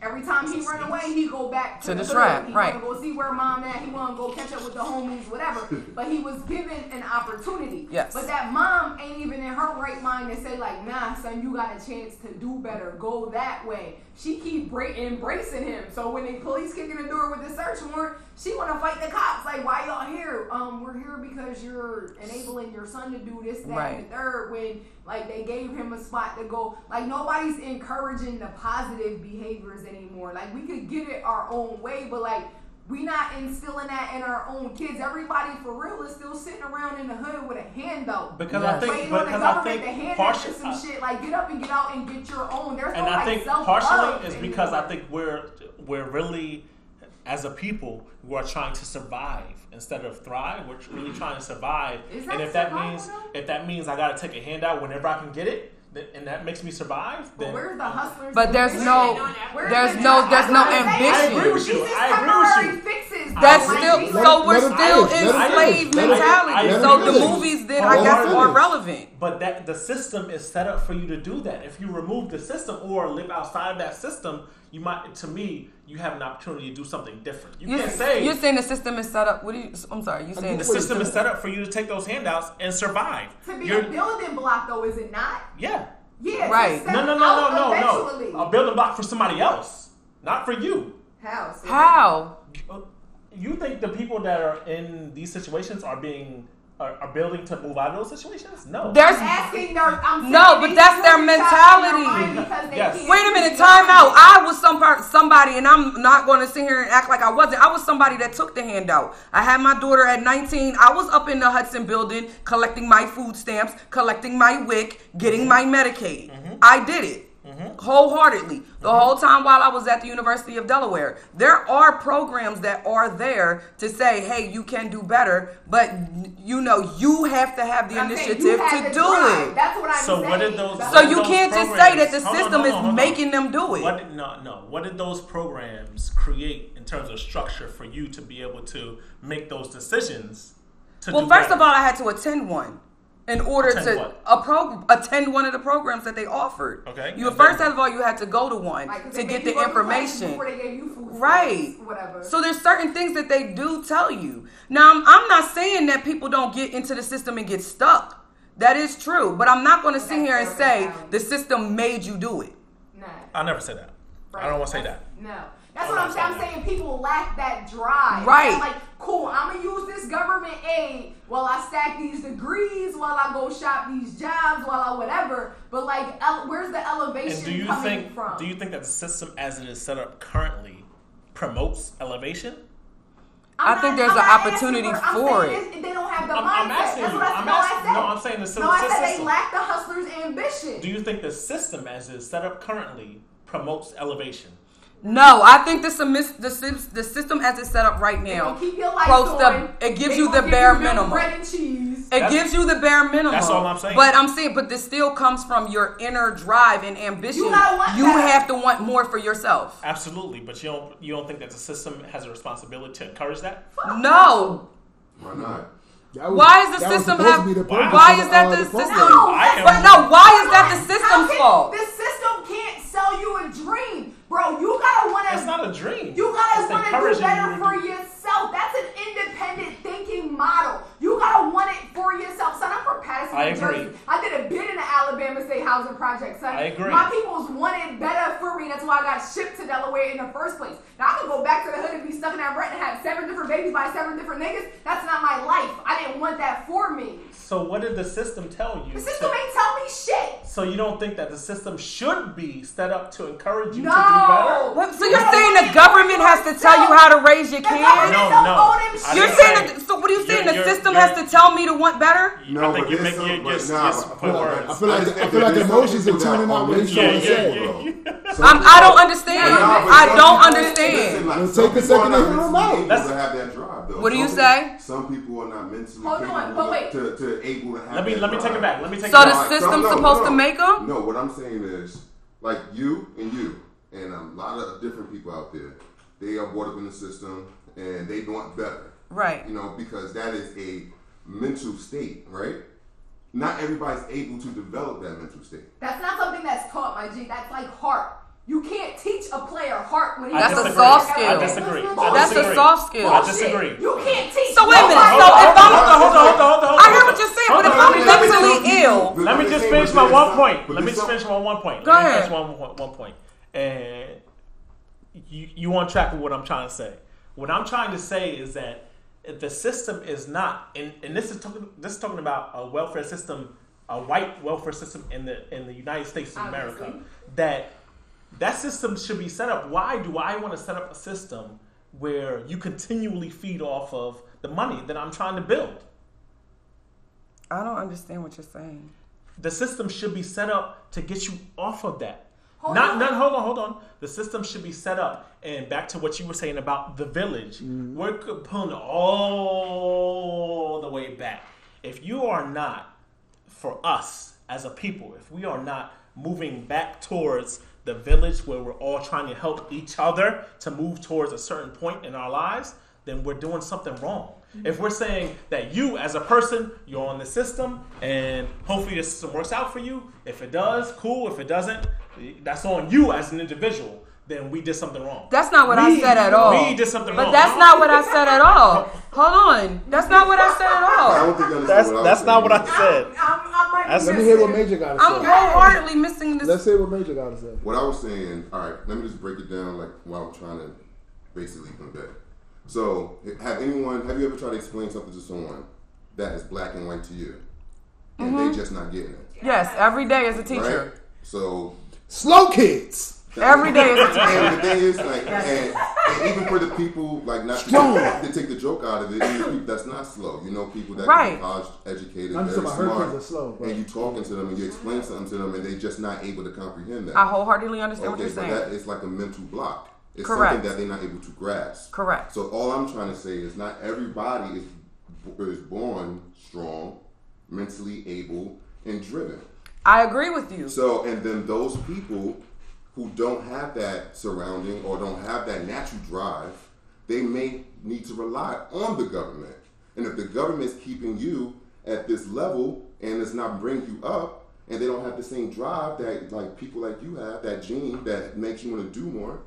Every time he run away, he go back to, To the hood. trap, He right. wanna go see where mom at. He wanna go catch up with the homies, whatever. But he was given an opportunity. Yes. But that mom ain't even in her right mind to say like, nah, son, you got a chance to do better. Go that way. She keep bra- embracing him. So when the police kick in the door with the search warrant, she wanna fight the cops. Like, why y'all here? Um, we're here because you're enabling your son to do this, that, Right. and the third. When like they gave him a spot to go. Like nobody's encouraging the positive behaviors anymore. Like we could get it our own way, but like we not instilling that in our own kids. Everybody for real is still sitting around in the hood with a handout. because Yes. I think Waiting on the because I government think to hand partially us some shit. Like get up and get out and get your own. There's and no I like think self partially is because I think we're we're really as a people, we are trying to survive instead of thrive. We're really trying to survive. Is and if that means though? if that means I gotta take a handout whenever I can get it, th- and that makes me survive, But where's the hustlers? But there's no, there's no, there's no That's what I'm saying. I agree with ambition. you. I agree with temporary you. Fixes. That's still Like, so we're let still finish. in slave finish. Let him- mentality. So the movies then I guess are finish. relevant. But that the system is set up for you to do that. If you remove the system or live outside of that system, you might, to me, you have an opportunity to do something different. You You're, can't say you're saying the system is set up. What do you? I'm sorry. You saying the the system is set up for you to take those handouts and survive. To be You're- a building block, though, is it not? yeah. Yeah. Right. step No, no, no, no, no, eventually. no. A building block for somebody else, not for you. How? How? Uh, You think the people that are in these situations are being are, are building to move out of those situations? No. There's I'm asking their. I'm No, but that's their mentality. their mind because they Yes. Wait a minute, time out. I was some part, somebody, and I'm not going to sit here and act like I wasn't. I was somebody that took the handout. I had my daughter at 19. I was up in the Hudson building collecting my food stamps, collecting my WIC, getting mm-hmm. my Medicaid. Mm-hmm. I did it. Mm-hmm. Wholeheartedly, the mm-hmm. whole time while I was at the University of Delaware, there are programs that are there to say, "Hey, you can do better," but you know you have to have the I'm initiative you to the do drive. it. That's what I'm So saying. what did those? So what you those can't just say programs- that the Hold on, system hold is on, hold on. making them do it. What did, no, no. What did those programs create in terms of structure for you to be able to make those decisions? Well, first better? of all, I had to attend one in order Attend to what? a pro- attend one of the programs that they offered. Okay, You and first then- of all you had to go to one Like, 'cause to get the go through classes information. before they gave you food Right. Whatever. So there's certain things that they do tell you. Now I'm, I'm not saying that people don't get into the system and get stuck. That is true, but I'm not going to sit here and say the system made you do it. Nah. I never said that. I don't want to say that. No. That's what I'm saying. I'm saying people lack that drive. Right. They're like, cool, I'm gonna use this government aid while I stack these degrees, while I go shop these jobs, while I whatever. But like, ele- where's the elevation And do you coming think? from? Do you think that the system, as it is set up currently, promotes elevation? I I'm think there's I'm an opportunity asking I'm for it. it's- They don't have the I'm- mindset. I'm asking That's you. what I, I'm no, I asking- said. no, I'm saying the system. No, I system- said they lack the hustler's ambition. Do you think the system, as it is set up currently, promotes elevation? No, I think the, sym- the, the system as it's set up right now keep your the- it gives They you gonna the give bare you minimum. Bread and cheese. It That's- gives you the bare minimum. That's all I'm saying. But I'm saying, but this still comes from your inner drive and ambition. You gotta want You that. have to want more for yourself. Absolutely, but you don't. You don't think that the system has a responsibility to encourage that? No. Why not? Was- Why is the system supposed have? be the Why- purpose Why is that uh, the the system? No, But no, why is that the system's fault? The system can't sell you a dream, bro. You gotta want It's not a dream. You gotta It's want to do better for yourself. That's an independent thinking model. You gotta want it for yourself. Son, I'm from Paterson, I New agree. Jersey. I did a bid in the Alabama State Housing Project, son. I agree. My people's wanted better for me. That's why I got shipped to Delaware in the first place. Now I can go back to the hood and be stuck in that rent and have seven different babies by seven different niggas. That's not my life. I didn't want that for me. So what did the system tell you? The system to- ain't tell me shit. so you don't think that the system should be set up to encourage you No. to do better? What- So You you're gotta saying the government has to tell you how to raise your kids? No, no. owe them I shit. You're saying that, so what are you saying? You're- the you're- system you're- has to tell me to want better? No, I think but you there's make some, your- but nah, your but- point but- words. I feel like- understand I feel like there's emotions are turning out what he's really trying to strong, say. bro. (laughs) Some I'm, people- I don't understand. Nah, I don't understand. listen, like, It'll some take a people second are to not hear them mentally out. able That's- to have that drive, though. What do you Some- say? Some people are not mentally Hold on, capable but wait. to, to able to have Let me that let me take drive. it back. Let me take So it the back. Alright, system's no, no, supposed no. to them? No, what I'm saying is, like you and you and a lot of different people out there, they are brought up in the system and they want better. Right. You know, because that is a mental state, right? Not everybody's able to develop that mental state. That's not something that's taught, my G. That's like heart. You can't teach a player heart when he That's a soft skill. I disagree. I That's a soft skill. I disagree. You can't teach. So wait a minute. So if I'm- hold on, hold on, hold on, hold on. I hear what you're saying, but if Hold on, I'm let me- let me- mentally ill, Let me just finish my one point. Let me just finish my one point. Go Let me ahead. finish one, one, one point. And you you on track with what I'm trying to say. What I'm trying to say is that if the system is not, and, and this is talking this is talking about a welfare system, a white welfare system in the in the United States of America, that that system should be set up. Why do I want to set up a system where you continually feed off of the money that I'm trying to build? I don't understand what you're saying. The system should be set up to get you off of that. Hold not on. none. Hold on, hold on. The system should be set up, and back to what you were saying about the village. Mm-hmm. We're pulling all the way back. If you are not for us as a people, if we are not moving back towards the village where we're all trying to help each other to move towards a certain point in our lives, then we're doing something wrong. If we're saying that you, as a person, you're on the system, and hopefully the system works out for you. If it does, cool. If it doesn't, that's on you as an individual. Then we did something wrong. That's not what I said at all. we did something but wrong. But that's not what I said at all. Hold on. That's not what I said at all. I all. don't think you That's what I was that's not what I said. I'm, I'm, I might That's- Let me hear what Major got to say. I'm wholeheartedly missing this. Let's hear what Major got to say. What I was saying, all right, let me just break it down like while I'm trying to basically convey. So, have anyone, have you ever tried to explain something to someone that is black and white to you, and they mm-hmm. just not getting it, Yes, every day as a right? teacher. So, Slow kids. Every day as a teacher. and the thing is, like, and, and even for the people, like, not to, Strong. to take the joke out of it, people that's not slow, you know, people that Right. are college educated, I'm just very talking about her smart, kids are slow, bro. and you talking to them and you explain something to them, and they're just not able to comprehend that. I wholeheartedly understand what Okay, you're but saying. that is like a mental block. It's Correct. something that they're not able to grasp. Correct. So all I'm trying to say is not everybody is is born strong, mentally able, and driven. I agree with you. So and then those people who don't have that surrounding or don't have that natural drive, they may need to rely on the government. And if the government is keeping you at this level and it's not bringing you up, and they don't have the same drive that like people like you have, that gene that makes you want to do more,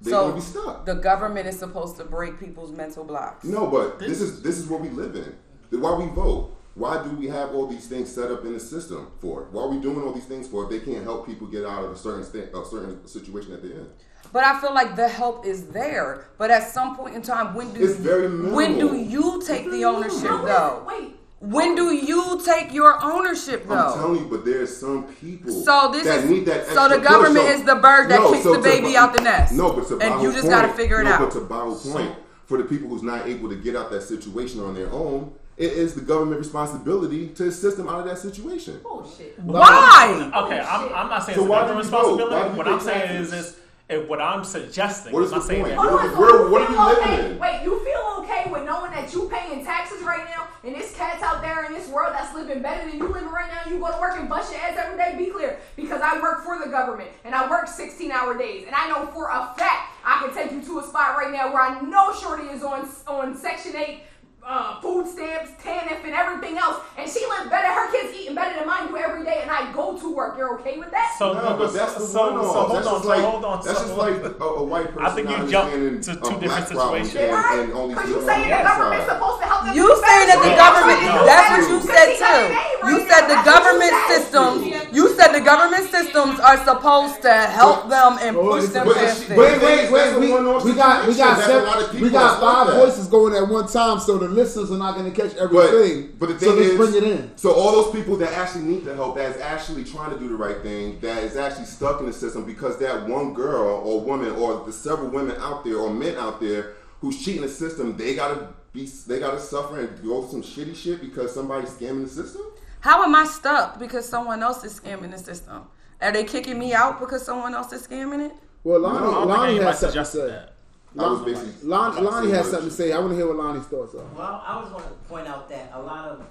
they're So gonna be stuck. the government is supposed to break people's mental blocks. No, but this is this is what we live in. Why we vote? Why do we have all these things set up in the system for? Why are we doing all these things for if they can't help people get out of a certain sta- a certain situation that they're in? But I feel like the help is there. But at some point in time, when do It's very when do you take the ownership No, though? Wait. When do you take your ownership though? I'm though? telling you, but there's some people So this that is need that so the extra push. government So- is the bird that No, kicks so the baby Bi- out the nest. No, but to and you just got to figure it no, out. But to Bible's point, for the people who's not able to get out that situation on their own, it is the government responsibility to assist them out of that situation. Oh, Bullshit. Why? Okay, I'm, I'm not saying So it's why a do government we vote? Why responsibility. What I'm saying taxes? is, is and what I'm suggesting. What is I'm not the saying point? that- What Hold are so where- you what are feel we living okay? in? Wait, you feel okay with knowing that you paying taxes right now, and this cat's out there in this world that's living better than you living right now. You go to work and bust your ass every day. Be clear, because I work for the government and I work 16-hour days, and I know for a fact I can take you to a spot right now where I know Shorty is on on Section 8. Uh, food stamps, TANF, and everything else, and she lives better. Her kids eating better than mine do every day, and I go to work. You're okay with that? So, No, but that's the so, one so, off. hold That's on, just so like hold on. that's so, just like a, a white person. I think you not jumped to two black different situations. And, and only Because you seeing saying on the government's side. supposed to help them You do saying that the government They're trying to that's do what you said too. got You said now. the That's government you said. systems you said the government systems are supposed to help them and push them past. Wait, wait, wait. We, we got we got situation. That's a seven, lot of we got five voices going at one time, so the listeners are not going to catch everything. But, but the so thing let's is, bring it in. so all those people that actually need the help, that is actually trying to do the right thing, that is actually stuck in the system because that one girl or woman or the several women out there or men out there who's cheating the system, they gotta be, they gotta suffer and go through some shitty shit because somebody's scamming the system. How am I stuck because someone else is scamming the system? Are they kicking me out because someone else is scamming it? Well, I Lonnie, don't think Lonnie anybody has something to suggested say. that. I was basically Lonnie, Lonnie has saying something to say. I want to hear what Lonnie's thoughts are. Well, I just want to point out that a lot of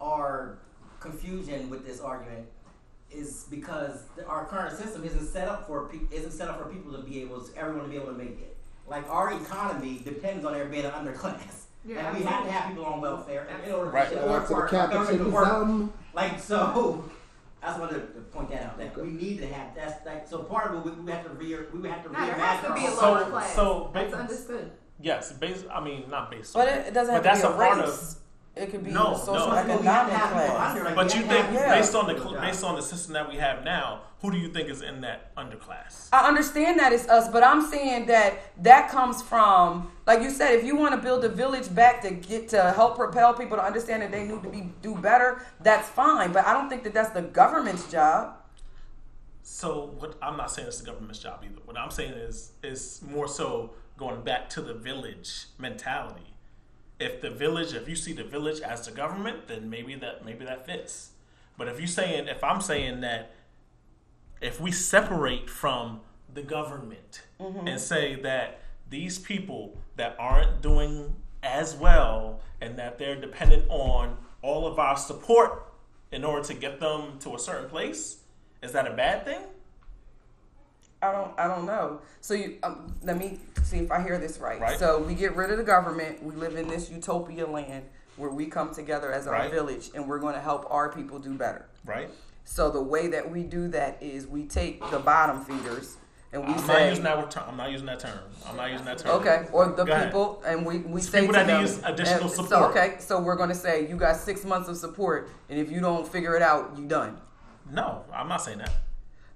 our confusion with this argument is because our current system isn't set up for pe- isn't set up for people to be able to everyone to be able to make it. Like our economy depends on there being an underclass. Yeah, like we have to have people on welfare in order Right. for to the for our government to work. capitalism. Like so, I just wanted to point that out. That we need to have that's like so part of it. We, we have to re we would have to Nah, there reimagine has to be a whole- So- lower class. so That's bas- understood. Yes, based. I mean, not based. But on it, it doesn't But have that's to a be a part race. It could be No, social no. But we have to economic class. under, like, But you think, have Yeah. based on the people cl- based on the system that we have now, who do you think is in that underclass? I understand that it's us, but I'm saying that that comes from, like you said, if you want to build a village back to get to help propel people to understand that they need to be do better, that's fine. But I don't think that that's the government's job. So what I'm not saying it's the government's job either. What I'm saying is is more so going back to the village mentality. If the village, if you see the village as the government, then maybe that maybe that fits. But if you saying if I'm saying that if we separate from the government Mm-hmm. and say that these people that aren't doing as well and that they're dependent on all of our support in order to get them to a certain place, is that a bad thing? I don't I don't know. So you um, let me see if I hear this right. Right. So we get rid of the government. We live in this utopia land where we come together as our Right. village, and we're going to help our people do better. Right? So the way that we do that is we take the bottom feeders and we I'm not using that term. I'm not using that term. I'm not using that term. Okay, or the Go ahead. people, and we, we It's say people to that them, need additional and support. So, okay, so we're going to say you got six months of support, and if you don't figure it out, you done. No, I'm not saying that.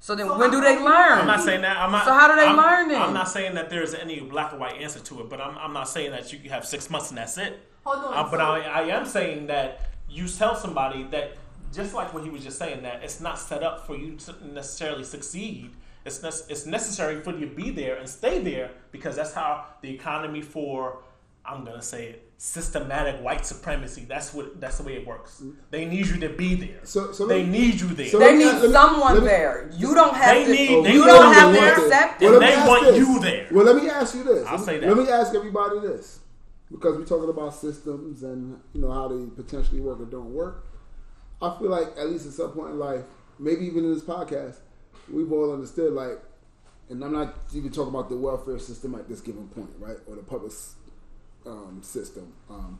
So then, when do they learn? I'm not saying that. I'm not. So how do they I'm, learn then? I'm not saying that there's any black or white answer to it, but I'm, I'm not saying that you have six months and that's it. Hold on. Uh, but so- I, I am saying that you tell somebody that just like what he was just saying that it's not set up for you to necessarily succeed. It's nec- it's necessary for you to be there and stay there because that's how the economy for I'm gonna say it systematic white supremacy. That's what that's the way it works. They need you to be there. So- so they me- need you there. so they me- need me- someone me- there. You don't have They to. need- they you don't have they to want it. accept Well, it. let me They want this. you there. Well, let me ask you this. I'll say that. Let me ask everybody this, because we're talking about systems and you know how they potentially work or don't work. I feel like at least at some point in life, maybe even in this podcast, we've all understood like, and I'm not even talking about the welfare system at this given point, right, or the public um, system. Um,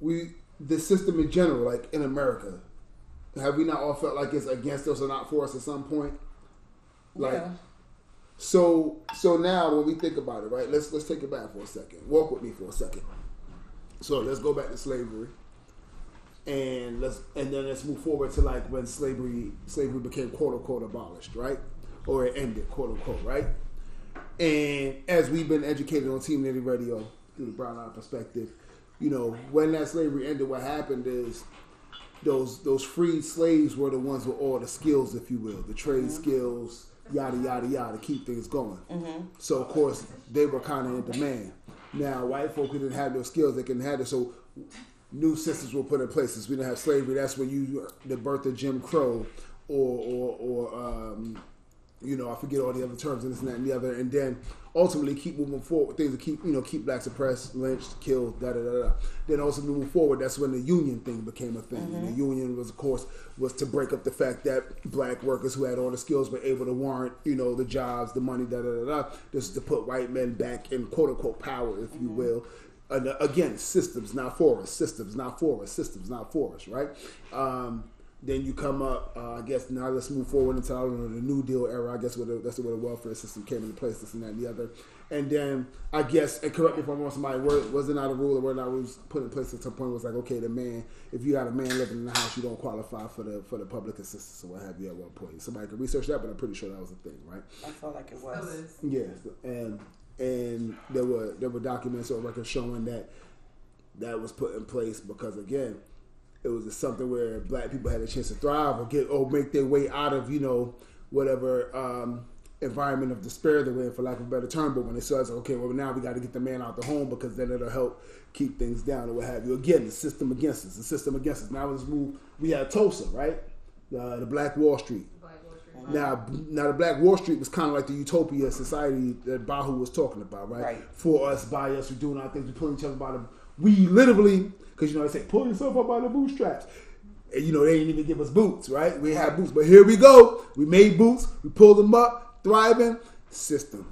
we the system in general, like in America, have we not all felt like it's against us or not for us at some point? Like, Yeah. so so now when we think about it, right? Let's let's take it back for a second. Walk with me for a second. So let's go back to slavery, and let's and then let's move forward to like when slavery slavery became quote unquote abolished, right? Or it ended, quote unquote, right? And as we've been educated on Team Nitty Radio through the Brown Eye perspective, you know, when that slavery ended, what happened is those those freed slaves were the ones with all the skills, if you will, the trade mm-hmm. skills, yada yada yada, to keep things going. Mm-hmm. So of course they were kind of in demand. Now white folk didn't have those skills, they couldn't have it. So new systems were put in places. We didn't have slavery, that's when you the birth of Jim Crow, or or or um, you know, I forget all the other terms and this and that and the other, and then ultimately keep moving forward things to keep, you know, keep blacks oppressed, lynched, killed, da da da da. Then also move forward, that's when the union thing became a thing. And the union was, of course, was to break up the fact that black workers who had all the skills were able to warrant, you know, the jobs, the money, da da da da. This is to put white men back in quote unquote power, if you will. And uh, again, systems not for us, systems not for us, systems not for us, right? Um, then you come up, uh, I guess now let's move forward into I don't know, the New Deal era. I guess where the, that's where the welfare system came into place, this and that and the other. And then I guess, and correct me if I'm wrong, somebody were, wasn't not a rule or were not rules put in place at some point was like, okay, the man, if you got a man living in the house, you don't qualify for the for the public assistance or what have you at one point. Somebody could research that, but I'm pretty sure that was a thing, right? I felt like it was. is- Yes, and and there were there were documents or records showing that that was put in place because again, it was something where black people had a chance to thrive or get or make their way out of you know whatever um, environment of despair they were in, for lack of a better term. But when it says okay, well now we got to get the man out the home because then it'll help keep things down or what have you. Again, the system against us, the system against us. Now let's move. We had Tulsa, right? Uh, the Black Wall Street. Now, now the Black Wall Street was kind of like the utopia society that Bahu was talking about, right? Right. For us, by us, we're doing our things, we pulling each other by the. We literally, because you know they say pull yourself up by the bootstraps. And, you know they didn't even give us boots, right? We had boots, but here we go. We made boots. We pulled them up, thriving. System.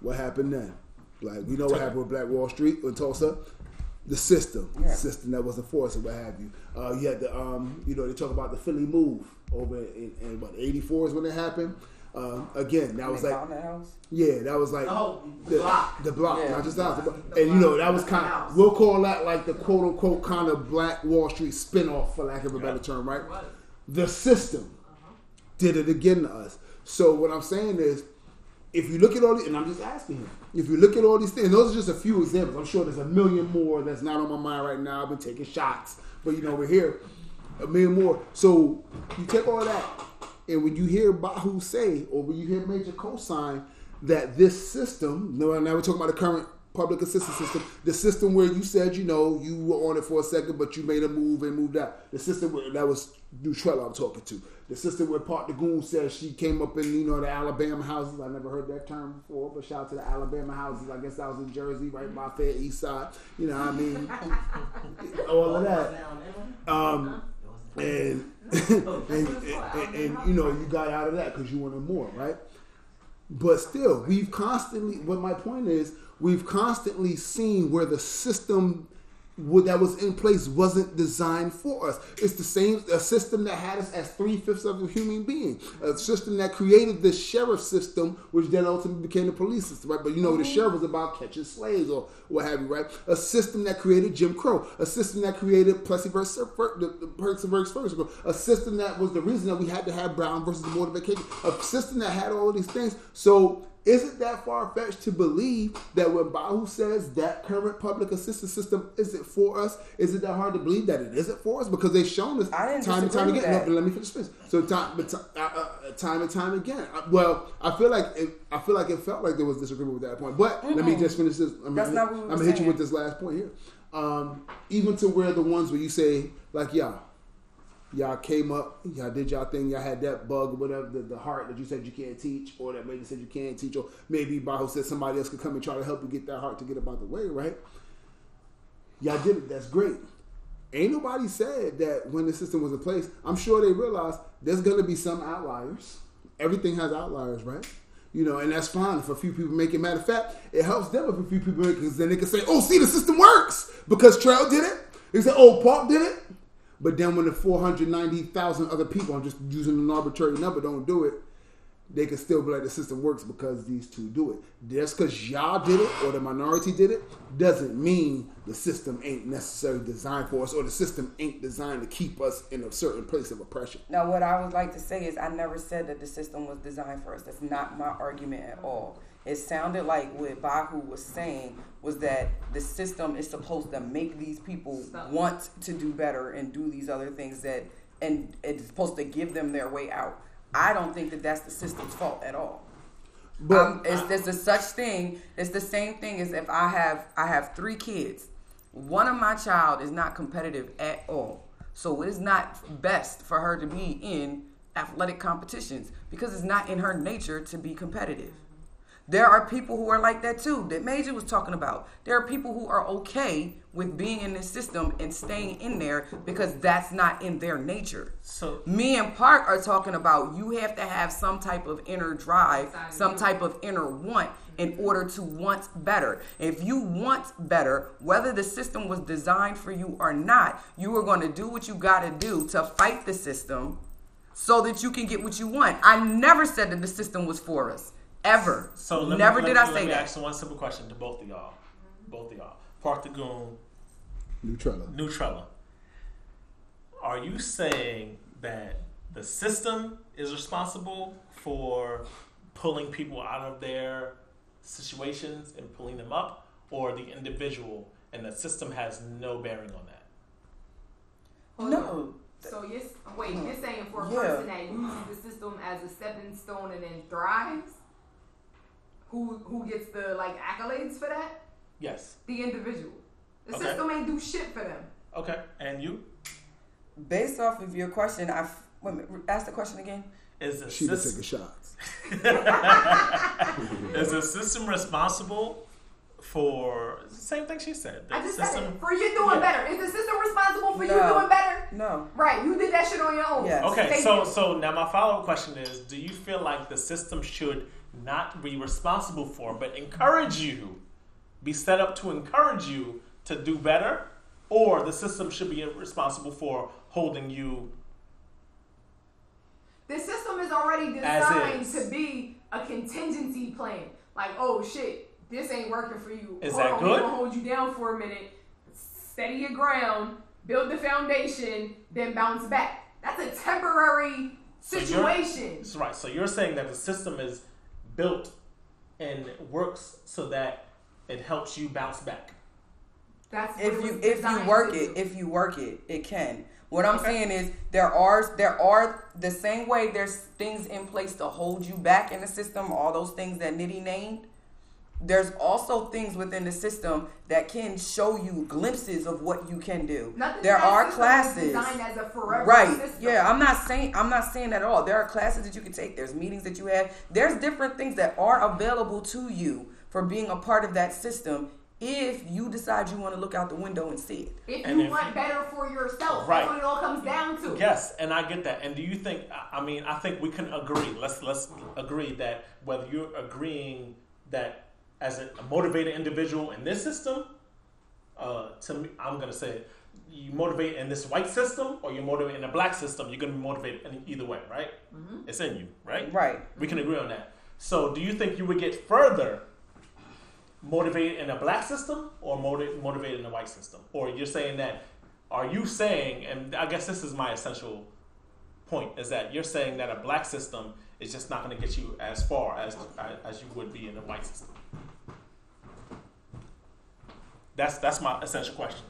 What happened then? Like we know what happened with Black Wall Street in Tulsa. The system, Yeah. system that wasn't for us or what have you. Uh, you had the, um, you know, they talk about the Philly move over in, in what '84 is when it happened. Um, again, that was like, house? yeah, that was like Oh, the block. the block, Yeah. not just the house. the block. And you know that was kind of we'll call that like the quote unquote kind of Black Wall Street spinoff, for lack of a better term, right? The system did it again to us. So what I'm saying is, if you look at all these, and I'm just asking him, if you look at all these things, those are just a few examples. I'm sure there's a million more that's not on my mind right now. I've been taking shots, but you know we're here, a million more. So you take all that, and when you hear Bahu say, or when you hear Major cosign that this system, no, now we're talking about the current public assistance system, the system where you said, you know, you were on it for a second, but you made a move and moved out. The system where, that was Nutrella I'm talking to. The sister with Park the Goon says she came up in, you know, the Alabama houses. I never heard that term before, but shout out to the Alabama houses. I guess I was in Jersey, right by Fair East Side. You know what I mean? (laughs) All of that. Um, and, (laughs) and, and, and, you know, you got out of that because you wanted more, right? But still, we've constantly, what my point is, we've constantly seen where the system that was in place wasn't designed for us. It's the same a system that had us as three fifths of a human being, a system that created the sheriff system, which then ultimately became the police system, right? But you know, mm-hmm. the sheriff was about catching slaves or what have you, right? A system that created Jim Crow, a system that created Plessy versus the Perks versus Ferguson, a system that was the reason that we had to have Brown versus the Board of Vacation, a system that had all of these things. So is it that far fetched to believe that when Bahu says that current public assistance system isn't for us, is it that hard to believe that it isn't for us? Because they've shown us time and time again. No, let me finish this. So time, but uh, uh, time and time again. Well, I feel like it, I feel like it felt like there was disagreement with that point. But Mm-mm. let me just finish this. I'm That's gonna, not what we I'm gonna hit you with this last point here. Um, even to where the ones where you say like, yeah y'all came up, y'all did y'all thing, y'all had that bug or whatever, the, the heart that you said you can't teach, or that maybe said you can't teach, or maybe Bahu said somebody else could come and try to help you get that heart to get up out the way, right? Y'all did it. That's great. Ain't nobody said that when the system was in place. I'm sure they realized there's going to be some outliers. Everything has outliers, right? You know, and that's fine if a few people make it. Matter of fact, it helps them if a few people make it because then they can say, "Oh, see, the system works because Trail did it." They say, "Oh, Park did it." But then when the 490,000 other people, I'm just using an arbitrary number, don't do it, they can still be like the system works because these two do it. Just because y'all did it or the minority did it doesn't mean the system ain't necessarily designed for us or the system ain't designed to keep us in a certain place of oppression. Now, what I would like to say is I never said that the system was designed for us. That's not my argument at all. It sounded like what Bahu was saying was that the system is supposed to make these people Stop. want to do better and do these other things that, and it's supposed to give them their way out. I don't think that that's the system's fault at all. But um, it's, there's a such thing. It's the same thing as if I have I have three kids. One of my child is not competitive at all, so it is not best for her to be in athletic competitions because it's not in her nature to be competitive. There are people who are like that too, that Major was talking about. There are people who are okay with being in this system and staying in there because that's not in their nature. So me and Park are talking about you have to have some type of inner drive, some type of inner want in order to want better. If you want better, whether the system was designed for you or not, you are going to do what you got to do to fight the system so that you can get what you want. I never said that the system was for us. Ever. So let never me, did I say let me that. Ask one simple question to both of y'all. Both of y'all. Park the Goon. Nutrella. Nutrella. Are you saying that the system is responsible for pulling people out of their situations and pulling them up, or the individual, and the system has no bearing on that? no. So you're wait, you're saying for a yeah. person that uses the system as a stepping stone and then thrives? Who who gets the like accolades for that? Yes. The individual. The okay. system ain't do shit for them. Okay, and you? Based off of your question, I wait a minute, ask the question again. Is the she system, taking shots? (laughs) is the system responsible for the same thing she said? The I just system, said it. For you doing yeah. better. Is the system responsible for no. you doing better? No. Right. You did that shit on your own. Yes. Okay. Thank so you. so now my follow up question is: Do you feel like the system should not be responsible for, but encourage you, be set up to encourage you to do better, or the system should be responsible for holding you. The system is already designed is. to be a contingency plan. Like, oh shit, this ain't working for you. Is Hold that on, good? Gonna hold you down for a minute, steady your ground, build the foundation, then bounce back. That's a temporary situation. So right. So you're saying that the system is built and works so that it helps you bounce back. That's if you if you work it, if you work it, it can. What I'm okay. saying is there are there are the same way there's things in place to hold you back in the system, all those things that Nitty named. There's also things within the system that can show you glimpses of what you can do. Nothing there are classes. designed as a forever Right. system. Yeah, I'm not saying I'm not saying that at all. There are classes that you can take. There's meetings that you have. There's different things that are available to you for being a part of that system if you decide you want to look out the window and see it. If And you if want you- better for yourself, Right. that's what it all comes down to. Yes, and I get that. And do you think? I- I mean, I think we can agree. Let's let's agree that whether you're agreeing that as a motivated individual in this system, uh, to me, I'm gonna say you motivate in this white system or you motivate in a black system. You're gonna be motivated in either way, right? It's in you, right? Right. We can agree on that. So, do you think you would get further motivated in a black system or motiv- motivated in a white system? Or you're saying that, are you saying, and I guess this is my essential point, is that you're saying that a black system is just not going to get you as far as, as you would be in a white system? That's, that's my essential question.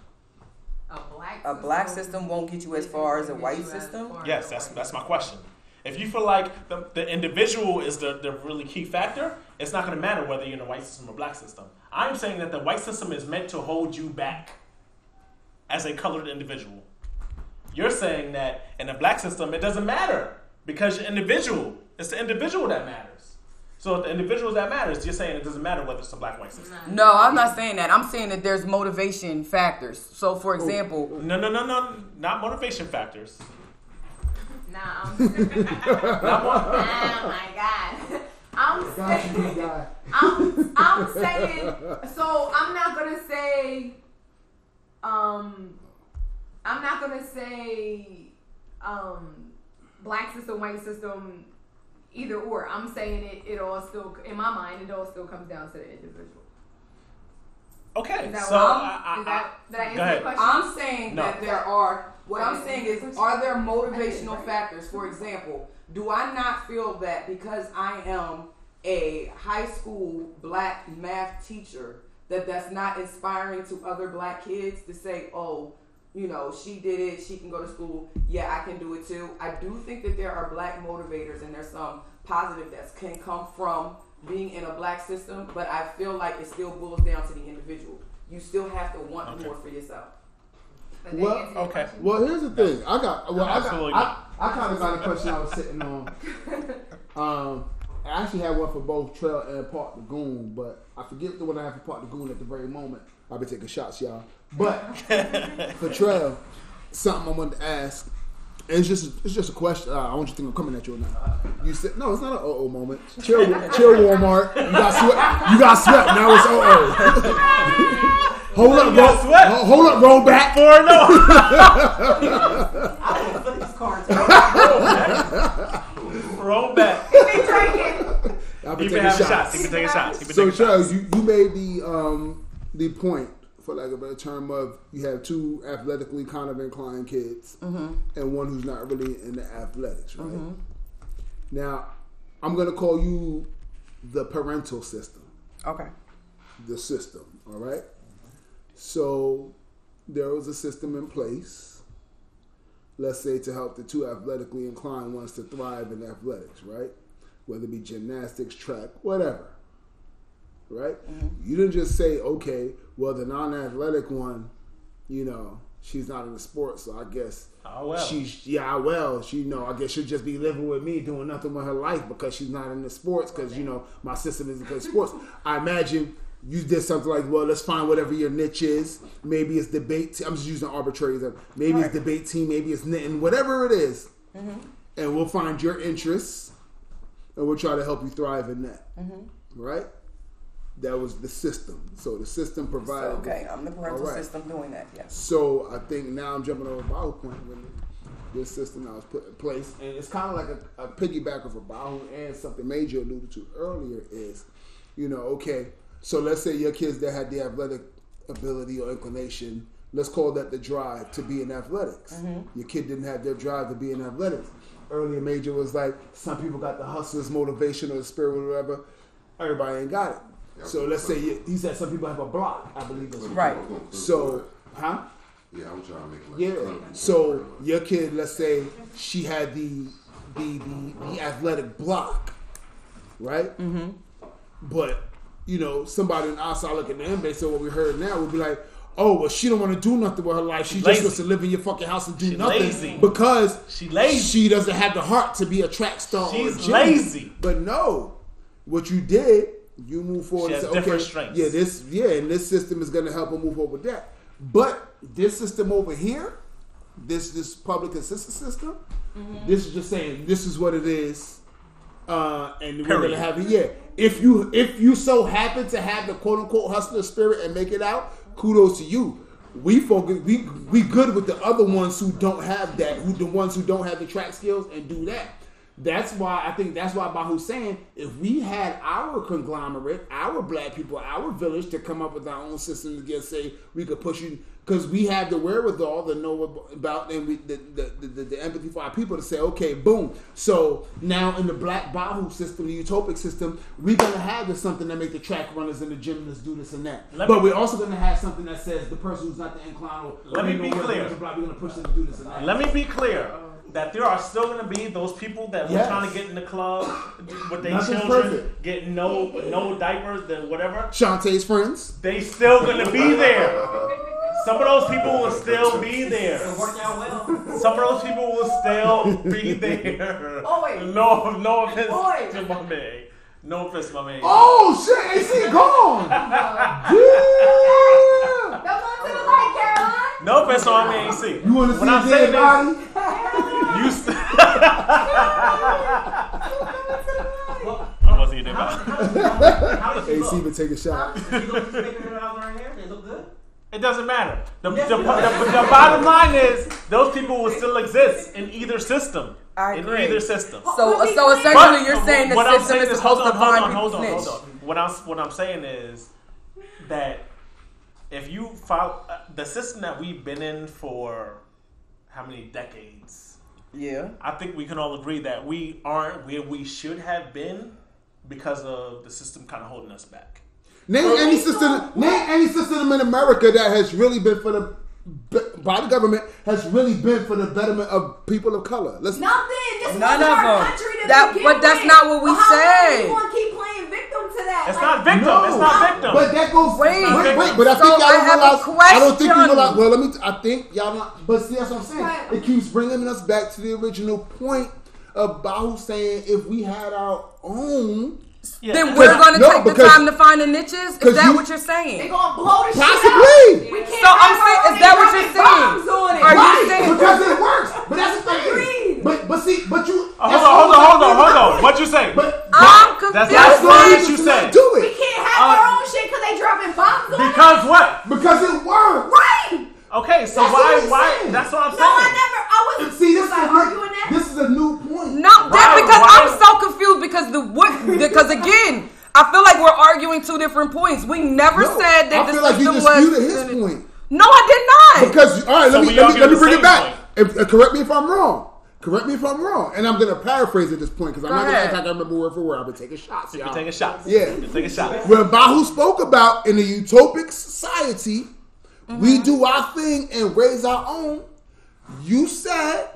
A black A black system won't get you as far as a white system. Yes, that's that's my question. If you feel like the, the individual is the, the really key factor, it's not going to matter whether you're in a white system or black system. I'm saying that the white system is meant to hold you back as a colored individual. You're saying that in a black system, it doesn't matter because you're individual. It's the individual that matters. So if the individual that matters, you're saying it doesn't matter whether it's a black white system. No, I'm not saying that. I'm saying that there's motivation factors. So, for example, No, no, no, no, not motivation factors. No. I'm. (laughs) Oh my god. I'm saying. I'm, I'm saying. So I'm not gonna say. Um, I'm not gonna say. Um, black system, white system, either or. I'm saying it. It all still, in my mind, it all still comes down to the individual. Okay, Is that so what I, I, I'm, is that, did I go answer ahead. question? I'm saying No. that there are. What I'm saying is, are there motivational factors? For example, do I not feel that because I am a high school black math teacher, that that's not inspiring to other black kids to say, oh, you know, she did it, she can go to school, yeah, I can do it too. I do think that there are black motivators and there's some positive that can come from being in a black system, but I feel like it still boils down to the individual. You still have to want Okay. more for yourself. Did Well, okay. Well, here's the thing. I got. Well, I got. I, I kind of got a question I was sitting on. (laughs) Um, I actually had one for both Trail and Park the Goon, but I forget the one I have for Park the Goon at the very moment. I'll be taking shots, y'all. But (laughs) for Trail, something I wanted to ask. And it's just it's just a question. Uh, I want you to think I'm coming at you or not. You said no. It's not an oh oh moment. Chill, chill, Walmart. You got sweat. You got sweat. Now it's oh oh. (laughs) hold up, You got roll. sweat. ho- Hold up, roll back. Four no. I will flip this card. Roll back. Been drinking. I've been been taking having shots. shots. He been taking shots. He been So taking Charles, shots. you, you made the um the point, for lack of a better term, of you have two athletically kind of inclined kids mm-hmm. and one who's not really in the athletics, right? Mm-hmm. Now, I'm gonna call you the parental system, Okay. the system, all right? So there was a system in place, let's say to help the two athletically inclined ones to thrive in athletics, right? Whether it be gymnastics, track, whatever. Right? Mm-hmm. You didn't just say, okay, well, the non athletic one, you know, she's not in the sport, so I guess Oh, well. she's, yeah, ah, well, she, you know, I guess she'll just be living with me doing nothing with her life because she's not in the sports because, you know, my system isn't good sports. I imagine you did something like, well, let's find whatever your niche is. Maybe it's debate. Te- I'm just using arbitrary. example. Maybe it's debate team. Maybe it's knitting. Whatever it is. Mm-hmm. and we'll find your interests, and we'll try to help you thrive in that. Mm-hmm. Right? That was the system. So the system So, provided. okay, I'm the parental right. system doing that. Yes. So I think now I'm jumping over Bahu point when this system now was put in place, and it's kind of like a, a piggyback of a Bahu and something Major alluded to earlier is, you know, okay, so let's say your kids that had the athletic ability or inclination, let's call that the drive to be in athletics. Mm-hmm. Your kid didn't have their drive to be in athletics. Earlier Major was like, some people got the hustler's motivation or the spirit or whatever. Everybody ain't got it. So let's say you, he said some people have a block. I believe that's Right. so, huh? Yeah, I'm trying to make it like Yeah. So your kid, let's say she had the the the, the athletic block, right? Mm-hmm. But you know, somebody on the outside looking in based on what we heard now would be like, oh, well, she don't want to do nothing with her life. She She's just lazy. wants to live in your fucking house and do She nothing lazy. because She lazy. she doesn't have the heart to be a track star. or a She's lazy. But no, what you did, you move forward She and say, different okay, strengths. yeah, this, yeah, and this system is going to help her move forward with that. But this system over here, this this public assistance system, this is just saying this is what it is, uh, and we're gonna have it. Yeah, if you if you so happen to have the quote unquote hustler spirit and make it out, kudos to you. We focus. We we good with the other ones who don't have that. Who the ones who don't have the track skills and do that. That's why I think that's why Bahu's saying if we had our conglomerate, our black people, our village to come up with our own system to get say we could push you because we have the wherewithal to know about and we the the, the, the, empathy for our people to say okay boom so now in the black Bahu system the utopic system we're gonna have this something that make the track runners and the gymnasts do this and that Let but me- we're also gonna have something that says the person who's not the incline or Let me be clear. we're gonna push them to do this and that Let me be clear that there are still going to be those people that were trying to get in the club (coughs) with their children, perfect. getting no no diapers, then whatever. Shantae's friends They still going to be there. Some of those people will still be there. It worked out well. Some of those people will still be (laughs) there. Oh, Oi. (laughs) No, no offense oh, Oi. to my man. No offense, my man. oh shit AC gone (laughs) yeah Come on to the light, Caroline. No offense to my man. AC. you want to see When a I'm dead body this, you. St- Well, I wasn't even about. how did she AC look? been take a shot Did she look making her out her hair? Did it look good? It doesn't matter. The, Yes, the, it the, the bottom line is those people will still exist in either system. I in either system. So, But so essentially, But you're saying the system saying is hold supposed to on, hold find on, people hold on, hold on. What I'm what I'm saying is that if you follow uh, the system that we've been in for how many decades, Yeah. I think we can all agree that we aren't where we should have been because of the system kind of holding us back. Name any system. Name any system in America that has really been for the by the government has really been for the betterment of people of color. Let's Nothing. This None of our them. country to That- but that's with. not what we But how long said. You want to keep playing victim to that? It's Like, not victim. No. It's not victim. But that goes. Wait. wait, wait, But I So think y'all I don't have a realize. I don't think you question. realize. Well, let me. I think y'all not. But see, that's what I'm saying. Right. It keeps bringing us back to the original point about saying if we had our own. Yeah. Then we're going to no, take the time to find the niches? Is that you- what you're saying? They gonna blow the shit Possibly. up. We can't So I'm saying- is that what you're saying? on it. Are you saying- because it works. But that's the thing. But but see, but you. Oh, that's hold on, hold on, hold on, hold on. What you say? But I'm confused. that's why why you you should say. not do We can't have Uh, our own shit because they dropping bombs on Because what? because it works. Right. Okay, so That's why why saying. that's what I'm No, saying. I never. I wasn't. See, this was is I a new, arguing that? this is a new point. No, that Why- because why- I'm so confused because the what because again, I feel like we're arguing two different points. We never No, said that I the feel like you system disputed was his point. No, I did not. Because all right, So let me let me, let me bring it back. If, uh, correct me if I'm wrong. Correct me if I'm wrong, and I'm gonna paraphrase at this point because I'm Go not gonna ahead. act like I remember word for word. I've been taking shots. You're y'all. taking shots. Yeah. You're taking shots. When Bahu spoke about in a utopic society, Mm-hmm. we do our thing and raise our own. You said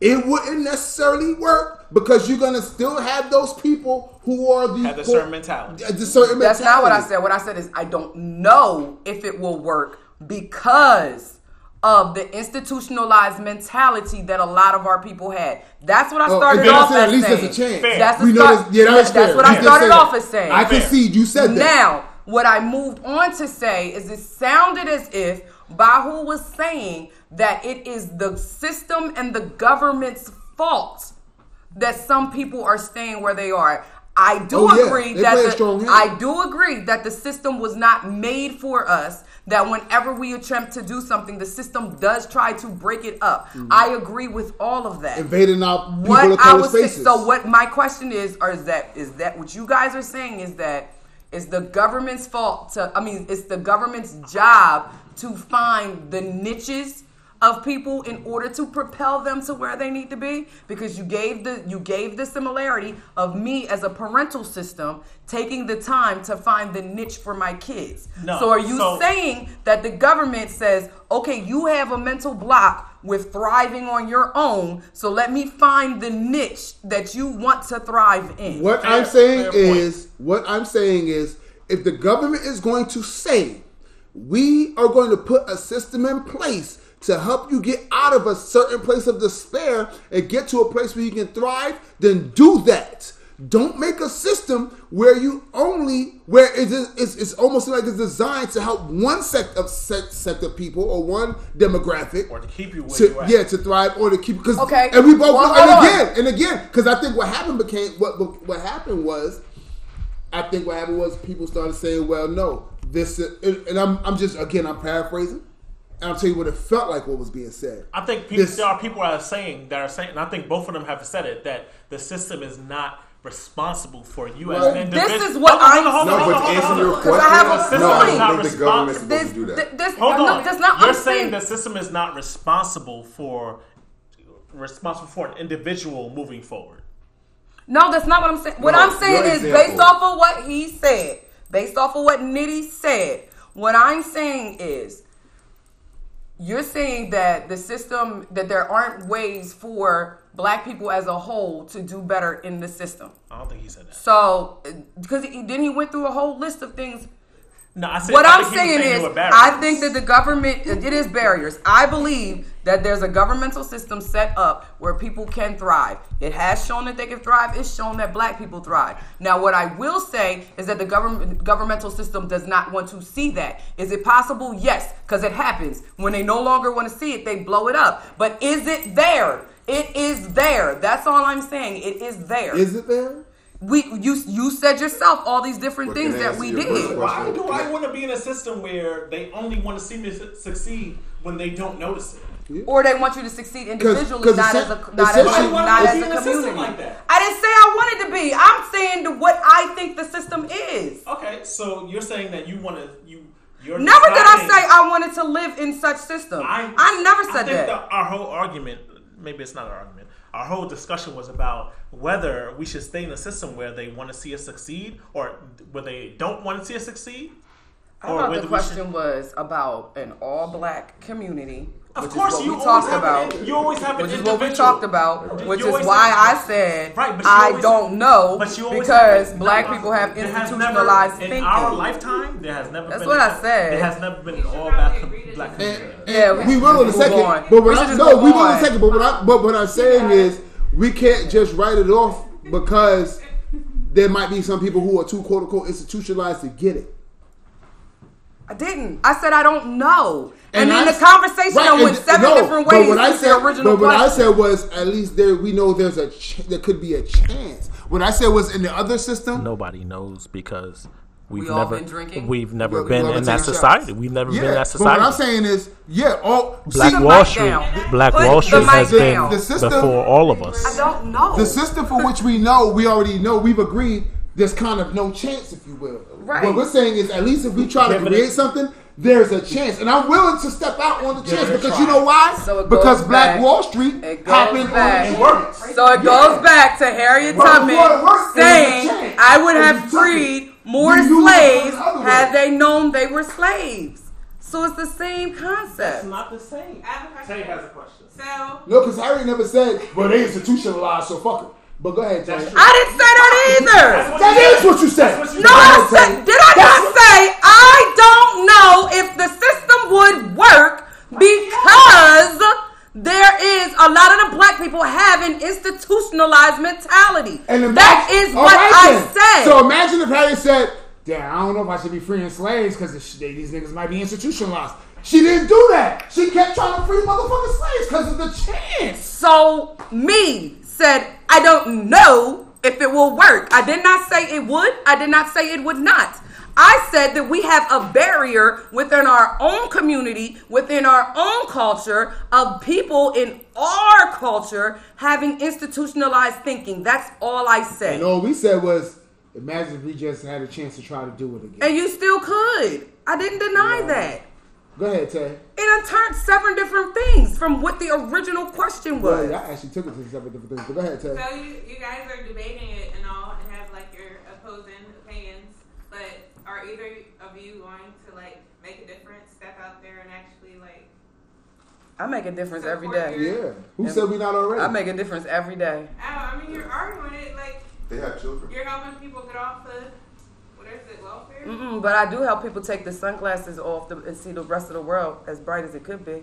it wouldn't necessarily work because you're gonna still have those people who are the Have a certain mentality. The certain That's not what I said. What I said is I don't know if it will work because of the institutionalized mentality that a lot of our people had. That's what I Oh, started and then I off said at as least saying. there's a chance. Fair. That's We a know this- yeah, that's that's what You I started off that. as saying. I concede. You said that. Now, what I moved on to say is it sounded as if Bahu was saying that it is the system and the government's fault that some people are staying where they are. I do Oh, agree that the. I do agree that the system was not made for us. That whenever we attempt to do something, the system does try to break it up. Mm-hmm. I agree with all of that Invading our people what of I color was spaces. so what my question is or is that is that what you guys are saying is that it's the government's fault to I mean it's the government's job to find the niches of people in order to propel them to where they need to be because you gave the you gave the similarity of me as a parental system taking the time to find the niche for my kids. No, so are you so- saying that the government says, okay, you have a mental block with thriving on your own, so let me find the niche that you want to thrive in. What Fair- I'm saying fair point. is, what I'm saying is, if the government is going to say we are going to put a system in place to help you get out of a certain place of despair and get to a place where you can thrive, then do that. Don't make a system where you only where it is it's, it's almost like it's designed to help one sect of sect, sect of people or one demographic Or to keep you where to, you at. yeah to thrive or to keep because Okay. and we both Well, and hold on. again and again because I think what happened became what what what happened was I think what happened was people started saying well no this and and I'm I'm just again I'm paraphrasing and I'll tell you what it felt like what was being said I think people, This- there are people that are saying that are saying, and I think both of them have said it that the system is not responsible for you Well, as an individual. this is what Hold I'm hold on, No, but to hold answer your on. Because I have a question, no, I point. don't think the government's supposed This, to do that. th- this, Hold no, on. that's not. You're I'm saying the system is not responsible for responsible for an individual moving forward. No, that's not what I'm saying. What No, I'm saying is example. based off of what he said, based off of what Nitty said. What I'm saying is, you're saying that the system that there aren't ways for black people as a whole to do better in the system. I don't think he said that. So, because he, then he went through a whole list of things No, I said what I he was saying is. I think that the government it is barriers. I believe that there's a governmental system set up where people can thrive. It has shown that they can thrive. It's shown that black people thrive. Now, what I will say is that the government governmental system does not want to see that. Is it possible? Yes, because it happens. When they no longer want to see it, they blow it up. But is it there? It is there. That's all I'm saying. It is there. is it there we you you said yourself all these different But things that we did. Why do I want to be in a system where they only want to see me succeed when they don't notice it? or they want you to succeed individually, 'cause not as a not as a, essentially- not as a system community. like that. I didn't say I wanted to be. I'm saying the- what I think the system is. Okay, so you're saying that you want to you you're Never did I say I wanted to live in such system. I, never I said think that. the- our whole argument, maybe it's not an argument. Our whole discussion was about whether we should stay in a system where they want to see us succeed, or where they don't want to see us succeed. I thought the we should- question was about an all-black community, Of which course, is what you we always talked have about. An, you always have an which is what we talked about, which is why have- I said Right, but I always- don't know But you because have- black no, people have institutionalized never, thinking. In our lifetime, there has never That's been. what I said. There has never been an all black, probably black disagree. community. Yeah, we will in a second. on. But We what should I, just no, we will in a second. But what I, but what I'm saying is we can't just write it off because there might be some people who are too quote unquote institutionalized to get it. I didn't. I said I don't know. And, I then the conversation right, went seven no, different but ways what I said, the original But what I said was at least there we know there's a ch- there could be a chance. What I said was in the other system. Nobody knows because we've We all never been drinking? we've never We- been we all in that taking society. shots. We've never Yeah, been in that but what I'm saying is, yeah, all Black the Wall Street, down. Black Put Wall Street mic has been. The system- before all of us. I don't know. the system for which we know, we already know, we've agreed. There's kind of no chance, if you will. Right. What we're saying is, at least if we try to Give create something, there's a chance, and I'm willing to step out on the chance because try. you know why? So because goes Black back- Wall Street it goes happened back. on the works. So it goes back to Harriet But Tubman before it worked, there was a saying. I would And have freed more You used it slaves the other way. had they known they were slaves. So it's the same concept. That's not the same. I have a question. Tay has a question. So, No, because Harry never said, "Well, they institutionalized, so fuck it." But go ahead, Tay. That's. I didn't say that either. That is what you said. What you No, I said, did I not say I don't know if the system would work because there is a lot of the black people have an institutionalized mentality. And that imagine- is what right I then. said. So imagine if Harry said, "Damn, I don't know if I should be freeing slaves because these niggas might be institutionalized." She didn't do that. She kept trying to free motherfucking slaves because of the chance. So me said, I don't know if it will work. I did not say it would. I did not say it would not. I said that we have a barrier within our own community, within our own culture, of people in our culture having institutionalized thinking. That's all I said. And all we said was, imagine if we just had a chance to try to do it again. And you still could. I didn't deny that. Go ahead, Tay. It done turned seven different things from what the original question was. Well, I actually took it to seven different things. But go ahead, Tay. so you, you guys are debating it and all, and have like your opposing opinions. But are either of you going to like make a difference, step out there, and actually like? I make a difference every day. Support your- Yeah. Who said we not already? I make a difference every day. Oh, I mean, you're arguing it like They have children. you're helping people get off the what is welfare? Mm-mm, but I do help people take the sunglasses off the, and see the rest of the world as bright as it could be.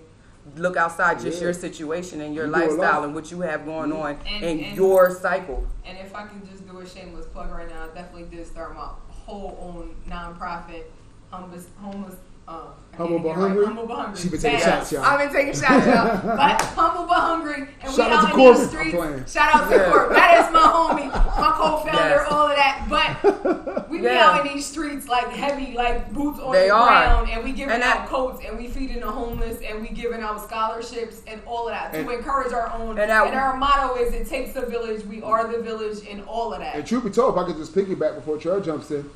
Look outside just Yeah. your situation and your You do a lot. lifestyle and what you have going mm-hmm. on And- in and- your cycle. And if I can just do a shameless plug right now, I definitely did start my whole own nonprofit, homeless, homeless. Uh, Humble but get it right. hungry? Humble but hungry. She been taking Bad. shots, y'all. I've been taking shots, y'all. (laughs) But humble but hungry, and Shout we out out to in Corbin. these streets. Shout out to Yeah. Corbin. That is my homie, my co-founder, Yes. all of that. But we be out in these streets like heavy, like boots on They the are. ground, and we giving And out that- coats, and we feeding the homeless, and we giving out scholarships, and all of that to encourage our own. And And, our motto is "It takes a village. We are the village," and all of that. And truth be told, if I could just piggyback before Trey jumps in,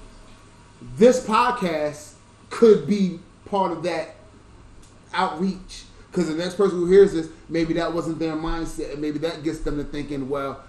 this podcast could be part of that outreach. Because the next person who hears this, maybe that wasn't their mindset, and maybe that gets them to thinking, well,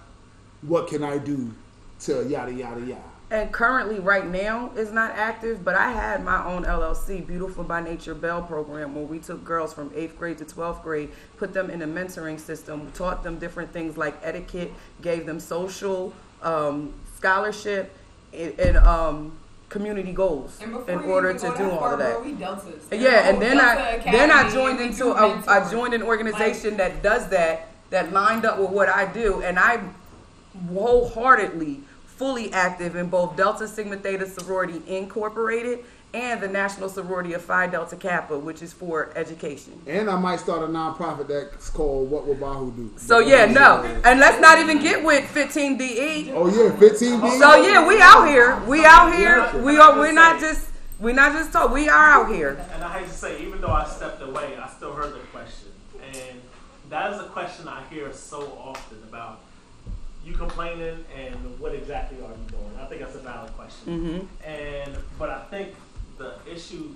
what can I do to yada yada yada. And currently, right now, is not active, but I had my own LLC, Beautiful by Nature Bell program, where we took girls from eighth grade to 12th grade, put them in a mentoring system, taught them different things like etiquette, gave them social um, scholarship, and, and um, community goals in order to do all of that. Yeah, and then I then I joined into a, I joined an organization that does that that lined up with what I do, and I'm wholeheartedly fully active in both Delta Sigma Theta Sorority Incorporated and the National Sorority of Phi Delta Kappa, which is for education. And I might start a nonprofit that's called What Will Bahu Do? So yeah, no, and let's not even get with 15DE. Oh yeah, 15 B. So yeah, we out here. We out here. We are. We're not just. We're not just talk. We are out here. And I hate to say, even though I stepped away, I still heard the question. And that is a question I hear so often about you complaining and what exactly are you doing. I think that's a valid question. Mm-hmm. And but I think the issue.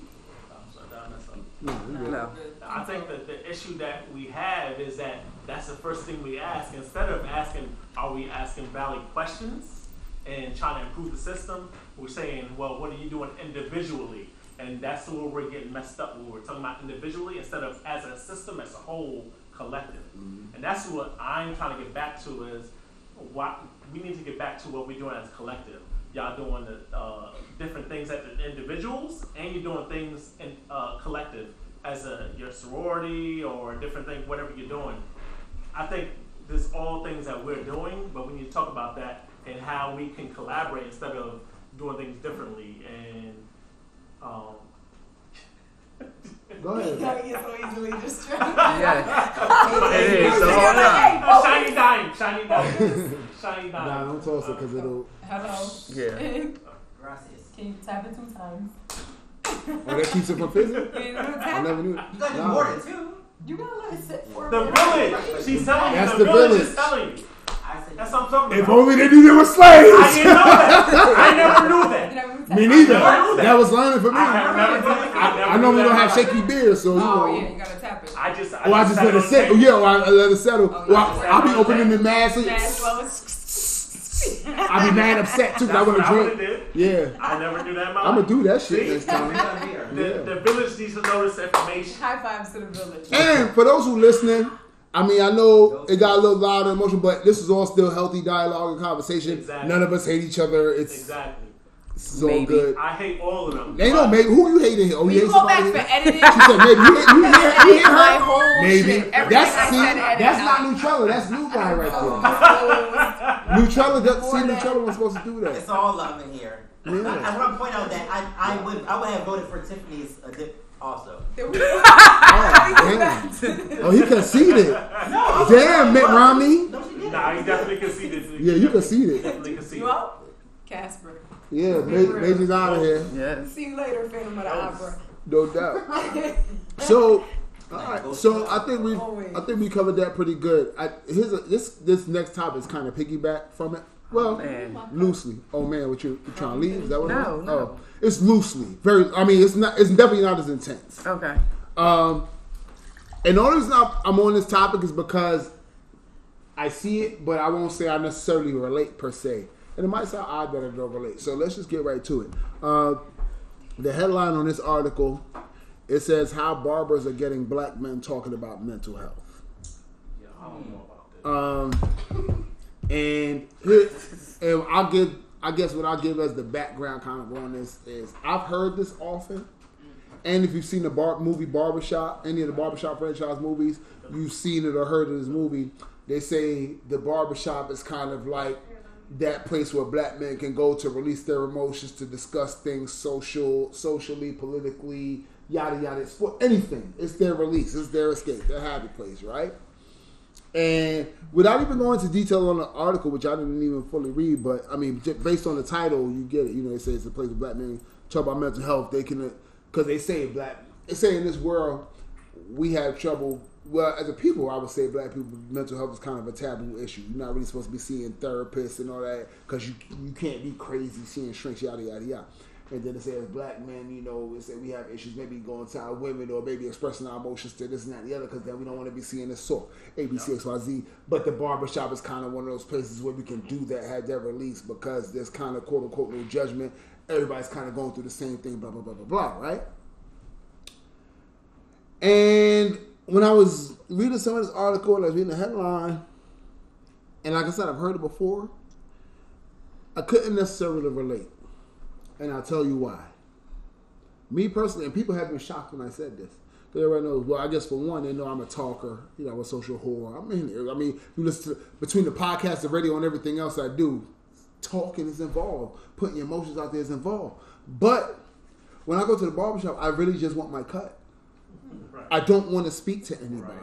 I'm sorry, did I mess up? No. I think that the issue that we have is that that's the first thing we ask. Instead of asking, are we asking valid questions and trying to improve the system? We're saying, well, what are you doing individually? And that's where we're getting messed up. When we're talking about individually instead of as a system, as a whole, collective. Mm-hmm. And that's what I'm trying to get back to is what we need to get back to what we're doing as collective. Y'all doing the uh, different things at the individuals, and you're doing things in uh, collective as a your sorority or a different thing, whatever you're doing. I think there's all things that we're doing, but we need to talk about that and how we can collaborate instead of doing things differently. And um, Go ahead. (laughs) Gotta get (laughs) so easily distracted. Yeah. It is. So hold on. Hey, focus. shiny dime, shiny dime, (laughs) shiny dime. Nah, don't toss it because it'll. Hello. Yeah. (laughs) Gracias. Can you tap it two times? Oh, that keeps it from fizzing. (laughs) I never knew. You gotta Nah. more than two. You gotta let it sit for a The minute. village. She's telling you. That's the, the village, village. is telling you. I said That's what I'm talking If about. only they knew they were I slaves. didn't know that. I never knew (laughs) that. You never tapped. Me neither. I knew that. That was learning for me. I have never done it. I, never I normally don't have shaky life. beer, so you Oh know. yeah, you gotta tap it. I just. I Or I just let it on sit. Yeah, or I I let it settle. Oh, Or I, I'll be opening the mask. So Fast, slow, it's- (laughs) I'll be mad upset too. 'cause I That's want to I would've drink. Yeah, I never do that in my I'm gonna do that shit See? next time. (laughs) done. The, Yeah. the village needs to know this information. High fives to the village. And for those who listening, I mean, I know it got a little loud and emotional, but this is all still healthy dialogue and conversation. Exactly. None of us hate each other. It's, Exactly. it's all Maybe. good. I hate all of them. They don't maybe who you hating? Oh, When you you hate go back somebody? for editing, She said maybe you hate, you hate, you edit hate her. my whole Maybe shit. That's see, that's not Nutrella. That's new guy right there. (laughs) Nutrella, does- see, Before that. Nutrella was supposed to do that. It's all love in here. Yeah. I, I want to point out that I, I would I would have voted for Tiffany's uh, dip also. (laughs) Oh, (laughs) damn. Oh, he conceded. (laughs) No, Damn, Mitt Romney. No, she didn't. Nah, he definitely conceded. Yeah, you conceded. Definitely conceded. You out? Casper. Yeah, Ma- Major's out of here. Yeah. See you later, Phantom of the Opera. No doubt. So, all right. So I think we, I think we covered that pretty good. I, here's a, this this next topic is kind of piggyback from it. Well, Man. loosely. Oh man, what you, you trying to leave? Is that what? it No, is? no. Oh, it's loosely. Very. I mean, it's not. It's definitely not as intense. Okay. Um, and the only reason I'm I'm on this topic is because I see it, but I won't say I necessarily relate per se. And it might sound odd that I don't relate. So let's just get right to it. Uh, the headline on this article it says how barbers are getting black men talking about mental health. Yeah, I don't know about that. Um, and and I'll give I guess what I'll give as the background kind of on this is I've heard this often. And if you've seen the bar, movie Barbershop, any of the Barbershop franchise movies, you've seen it or heard of this movie. They say the barbershop is kind of like that place where black men can go to release their emotions, to discuss things social, socially, politically, yada yada. It's for anything. It's their release. It's their escape. Their happy place, right? And without even going into detail on the article, which I didn't even fully read, but I mean, based on the title, you get it. You know, they say it's a place where black men talk about mental health. They can, uh, because they say black, they say in this world we have trouble. Well, as a people, I would say black people mental health is kind of a taboo issue. You're not really supposed to be seeing therapists and all that because you you can't be crazy seeing shrinks, yada yada yada. And then it says black men, you know, it said we have issues maybe going to our women or maybe expressing our emotions to this and that and the other because then we don't want to be seeing this sort A, B, C, X, Y, Z. But the barbershop is kind of one of those places where we can do that, have that release because there's kind of quote unquote no judgment. Everybody's kind of going through the same thing, blah, blah, blah, blah, blah, right? And when I was reading some of this article and I was reading the headline, and like I said, I've heard it before, I couldn't necessarily relate. And I'll tell you why. Me personally, and people have been shocked when I said this. Because everybody knows, well, I guess for one, they know I'm a talker, you know, I'm a social whore. I mean, I mean, you listen to, between the podcast, the radio, and everything else I do, talking is involved. Putting your emotions out there is involved. But when I go to the barbershop, I really just want my cut. I don't want to speak to anybody.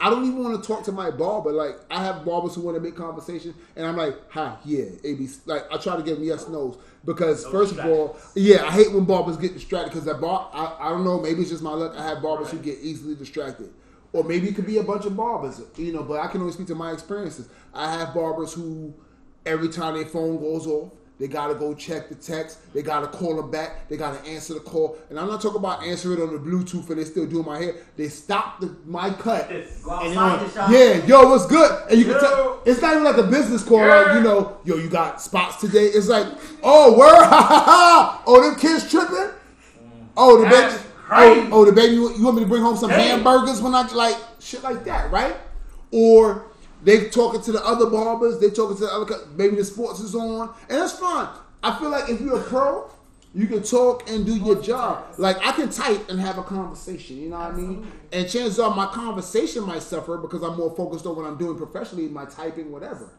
I don't even want to talk to my barber. Like I have barbers who want to make conversation, and I'm like, "Hi, yeah, ABC." Like I try to give them yes, nos because No first of all, yeah, I hate when barbers get distracted because I bar. I, I don't know. Maybe it's just my luck. I have barbers who get easily distracted, or maybe it could be a bunch of barbers. You know, but I can only speak to my experiences. I have barbers who every time their phone goes off. They gotta go check the text. They gotta call them back. They gotta answer the call. And I'm not talking about answering it on the Bluetooth and they still doing my hair. They stop the my cut. And outside they're the like, shop. yeah, yo, what's good? And you can tell it's not even like a business call, like, you know, yo, you got spots today. It's like, oh, word, (laughs) ha ha ha. Oh, them kids tripping? Oh, the That's baby. crazy. Oh, oh, the baby. You want me to bring home some Damn. hamburgers when I like shit like that, right? Or they talking to the other barbers. They talking to the other. Maybe the sports is on, and that's fine. I feel like if you're a pro, you can talk and do your job. Like I can type and have a conversation. You know what I mean? And chances are my conversation might suffer because I'm more focused on what I'm doing professionally, my typing, whatever.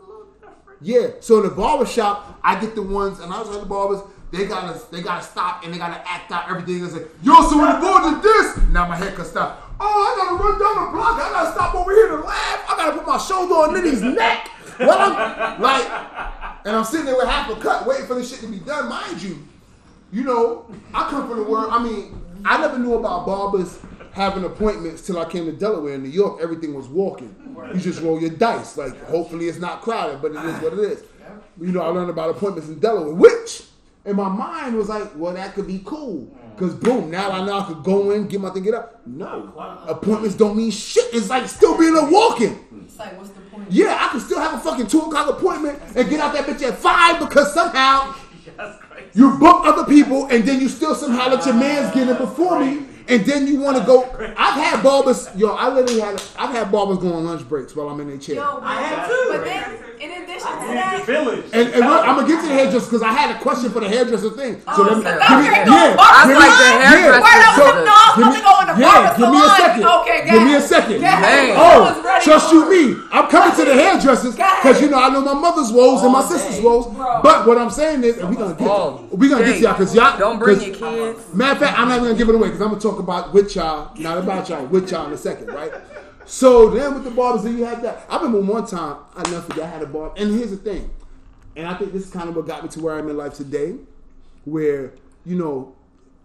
Yeah. So in the barber shop, I get the ones, and I was at the barbers. They gotta, they gotta stop and they gotta act out everything and say, "Yo, so when the boy this, now my can stop. Oh, I gotta run down the block. I gotta stop over here to laugh. I gotta put my shoulder on Nitty's neck. While I'm like, and I'm sitting there with half a cut, waiting for this shit to be done. Mind you, you know, I come from the world. I mean, I never knew about barbers having appointments till I came to Delaware. In New York, everything was walking. You just roll your dice. Like, hopefully, it's not crowded, but it is what it is. You know, I learned about appointments in Delaware, which in my mind was like, well, that could be cool. Because boom, now I know I could go in, get my thing, get up. No, appointments don't mean shit. It's like still being a walking. It's like, what's the point? Yeah, I can still have a fucking two o'clock appointment and get out that bitch at five because somehow (laughs) you book other people and then you still somehow let your man's get in before me and then you want to go. (laughs) I've had barbers, yo, I literally had, I've had barbers go on lunch breaks while I'm in their chair. Yo, I have too. But then, in addition to that, Village. And, and look, I'm gonna get to the hairdresser because I had a question for the hairdresser thing. Oh, so let me, so give me, yeah, go give I me- like the hairdresser. Wait, I so- no, I was give me- to go in the yeah, give me a second. Okay, give me a second. Guys, Dang. Oh, ready trust you me. I'm coming to the hairdressers because you know I know my mother's woes and my sister's day. woes. Bro. But what I'm saying is, and we gonna get we gonna get to y'all because y'all Don't bring 'cause- your kids. Matter of fact, I'm not even gonna give it away because I'm gonna talk about with y'all, not about y'all, with y'all in a second, right? So then with the barbers, then you have that. I remember one time, I never forget, I had a barber, and here's the thing, and I think this is kind of what got me to where I'm in life today, where you know,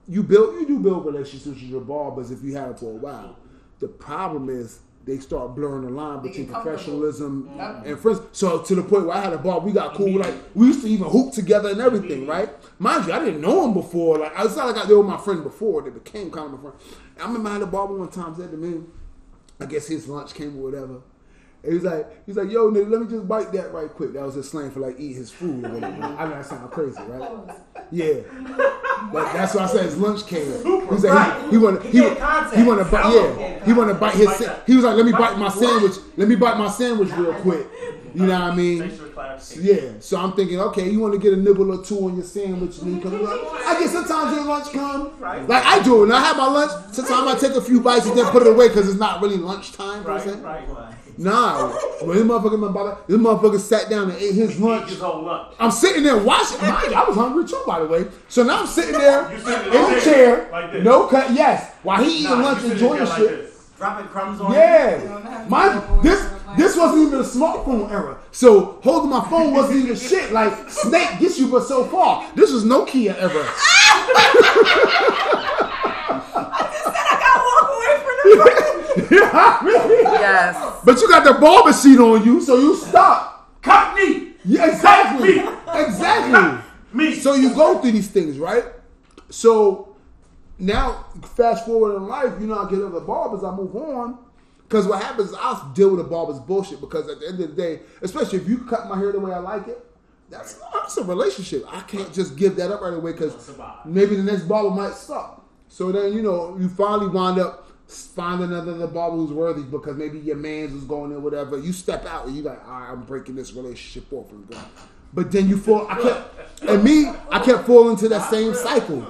you build, you do build relationships with your barbers if you have it for a while. The problem is they start blurring the line between professionalism and friends. So to the point where I had a barber, we got cool. Like we used to even hoop together and everything, right? Mind you, I didn't know him before. Like it's not like I, they were my friend before. They became kind of my friend. I remember I had a barber one time said to me, I guess his lunch came or whatever. And he's like, he's like, yo, nigga, let me just bite that right quick. That was his slang for like eat his food or whatever. I know that sound crazy, right? Yeah, but that's why I said his lunch came. He's like, he, he want to, he, Get contact. he want to bite, yeah, he want to bite his. Sa- He was like, let me bite my sandwich. Let me bite my sandwich real (laughs) quick. You know what I mean? Yeah, so I'm thinking, okay, you want to get a nibble or two on your sandwich, and then come like, I guess sometimes your lunch come. Like I do, and I have my lunch. Sometimes I take a few bites and then put it away because it's not really lunchtime. per se. Right, right. Nah, when this motherfucker, my brother, this motherfucker sat down and ate his lunch. His whole lunch. I'm sitting there watching. Mind you, I was hungry too, by the way. So now I'm sitting there You in in the the chair, chair, like this. no cut. Yes, while he eating Nah, lunch, you enjoying sitting shit. like this. Dropping crumbs on you. Yeah, my this this wasn't even a smartphone era, so holding my phone wasn't even shit. Like Snake gets you but so far. This was Nokia era. (laughs) Yes. But you got the barber sheet on you, so you stop. Cut me. Yeah, exactly, me. exactly. Me. So you go through these things, right? So now, fast forward in life, you know, I get other barbers, I move on. Because what happens is I'll deal with a barber's bullshit because at the end of the day, especially if you cut my hair the way I like it, that's, that's a relationship. I can't just give that up right away because maybe the next barber might suck. So then, you know, you finally wind up finding another the barber who's worthy because maybe your man's was going in, whatever. You step out and you like, all right, I'm breaking this relationship off. And go. But then you fall, I kept, and me, I kept falling into that same cycle.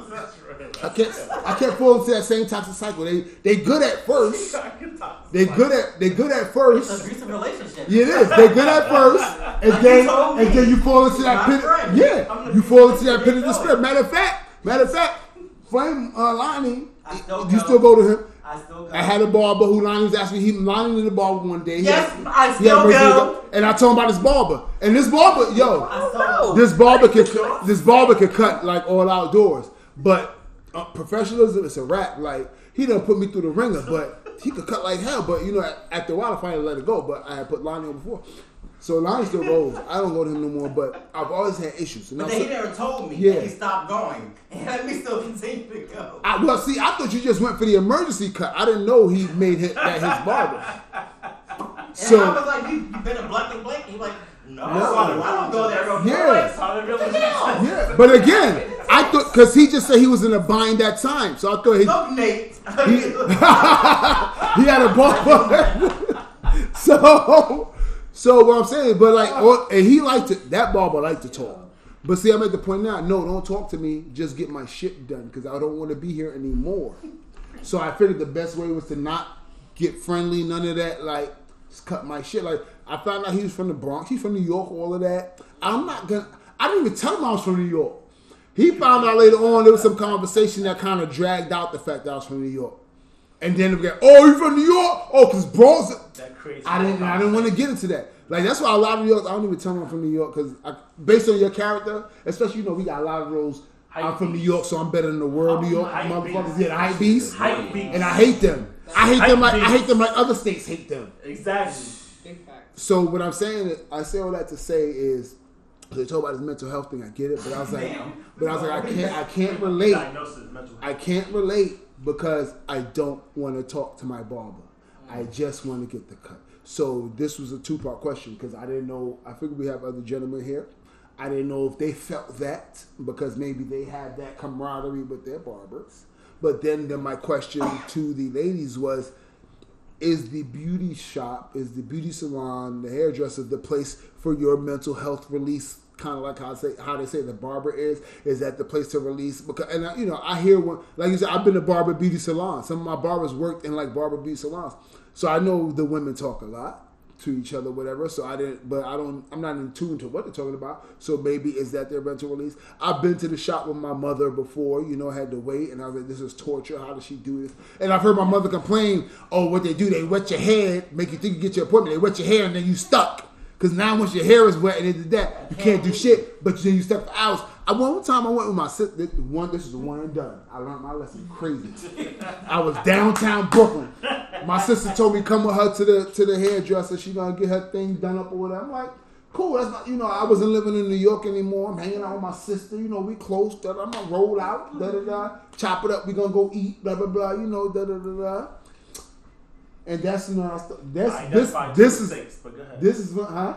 I kept, I kept falling into that same toxic cycle. They, they good at first. (laughs) They good at, they good at first. a relationship. Yeah, it is. They good at first, and then and then you fall into that pit. friend. Yeah, you fall into that pit of know despair. Matter of fact, matter of fact, Flame uh, Lonnie, you still go to him. I still go. I had a barber who Lonnie was asking. He Lonnie in the barber one day. He Yes, had- I still mercy go. And I told him about this barber, and this barber, yo, I still this barber can this barber can cut like all outdoors, but uh, professionalism it's a rap. Like he done put me through the ringer, but he could cut like hell. But you know, after a while, I finally let it go. But I had put Lonnie on before, so Lonnie still goes. I don't go to him no more. But I've always had issues. And But I'm he never told me Yeah. that he stopped going. (laughs) And let me still continue to go. I, well, see, I thought you just went for the emergency cut. I didn't know he made hit, that his barber. And So- I was like, you, you been a black and Blake? He's like, no, No. I don't go there. Yeah. How Yeah, but again, I thought because he just said he was in a bind that time, so I thought he Look, Nate. (laughs) he had a barber. (laughs) so, so what I'm saying, but like, or, and he liked to that barber liked to talk. But see, I'm at the point now. No, don't talk to me. Just get my shit done because I don't want to be here anymore. So I figured the best way was to not get friendly, none of that. Like, cut my shit. Like, I found out he was from the Bronx. He's from New York. All of that. I'm not gonna. I didn't even tell him I was from New York. He found out later on there was some conversation that kind of dragged out the fact that I was from New York. And then we got, oh, you from New York? Oh, because Bronx. That crazy. I didn't. I didn't want to get into that. Like that's why a lot of New York. I don't even tell them I'm from New York because based on your character, especially you know we got a lot of those. I'm Hype from New. York, so I'm better than the world. New oh, York Hype motherfuckers, beast. yeah, the hype beast, Hype beast. and I hate them. I hate Hype them like I hate them like other states hate them. Exactly. Big. So what I'm saying, is, I say all that to say is, they talk about this mental health thing. I get it, but I was like, Damn. but I was like, I can't, I can't relate. I can't relate because I don't want to talk to my barber. I mm. just want to get the cut. So this was a two part question because I didn't know. I figured we have other gentlemen here. I didn't know if they felt that because maybe they had that camaraderie with their barbers. But then, then my question to the ladies was: Is the beauty shop, is the beauty salon, the hairdresser, the place for your mental health release? Kind of like how I say how they say the barber is. Is that the place to release? Because and I, you know I hear one like you said I've been to barber beauty salons. Some of my barbers worked in like barber beauty salons, so I know the women talk a lot to each other, whatever. So I didn't, but I don't. I'm not in tune to what they're talking about. So maybe is that their mental release? I've been to the shop with my mother before. You know, had to wait, and I was like, "This is torture. How does she do this?" And I've heard my mother complain, "Oh, what they do? They wet your hair, make you think you get your appointment. They wet your hair, and then you stuck." Because now once your hair is wet and it's that, you can't do shit. But then you step for hours. I one time I went with my sister. One, this is the one and done. I learned my lesson crazy. I was downtown Brooklyn. My sister told me come with her to the to the hairdresser. She gonna get her thing done up or whatever. I'm like, cool. That's not you know. I wasn't living in New York anymore. I'm hanging out with my sister. You know, we close. Da, I'm gonna roll out. Da da da. Chop it up. We gonna go eat. Blah blah blah. You know. Da da da da. And that's you know. I st- That's I this. This two is mistakes, but go ahead. this is what huh.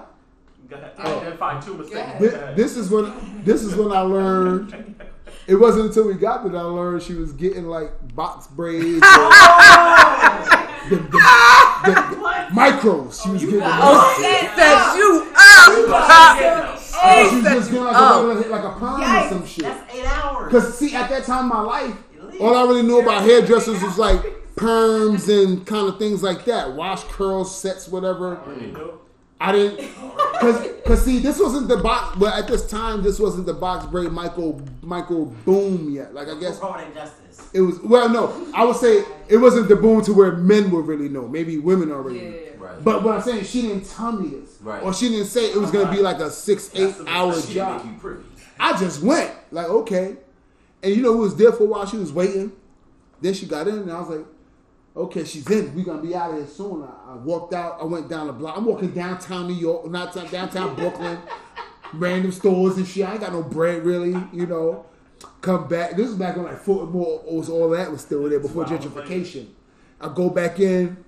Go ahead. Oh. I identified two mistakes. Thi- Go ahead. This is when this is when I learned. (laughs) It wasn't until we got there that I learned she was getting like box braids. (laughs) or- oh. the, the, the, the (laughs) micros. She was oh, getting. Oh, she set you up. Oh, she was just getting like up. a, like a pound or some shit. That's eight hours. Cause see, at that time in my life, all I really knew about hairdressers was like perms and kind of things like that, wash curls, sets, whatever. I didn't, (laughs) cause, cause see, this wasn't the box. But at this time, this wasn't the box braid Michael Michael boom yet. Like I guess Fraud and justice. it was. Well, no, I would say it wasn't the boom to where men would really know. Maybe women already. know. Right. But what I'm saying, she didn't tell me this, Right. or she didn't say it was gonna be like a six, eight hour She job. make you privy. I just went like okay, and you know who was there for a while? She was waiting. Then she got in, and I was like, okay, she's in. We're gonna be out of here soon. I, I walked out. I went down the block. I'm walking downtown New York, not downtown Brooklyn, (laughs) random stores and shit. I ain't got no bread really, you know. Come back. This is back when like football was all that was still there before gentrification. I go back in.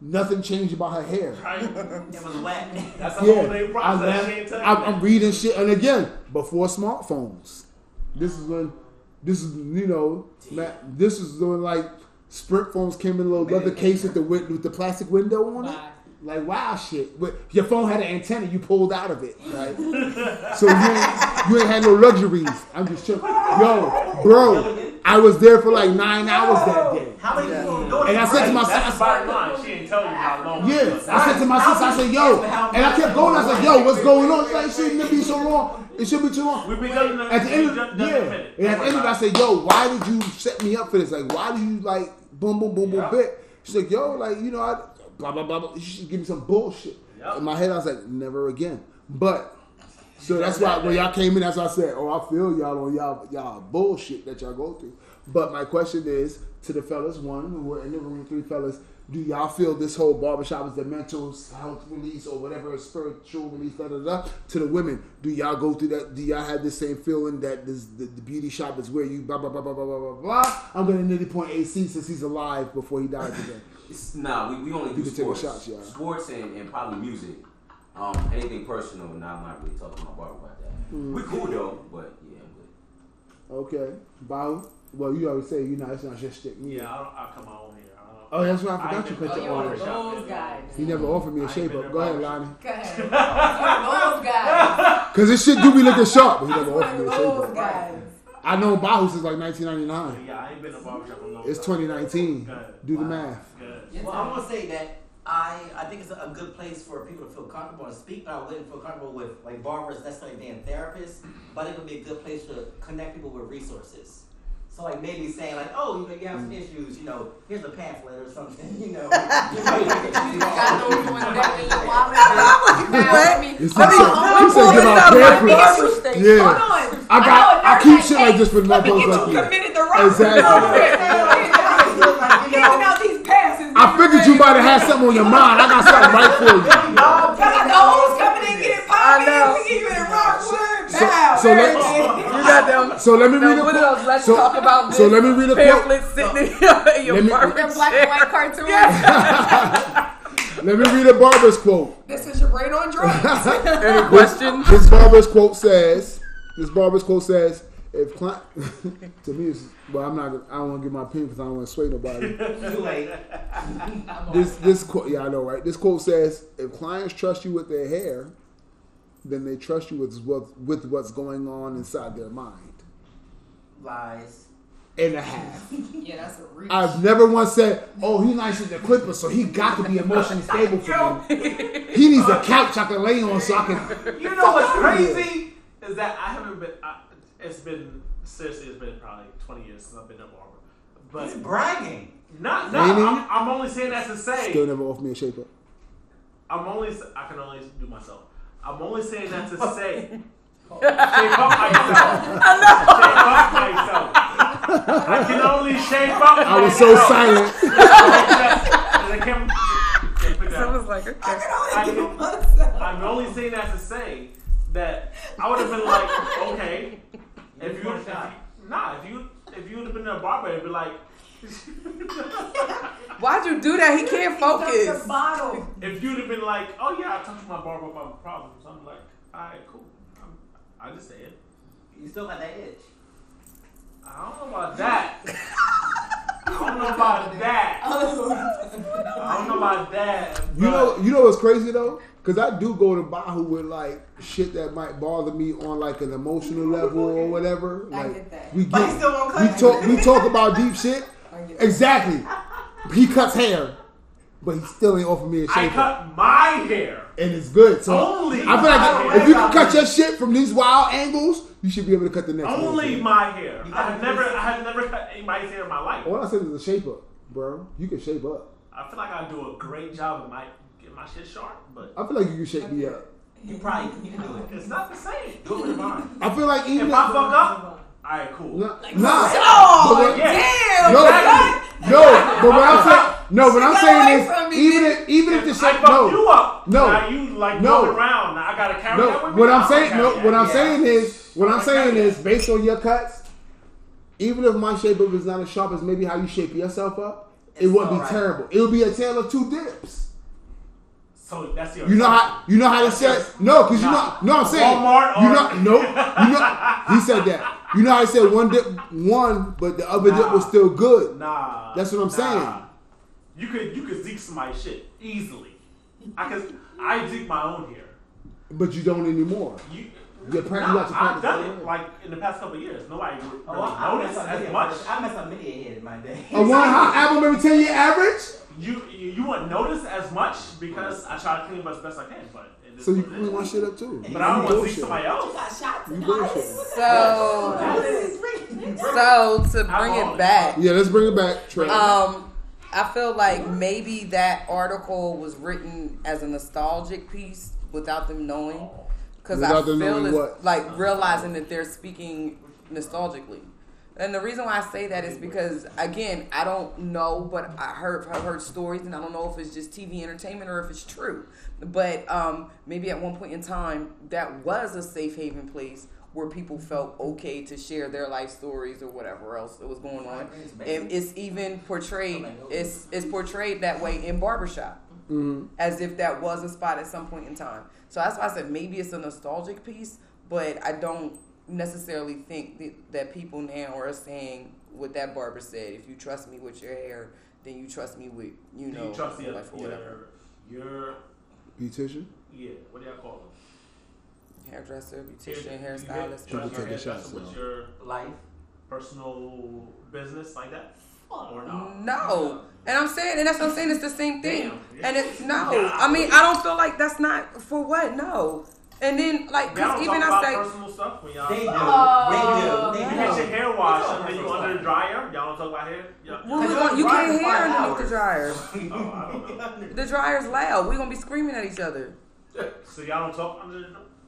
Nothing changed about her hair. It was wet. That's a whole new I process. She ain't left, tell you I'm. I'm reading shit, and again, before smartphones. This is when, this is you know, ma- this is when like Sprint phones came in a little leather case with the with the plastic window on it. Like wow, shit. But your phone had an antenna, you pulled out of it, right? (laughs) so you ain't, you ain't had no luxuries. I'm just chilling. Yo, bro, I was there for like nine hours that day. How many people go And I said to my That's the sister, bottom line. She didn't tell you how long. yeah, I said to my sister, I said, yo, and I kept going. I said, yo, what's going on? She's like, it shouldn't be so long. It should be too long. We've been telling At the end, of, just yeah, and at the end of it, I said, yo, why did you set me up for this? Like, why do you like boom, boom, boom, boom, Yeah. bit? She's like, yo, like, you know, I blah blah blah. blah. Should give me some bullshit. Yep. In my head, I was like, never again. But so that's why when y'all came in, that's why I said, oh, I feel y'all on y'all y'all bullshit that y'all go through. But my question is to the fellas, one who were in the room, three fellas do y'all feel this whole barbershop is the mental health release or whatever spiritual release da, da, da, to the women? Do y'all go through that? Do y'all have the same feeling that this the, the beauty shop is where you blah blah blah blah blah blah blah i'm gonna nitty point ac since he's alive before he dies again. Nah we, we only do sports. shots, yeah. sports and, and probably music. Um anything personal and i'm not really talking to my barber about that. Mm. we cool though but yeah i'm good. Okay. Bow. Well you always say you know it's not just stick yeah I, I come out Oh, that's right. I I forgot ain't you cut Oh, your you arm. Those guys. He never offered me a ain't shape up. Go ahead, for Lonnie. (laughs) Go ahead. Those guys. (laughs) Cause this shit do be looking sharp, but he never offered me a shape up. guys. I know Bahu since like 1999. Yeah, I ain't been to barbershop in a long It's 2019. Do the Wow. math. Good. Well, I'm gonna say that I I think it's a good place for people to feel comfortable and speak. But I wouldn't feel comfortable with like barbers necessarily being therapists, but it would be a good place to connect people with resources. So like maybe saying like, oh, you know, you have some mm. issues, you know, here's a pamphlet or something, you know. (laughs) (laughs) You got those ones that in your wallet. Now, You me- said, let me- you let said me give pull out this up. pamphlets. Hold Yeah. on. I got. I know, keep nurse, shit like this for Let me motherfuckers get like you you. committed to rock. Exactly. Giving out these passes. I figured you might have had something on your mind. I got something right for you. Y'all got the hoes coming in, getting I know. popping. We give you the rock word. So- Now, so let- You got them. So let me read a quote. Let's so, talk about this. so let me read a quote. pamphlet sitting in your, in your Let me- barber Them black and white cartoons. (laughs) (laughs) Let me read a barber's quote. This is your brain on drugs. (laughs) Any questions? This barber's quote says. This barber's quote says. If client, to me, it's, well, I'm not. I don't want to give my opinion because I don't want to sway nobody. Too late. this this quote, yeah, I know, right? This quote says, "If clients trust you with their hair, then they trust you with what with what's going on inside their mind." Lies. And a half. (laughs) yeah, that's a reach. I've never once said, "Oh, he nice with the clipper, so he got to be emotionally (laughs) stable for me." He needs a couch I can lay on so I can. (laughs) You know what's crazy is that I haven't been. I, it's been seriously, it's been probably 20 years since I've been a barber. He's But bragging. not, no, I'm, I'm only saying that to say. Still never offered me a shape up. I'm only. I can only do myself. I'm only saying that to (laughs) say. shape up myself. Shape up myself. I can only shape up. I was so silent. (laughs) I can't, can't figure I out. was like, okay. I can, I'm only saying that to say that I would have been like, okay, if you, if you nah, if you if you would have been a barber, it'd be like, (laughs) Why'd you do that? He can't focus. bottle. if you'd have been like, oh yeah, I talked to my barber about my problems, I'm like, all right, cool, I'm, I just say it. You still got that itch. I don't know about that. I don't know about (laughs) that. I don't know about that. You know, you know what's crazy though? Because I do go to Bahu with like shit that might bother me on like an emotional level or whatever. I Like get that. we But he get, still won't we cut talk, we talk about deep shit. I. Exactly. He cuts hair, but he still ain't offer me a a I shaper, cut my hair. and it's good. So Only I feel like hair. if you can cut your shit from these wild angles, you should be able to cut the next one. Only too. my hair. I have never, do I have never cut anybody's hair in my life. All I said is a shape up, bro. You can shape up. I feel like I do a great job of my get my shit sharp, but I feel like you can shape me up. You probably you can do it. it's not the same. Do it with your mind. I feel like even If I fuck up, all right, cool. Nah, nah. Oh, But damn! No, son. no, but what I'm saying, no, what I'm saying is, me, even if, even if the If shape, no, you up, No. now you like No. going around. Now I gotta carry that with me. What I'm saying, no, what I'm Yeah. saying is, what I'm saying is, based on your cuts, even if my shape up is not as sharp as maybe how you shape yourself up, it It's wouldn't be alright. terrible. It would be a tale of two dips. So that's your. You know how you know how to said no, because you know Nah. no. I'm saying Walmart you or- know no. You know (laughs) he said that. You know how he said one dip one, but the other dip was still good. Nah. That's what I'm nah. saying. You could you could zeke somebody's shit easily. I could I zeke my own hair. But you don't anymore. You. You're pra- you nah, got to I've done it like in the past couple of years. Nobody really Oh, I, I messed noticed up as many. much. I messed up many a head in my day. A one hot (laughs) album every ten year average. You you, you wouldn't notice as much because I try to clean up as best I can, but it is So you what it clean my shit up too. But I don't want to bullshit. zeke somebody else. Got shots You in bullshit. So, so to bring it back, Yeah, let's bring it back. Trey. um, I feel like maybe that article was written as a nostalgic piece without them knowing, because I feel knowing it's what? like realizing that they're speaking nostalgically. And the reason why I say that is because again, I don't know, but I heard I heard stories, and I don't know if it's just TV entertainment or if it's true. But um, maybe at one point in time, that was a safe haven place where people felt okay to share their life stories or whatever else that was going on. And it's even portrayed it's it's portrayed that way in barbershop as if that was a spot at some point in time. So that's why I said maybe it's a nostalgic piece, but I don't necessarily think that, that people now are saying what that barber said. If you trust me with your hair, then you trust me with you know. Do know you trust the your life whatever. your your Beautician. yeah? What do y'all call them? Hairdresser, beautician, Do you hairstylist. Trust your Taking hairdresser shots, with your Life. personal business like that, or no? No. And I'm saying, and that's what I'm saying, it's the same thing. Damn. And it's no. I mean, I don't feel like that's not for what? No. And then, like, because don't even talk I about say, personal stuff when y'all. They do. Oh, they do. You They get do. your hair washed and then you talk under the dryer. Y'all don't talk about hair. Yeah. well, we Cause gonna- you can't hear for underneath the dryer. (laughs) Oh, I don't know. The dryer's loud. we going to be screaming at each other. So y'all don't talk under the.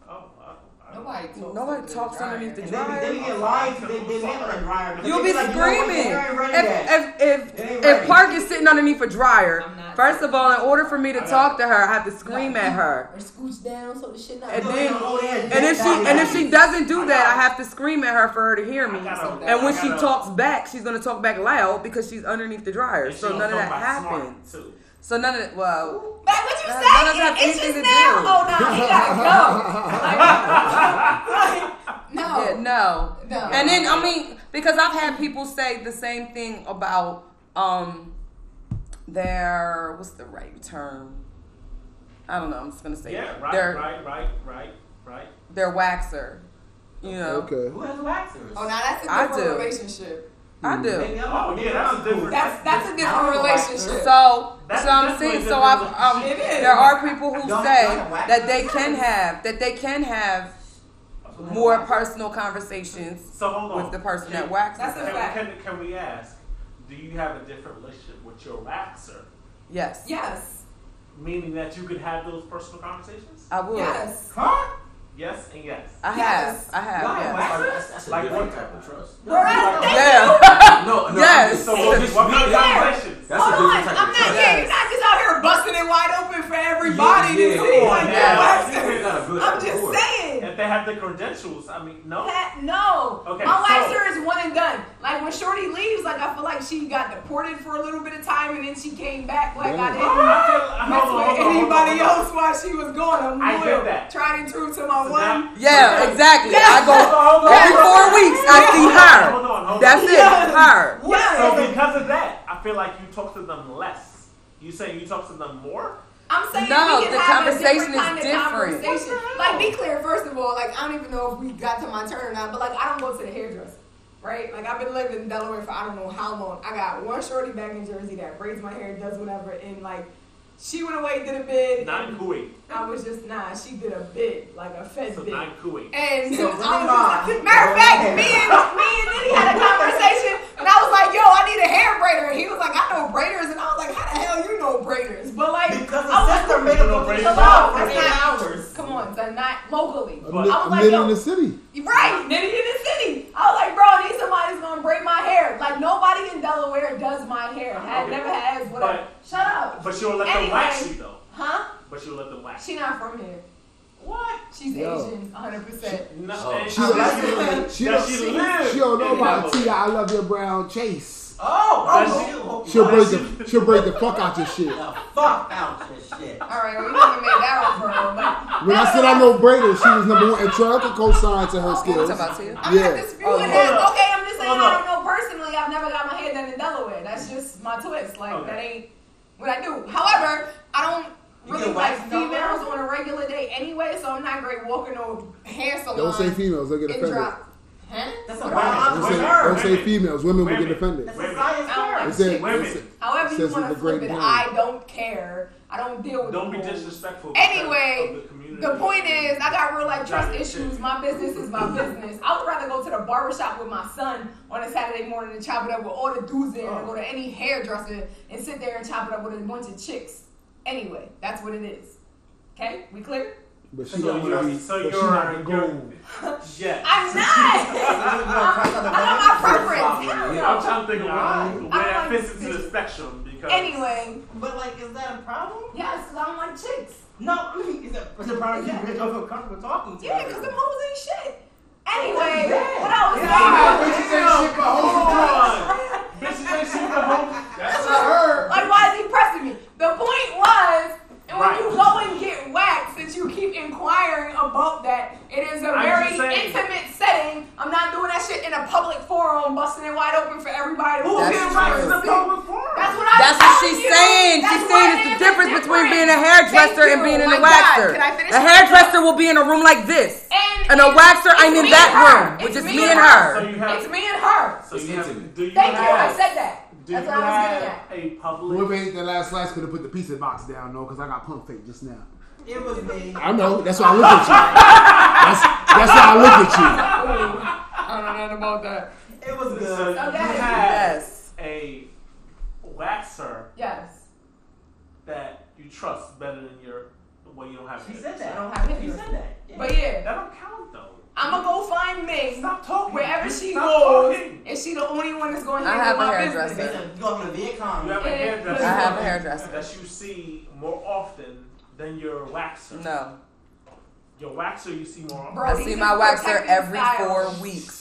Oh, I, I don't know. Nobody talks. Nobody talks underneath the And then, then you dryer. get lied to. They, they land on a dryer. You'll be like, you know screaming. they ain't ready yet. If, if, if, if. Park is sitting underneath a dryer, first of all, in order for me to talk to her, I have to scream at her. Or scooch down so the shit not. And then- they don't know they had And if she and if she doesn't do that, I have to scream at her for her to hear me. And when she talks back, she's gonna talk back loud because she's underneath the dryer. So none of that about smart, happens. Too. So none of that. Well, Like what you That- say? that doesn't have It's anything just to now. do. Oh no, he gotta go. (laughs) Like, no, yeah, no. no. And then I mean, because I've had people say the same thing about um their what's the right term? I don't know. I'm just gonna say Yeah, right, their right, right, right, right. their waxer. You know, Okay. Who has waxers? Oh, now that's a I different do. relationship. I do. Oh, yeah, that's a different. That's that's a I different relationship. So, That's so I'm definitely saying, so I've, um, there are people who Don't- say don't that they can have that they can have more personal conversations So hold on. with the person Can- that waxes. That's a them. Can, fact. can, can we ask? Do you have a different relationship with your waxer? Yes, Yes, Meaning that you could have those personal conversations? I would. yes. Huh? Yes and yes. I Yes. have. I have. Wow, yes. wax- Like, that's, that's a Like different type of trust. Yeah. No, no. (laughs) Yes. I'm So just- what, just what me, kind of yeah. conversations? A Hold on, type I'm of not trust. yeah, you're not just out here busting it wide open for everybody Yeah, to see yeah. like Yeah. you're You waxing. gotta build I'm just saying. And think they have the credentials. I mean, no. Heck, no. Okay, My so- waxer is one and done. Like when Shorty leaves, like I feel like she got deported for a little bit of time and then she came back. Like I ah, I didn't feel- mess hold with hold on, hold anybody hold else while she was gone. I'm I get loyal. that. Tried and true to my So one. now- Yeah, exactly. Yes. I go Hold every four weeks. I see Hold her. on, hold on. That's it. Yes. Her. Yes. So because of that, I feel like you talk to them less. You saying you talk to them more? I'm saying No, we can the have a conversation different is kind of different. conversation. Like, be clear, first of all, like I don't even know if we got to my turn or not, but like I don't go to the hairdresser, right? Like I've been living in Delaware for I don't know how long. I got one shorty back in Jersey that braids my hair, does whatever, and like she went away, did a bid. Not in and Kuwait. I was just nah. She did a bid, like a Fed So bid. not in And So, I was Remy matter of fact, me and me and Nitty had a conversation, and I was like, "Yo, I need a hair braider." And he was like, "I know braiders," and I was like, "How the hell you know braiders?" But like, Because I was the like, sister made up No a brain brain fog. for eight hours. Come on, son, not locally. A, I mi- was like, yo, in the city. Right, Nitty in the city. I was like, bro, I need somebody who's gonna braid my hair. Like nobody in Delaware does my hair. Had Okay. never has. Whatever. But- Shut up. But you'll let them wax you though. Huh? But you'll let them wax. She not from here. What? She's Yo. Asian, 100. percent No, Oh. and She she don't, lives- she, don't, she she don't know about Delaware? I love your brown chase. Oh, Does oh, she- She'll break Does the she- she'll break the fuck out your shit. the fuck out your shit. All right, well, you haven't made that one referral, but When I said I know Brady, she was number one, and Trell could co-sign to her oh, skills. Talking about Tia? I'm Yeah. not disputing Oh, that. hold. Okay, I'm just saying Hold I don't know personally. I've never got my hair done in Delaware. That's just my twist. Like Okay. that ain't what I do. However, I don't really like waxed in Delaware? females on a regular day anyway, so I'm not great walking on hair salon. Don't say females, they'll get and offended. drop. Huh? That's a What Don't say, don't say females, women will get offended. That's Wait a a minute. science oh, term. like They Women. they said- However you want to it's flip it, term. I don't care. I don't deal with Don't be disrespectful. Anyway, the. The point is, I got real life trust issues. My business is my business. I would rather go to the barbershop with my son on a Saturday morning and chop it up with all the dudes there than go to any hairdresser and sit there and chop it up with a bunch of chicks. Anyway, that's what it is. Okay, we clear? But So don't you're, want to be. so but you're, she not the you're, gold. yeah. I'm not. I know my (laughs) preference. Hell no. I'm trying to think of Why? where I that like fits into the (laughs) spectrum because Anyway, But like, is that a problem? yes, 'cause I don't like chicks. No, I (laughs) is that is it a problem? You really don't feel comfortable talking to Yeah, her? because the hoes ain't shit. Anyway, Yeah. what I was Yeah. saying. Bitches ain't shit but hoes Hold and on. Bitches ain't shit but hoes. That's what I heard. Like, why is he pressing me? The point was, and when Right. you go and get waxed, that you keep inquiring about that, it is a I'm very saying. intimate setting. I'm not doing that shit in a public forum, busting it wide open for everybody. Who's That's getting true. right to public forum? That's what I'm saying. That's what she's you. saying. That's She's saying it it's the is difference between being a hairdresser and being in a waxer. can A hairdresser will be in a room like this. And, And a waxer, it's I'm in that room, which is me me and and her. It's me and her. so you have, do you Thank you. I said that. Do That's you what I was getting have at. a public? Whoever ate the last slice could have put the pizza box down, though, because I got pump fake just now. It was me. I know. That's why I look at you. That's, that's how I look at you. I don't know nothing about that. It was So good. you Okay. have Yes. a waxer Yes. that you trust better than your well you don't have. She hair. said that. I don't have You hairdresser. said that. Yeah. But yeah, That don't count though. I'm gonna go find Meg. Stop talking. Wherever she stop goes, talking. is she the only one that's going to I handle have a my hairdresser. business? Listen, you go to the Vietcong. You have a Yeah. hairdresser. I have a hairdresser. that you see more often than your waxer. No. Your waxer you see more often. Bro, I these see is my waxer protective every styles. four weeks.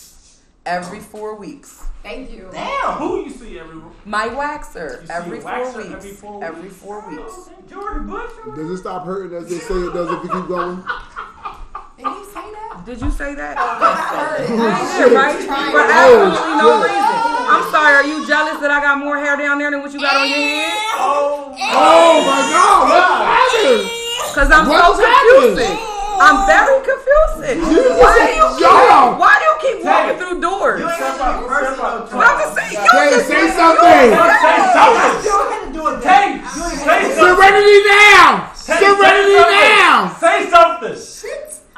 Every four weeks. Thank you. Damn. Who you see every? My waxer You see every a four waxer weeks. every four Every weeks? four weeks. Oh, Jordan Bush. Does it stop hurting as they say it does if you keep going? (laughs) Did he say that? Did you say that? Oh, I heard it. Yeah, right? For absolutely no oh, reason. I'm sorry. Are you jealous that I got more hair down there than what you got on your head? Oh, Oh my God! What's happening? Cause I'm What's so happening? confusing. I'm very confusing. Why do you keep, why do you keep walking Hey. through doors? You ain't Step got up, to be personal. step up. But I'm just saying, you Say, just say you- something. say something. You don't have to do it. Hey, say something. Serenity down. Say Serenity something. down. Say something.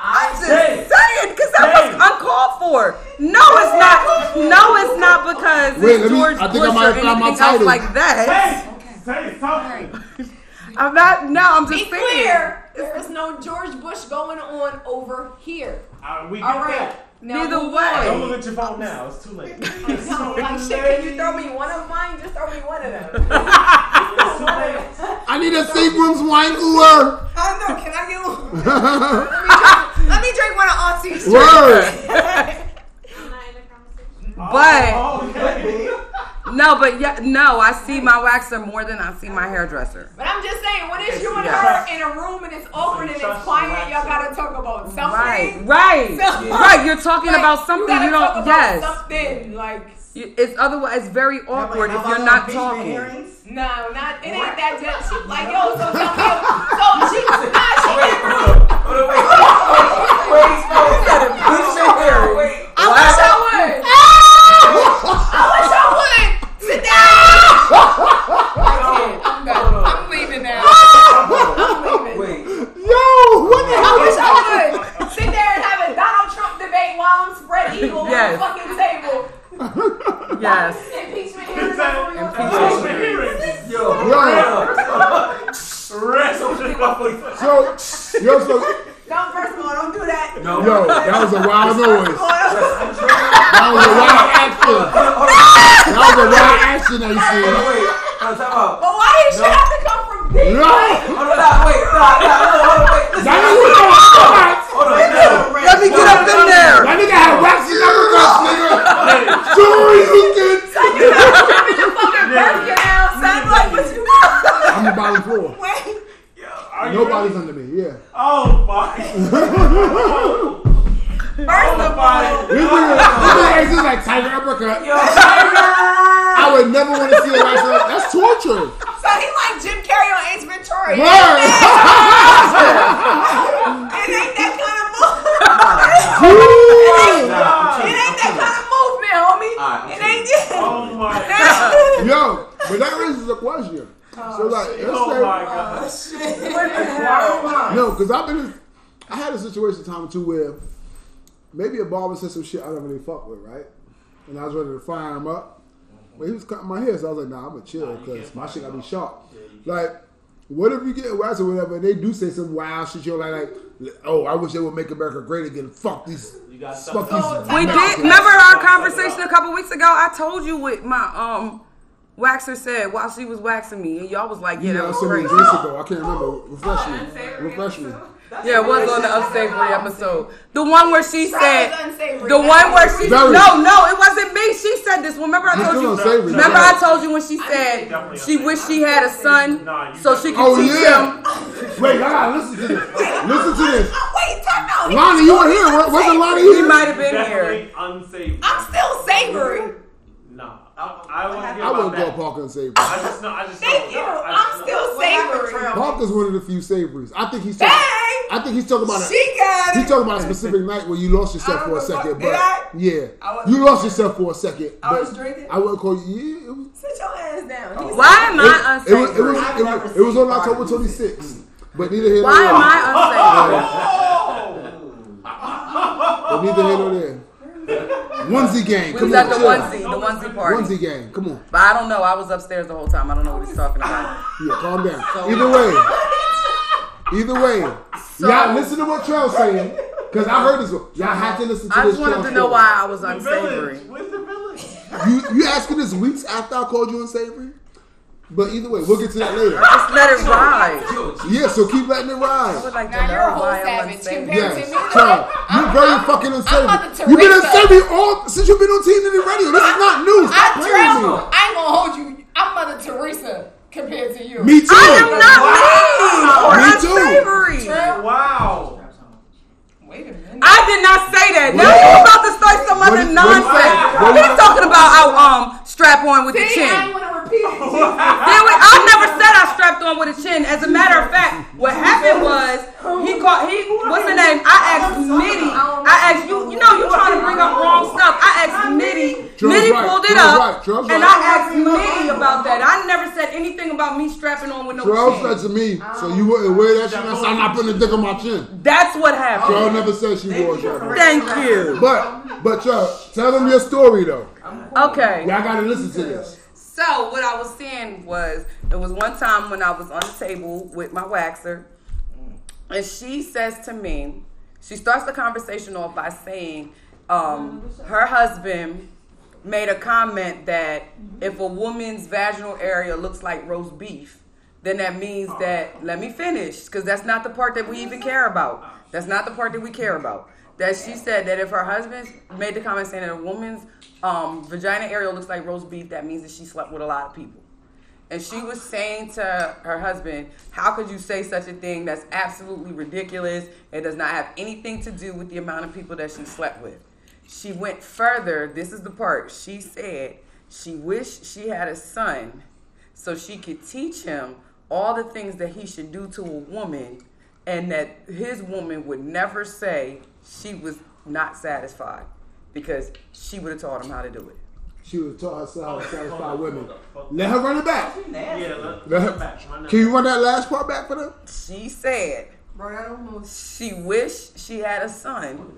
I'm just Say. saying because that Say. was uncalled for. No, it's not. No, it's not because Wait, it's let me- George I think Bush or might have anything else title. like that. Say, say something. I'm not. No, I'm Be just saying. clear. There is no George Bush going on over here. Uh, we get All right. that. Now Neither move way. Don't look at your phone now. It's too late. (laughs) Oh, it's No, too like shit, can you throw me one of mine? Just throw me one of them. It's too late. I need a Seagram's wine cooler. Oh, I know, can I get one? (laughs) let, me try, let me me drink one of Auntie's Word. (laughs) I'm not in the conversation. But Oh, okay. no, but yeah, no, I see my waxer more than I see my hairdresser. But I'm just saying, when it's you and Yes. her in a room and it's awkward and it's quiet, y'all gotta talk about something. Right, right, So- right. You're talking Like, about something gotta you don't. about Yes, Something like it's otherwise it's very awkward How if you're not talking. hearings? no, not it ain't that just she like yo. So tell me, so she nah, she Wait, never. hold on, hold on, wait, wait, wait, wait. I wish I would. I I'm done. I'm leaving now. I'm leaving. Wait, Yo, what the I hell wish is I would sit there and have a Donald Trump debate while I'm spread eagle Yes. on the fucking table. Yes. Impeachment hearings. Exactly. are for real. Impeachment hearings. (laughs) yo, Yo. Rest. So, yo, so, Don't first of all, don't do that. no, yo, that was a wild noise. That was a wild action. That was a wild action that you Hold see. wait, hold on. But why did shit have to come from me? No, Hold on, wait, nah, nah, hold on, wait. Listen, that was on spot. hold on, no. Let me get up in there. That nigga had waxy uppercuts, nigga. Sure you can. You got tripping your fucking birth canal, son. Like, what you I'm the bottom floor. Wait. Are Nobody's ready? under me. Yeah. Oh my. (laughs) First oh, of all, This nigga, this is like tiger uppercut. I would never want to see a waxy. That's torture. so he like Jim Carrey on Ace Ventura. (laughs) It Word. ain't that kind of move. Ooh. It ain't that kind of movement, homie. Alright, It ain't. Oh my god. Yo, but that raises a question. So like, let's Oh my say, god. no, because I've been, in, I had a situation time too where maybe a barber said some shit I don't really fuck with, right? And I was ready to fire him up, but he was cutting my hair, so I was like, nah, I'm gonna chill because my shit gotta be sharp. Like, what if you get wax or whatever, and they do say some wild shit, you're like, like, oh, I wish they would make America great again. Fuck these, fuck something. these. We did. Remember our conversation a couple weeks ago? I told you with my um waxer said while she was waxing me, and y'all was like, "Yeah, You that was so many crazy." days ago. I can't remember. Refresh me. Refresh me. episode. Yeah, it was on the unsavory episode. The one where she That said, the one where she Very. no, no, it wasn't me. She said this. Remember I told you. unsavory. Remember Yeah. I told you when she said she wished she had a son Nah, so she could Oh teach yeah. him. Wait, I gotta listen to this. Listen to this. Oh, (laughs) wait, time out. He Lonnie, was you were still here. Wa- Wasn't Lonnie He might have been here. Definitely unsavory. I'm still savory. Nah. I, I won't give I about wouldn't call Parker unsavory. I just know. I just Thank know. you. I I'm still savory. Parker's one of the few savories. I think he's talking. Bang! I think he's talking about a. She got He's talking about a specific night where you lost yourself for a second, but I? yeah, I you lost yourself for a second. I but was drinking? I wouldn't call you. Yeah, it was. Sit your ass down. Oh, he's Why am I It, it was. It unsavory? was. It was, it was on October 26th. But neither here nor Why am there. I unsavory? But neither here nor there. Onesie gang. We Come was on, at the onesie, the onesie party. Onesie gang. Come on. But I don't know. I was upstairs the whole time. I don't know what he's talking about. Yeah, calm down. Either way, either way, y'all listen to what Trell's saying because I heard this. one. Y'all had to listen to I this. I just wanted Trell to know story. why I was The unsavory. village. Where's the village? You you asking this weeks after I called you unsavory? But either way, we'll get to that later. Just let it ride. Yeah, so keep letting it I ride. would like to Now you're a whole savage compared yes. to me. Child, you're very fucking unsavory. You've been Teresa. unsavory all since you've been on TNT Radio. This is not news. Stop I playing travel. I ain't gonna hold you. I'm Mother Teresa compared to you. me. Me too. I am not mean or Me too. unsavory. Trail. Wow. Wait a minute. I did not say that. Now you're about to start some What- other nonsense. what- He's talking about our um strap on with the See, I chin. ain't wanna repeat it. (laughs) I never said I strapped on with a chin. As a matter of fact, what happened was he called he what's the name? I asked Nitty. I asked you. You know you trying to bring up wrong stuff. I asked Nitty. Charles Nitty right. pulled it Charles up, right. Charles and. I asked Nitty about that. I never said anything about me strapping on with no Charles chin. said to me, so you wouldn't wear that shit. I said, I'm not putting a dick on my chin. That's what happened. Charles never said she wore it. Thank you. But, but Charles, tell them your story though. Okay. Y'all gotta listen to this. So what I was saying was, there was one time when I was on the table with my waxer, and she says to me, she starts the conversation off by saying, um, her husband made a comment that if a woman's vaginal area looks like roast beef, then that means that let me finish because that's not the part that we even care about. That's not the part that we care about. That she said that if her husband made the comment saying that a woman's um, vagina area looks like roast beef, that means that she slept with a lot of people. And she was saying to her husband, How could you say such a thing? That's absolutely ridiculous. It does not have anything to do with the amount of people that she slept with. She went further. This is the part. She said she wished she had a son so she could teach him all the things that he should do to a woman and that his woman would never say she was not satisfied because she would have taught him how to do it. She would have taught herself how to satisfy women. Let her run it back. Yeah, let, Let her- back, run that Can you run that last part back for them? She said Bro, that almost. she wished she had a son.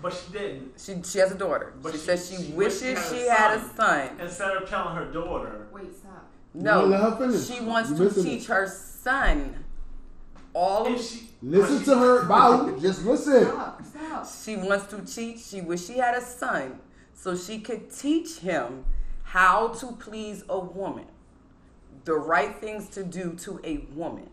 But she didn't. She, she has a daughter. But she, she- says she, she wishes wished she had a son. Instead of telling her daughter, Wait, stop. No, No, let her finish. she wants to teach it. her son all of she Listen to her, (laughs) Bao. Just listen. Stop. Stop. She wants to teach. She wish she had a son so she could teach him how to please a woman, the right things to do to a woman.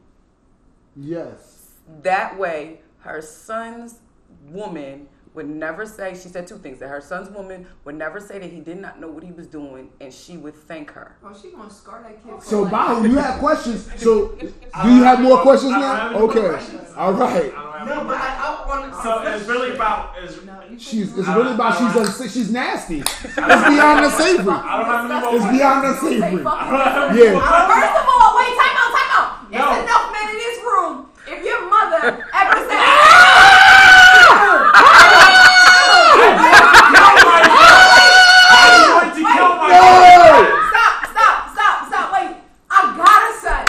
Yes. That way, her son's woman would never say. She said two things: that her son's woman would never say that he did not know what he was doing, and she would thank her. Oh, she gonna scar that kid. So, life. Bao, you have questions. (laughs) So, do you have more questions now? have any more Okay. questions. All right. I don't have No, but I, I want to. So it's really about. It's, She's. It's really about she's unsa- she's nasty. It's beyond unsavory. I don't have any more. It's beyond the unsavory. fuck I don't have any Yeah. First of all, wait, time out, time out. No. It's enough men in this room. If your mother ever said, I'm going to kill my Hey! stop, stop, stop, stop, wait. I got a son.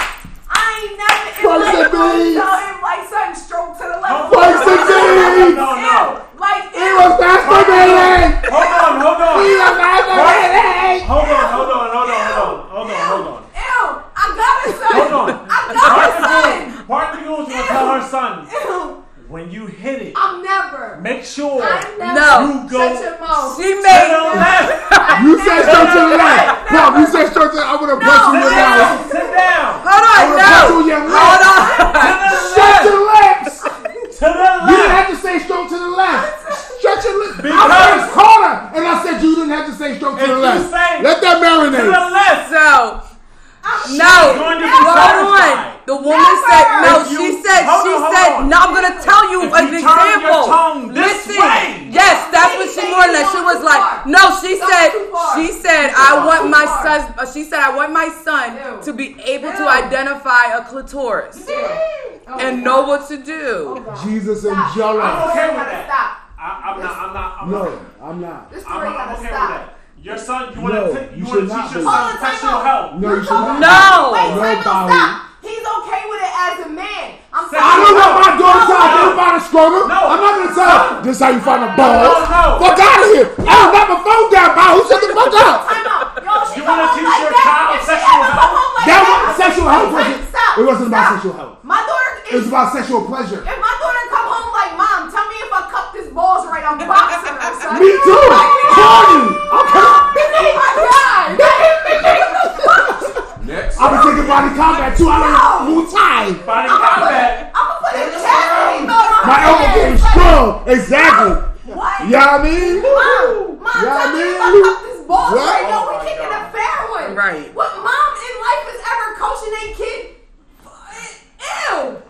I ain't never in Fuck life the gonna bees. tell him like son stroke to the left. Fuck the bees. No, no. like He ew. was masturbating. Hold on, hold on. He was masturbating. Hold on, hold on, hold on, hold on, hold on, hold on. Ew, I got a son. Hold on. I got a Part son. the Park the goons gonna tell her son Ew, when you hit it, I'm never. make sure I'm never. No. you go Shut your. She to made the left. (laughs) (laughs) You said straight to the left. Pop, you said straight to the left. I'm going to punch you in Sit your down. mouth. Sit down. Hold I'm on, going to punch you in no. your Hold mouth. on. Shut your lips. To the left. You didn't have to say straight to the left. Shut your lips. I Because- said corner, and I said you didn't have to say straight to If the you left. say- Let that marinate. To the left. So She's no, going hold on. The woman said no. You- she said hold she on, said on. no. I'm gonna tell you If an you turn your example. tongue this Listen, way. yes, that's what she more or less. She was like, no. She Gone said she said I want my far. son. uh, She said I want my son Ew. to be able to identify a clitoris Oh, and God. know what to do. God. Jesus and Stop. I'm Jello. okay with that. Stop. I, I'm not. I'm not. I'm No, not. I'm not. This story I'm gotta okay stop. With that. Your son, you want No, to you you want to teach your be. son Hold on, time sexual out. health. No, you should not. No. Wait, No, time out, Bowie. stop. He's okay with it as a man. I'm Say- I don't know my daughter's No. how to find a scrotum. No. I'm not gonna tell her this is how you find a ball. No, no. Fuck out of here. I don't got my phone down, Bow. Shut the fuck up. Time out. Yo, she You wanna teach like your that. child sexual health? like That that, was sexual health, wait, wasn't it? Stop. It wasn't about sexual health. My daughter It was is. about sexual pleasure. If my daughter come home like, mom, tell me if I cup this balls right, I'm boxing her, son. Me too. Corny. Okay. Oh my god. Next. I've been taking body combat too. I learned Muay Thai. Body combat. I'm gonna put a chastity belt on My her elbow head. game strong. Exactly. What? You know what I mean? Mom, mom, Yeah, tell me if I man. cup this balls What? right, yo, Oh we my kicking a fair one. Right. What mom in life is ever coaching a kid? Ew.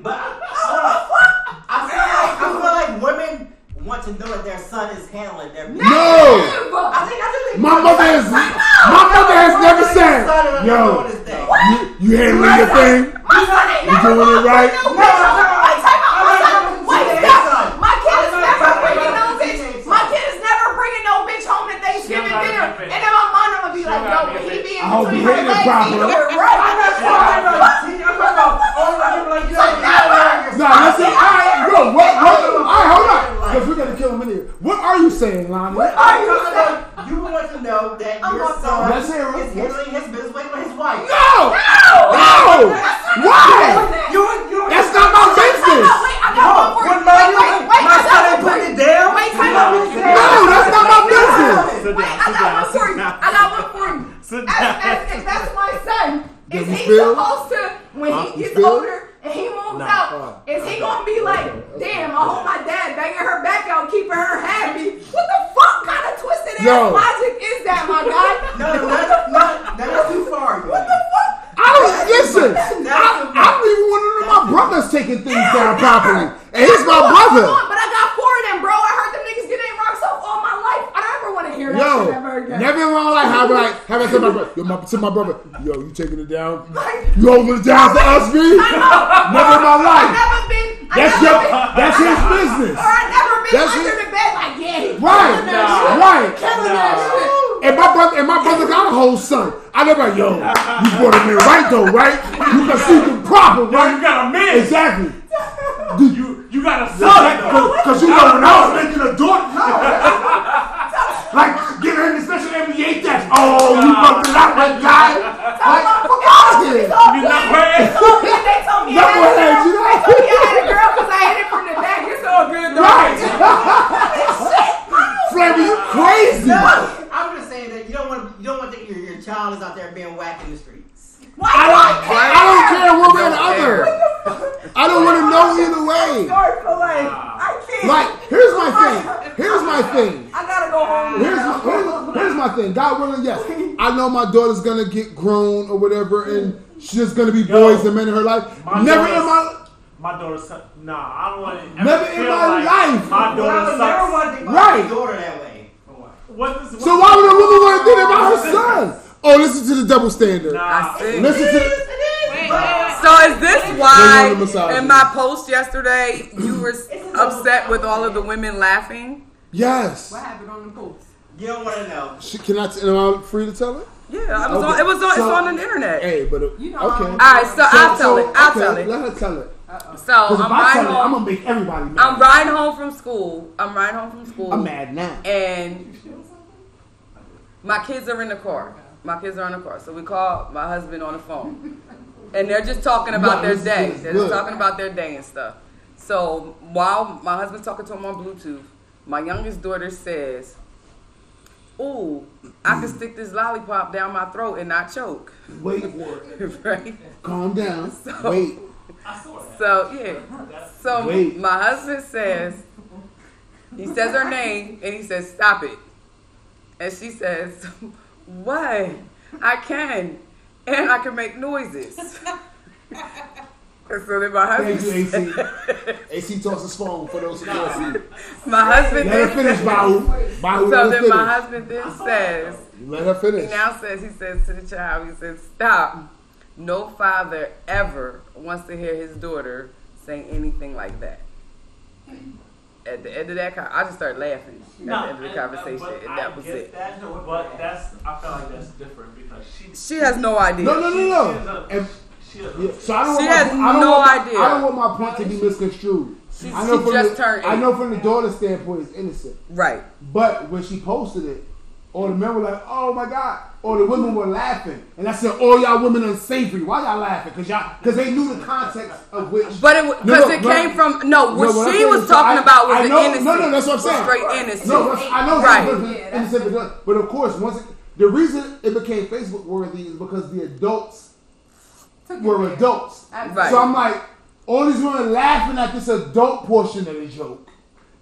But Oh, (laughs) fuck. I feel like I feel like women want to know that their son is handling their. No. I think I just My mother has. My mother has never said, "Yo, this thing. you, you handling your thing? My son ain't You doing it right? bring no bitch home. Wait, time. My I'm stop. not- My kid is never bringing no bitch. My kid is never bringing no bitch home to Thanksgiving She'll not dinner. be. And like, not yo, be a but he bitch. I hope between he her hated legs. proper. He do it I'm not talking about teen- I'm talking about old people like you. Nah, listen. All right, bro. What? What? All right, hold on. Because we're gonna kill him in here. What are you saying, Lonnie? I'm talking about you want to know that I'm your son Let's hear it. is handling his business with his wife. No! No! Why? You, you, That's not my business. Wait, I got No, one for you. when Wait, my, wait, wait, my son ain't putting it down. Wait, time out. what I'm saying? No, that's not my Sit Wait, down. I Sit got one for you. I got one for you. Sit down. as, that's my son, is Does he gets feel? older and he feel? supposed to Is he gonna be like, damn, I hope my dad banging her back out, keeping her happy? What the fuck kind of twisted ass Yo. logic is that, my guy? (laughs) No, no, that's, no, that's too far. What the fuck? I don't listen. I, I don't even want to know my brother's taking things down properly, and he's my brother. on, But I got four of them, bro. I heard them niggas get their rocks off all my life. I don't want to hear that Yo, shit ever again. never in my life have I (laughs) have I said my brother. Yo, my, to my brother, yo, you taking it down? Like, You holding it down for us, me? I know. Never in my I life. never been. I That's your, been, that's his business. Or I never been That's under it. the bed like, yeah, Right, killing that shit. right. Killing that shit. And my brother and my brother got a whole son. I never like, yo, you brought him in right though, right? You can see him proper, Yo, you got a man. Exactly. You you got a son. Because you know when I was making a daughter, like get her in the special DNA test. Oh, you oh, bumped it out, that guy. Like, fuck out of here. You not playing. They told me, they told me, I had, you know? they told me I had a girl because I hit it from the back. It's all good though. Right. Flavor, you crazy. No, I'm just saying that you don't want you don't want that your, your child is out there being whacked in the streets. I don't, I don't care one way or the other. I don't want to know either way. Sorry for like, I can't. Like, here's my thing. Here's my thing. I gotta go home. Here's my, here's, here's my thing. God willing, yes. I know my daughter's gonna get grown or whatever, and she's just gonna be boys and men in her life. Never in my My daughter suck. Nah, I don't want to. Never in my life. My But I daughter would never sucks. want to think about Right. your daughter that way. For one. What So why would a woman want to think about her son? Oh, listen to the double standard. Nah. I see. Listen to. Wait, wait, wait. So is this why in my post yesterday you were upset with all of the women laughing? Yes. What happened on the post? You don't want to know. She, can I? T- am I free to tell it? Yeah, I was Okay. on, it was on, So- it's on the internet. Hey, but uh, You know okay. All right, so, I'll tell it. I'll okay, tell it. Let her tell it. Uh-oh. So I'm if I riding tell it, I'm gonna make everybody mad. I'm riding home from school. I'm riding home from school. I'm mad now. And my kids are in the car. My kids are in the car. So we call my husband on the phone. And they're just talking about Right, their this day. is They're just talking about their day and stuff. So while my husband's talking to him on Bluetooth, my youngest daughter says, Ooh, I can stick this lollipop down my throat and not choke. Wait for (laughs) it. right? Calm down. So- Wait. So yeah. So Wait. my husband says, he says her name and he says, "Stop it," and she says, "What? I can, and I can make noises." And so then my Thank husband, you, AC. AC tossed his phone for those who can't see. my husband, Let her then finish, Bahu. Bahu, So then my husband then says, Let her he finish. now says, he says to the child, he says, "Stop." No father ever wants to hear his daughter say anything like that. At the end of that, con- I just started laughing at the end of the and- conversation, but and I that was get it. That, but that's I feel like that's different because she She has no idea. No, no, no, no. is a- she Yeah, so I don't She want has my, I don't no want my- idea. I don't want my point to be misconstrued. She- I know she from just the, turned I know from the daughter's standpoint, it's innocent. Right. But when she posted it, all the men were like, "Oh my god!" Or the women were laughing, and I said, "All y'all women unsavory. Why y'all laughing? Because y'all, because they knew the context of which." But it No, because no, it no. came from no. What No, she was is, talking I- about was I the know- innocent. No, no, that's what I'm saying. Straight innocent. No, I know Right. that's innocent, but, but of course, once it, the reason it became Facebook worthy is because the adults were adults. Right. So I'm like, all these women laughing at this adult portion of the joke,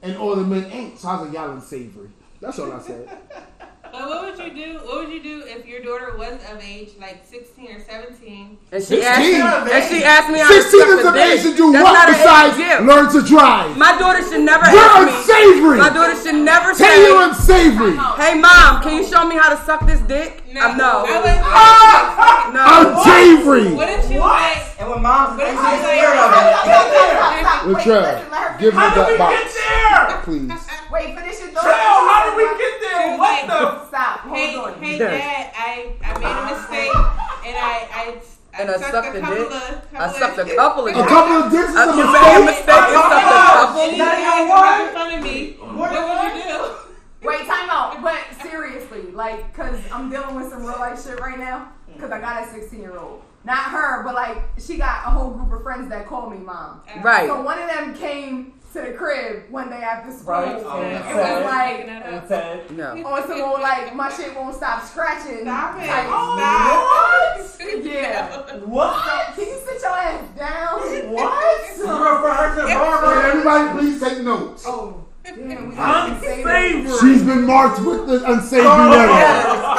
and all the men ain't. So I was like, y'all unsavory. That's all I said. (laughs) But what would you do? What would you do if your daughter was of age, like 16 or 17? And she 16? asked me, and she asked me how 16 is a of age to do That's what not an age besides learn to drive. My daughter should never You're ask me. unsavory. My daughter should never Tell say, you unsavory. "Hey mom, can you show me how to suck this dick?" No. No. I would, ah! no. Unsavory. what if she was like, And when mom's But like, if she's like- scared of it. Latrell, give me that box, please. Wait, finish your Hell, thought. how did we get there? What the? Stop. hey, Hold on. hey Yes. dad, I, I made a mistake (laughs) and I, I, I And I sucked sucked a a couple dick. of, I couple sucked a couple of dicks. A dicks. couple of dicks is a you made a mistake. mistake. It's sucked a couple. And you guys making fun of me. What would you do? Wait, time out. But seriously, like, cause I'm dealing with some real life shit right now. Cause I got a 16 year old. Not her, but like, she got a whole group of friends that call me mom. Uh-huh. Right. So one of them came to the crib one day after school. Right. It Oh, was like And said, No. on some old like my shit won't stop scratching. Stop it. type- oh, Stop. What? Yeah. What? Can you sit your ass down? What? (laughs) You refer her to the Hey, barber? everybody, please take notes. Oh, damn. We gotta say that. unsavory. She's been marked with the unsavory Oh, letter.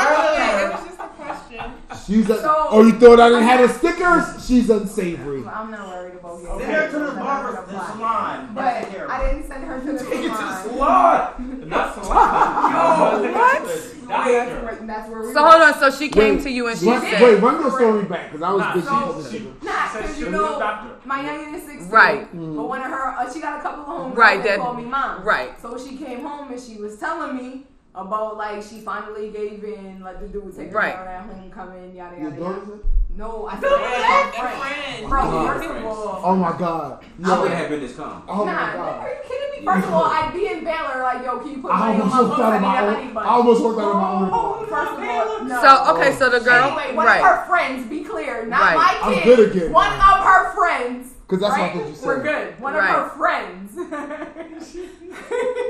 Earlier, it was just a question. She's a, So- oh, you thought I didn't have the stickers? She's unsavory. I'm not worried about you. Send getting her to the that. barber, That's the salon. But I didn't send her to the salon. salon. Not salon. (laughs) Yo, what? Doctor. That's where we So hold on. So she came Wait, to you and she run, said, wait, run your story back because I was Nah, busy. so- She, Nah, because you know, doctor. my youngest is 16. Right. But one of her, uh, she got a couple of home Right, girls that that- called me mom. right. So she came home and she was telling me about like she finally gave in, like the dude would take her Right. down at homecoming, yada Your yada daughter yada. said? No, I They're said that. friends. Bro, Oh, first of friends. all, Oh my god. I Yo, would have been this calm. oh my nah, god. are you kidding me? First of all, I'd be in Baylor like, yo, can you put I money on almost my walked books? out I need my a own. honey bun. I almost walked out of my own. Oh, First of all, no. so okay. So the girl, Anyway, one right? of her friends, be clear, not Right. my I'm kid. good again. One of her friends. 'Cause that's what I right? thought you said. We're good. One Right. of her friends.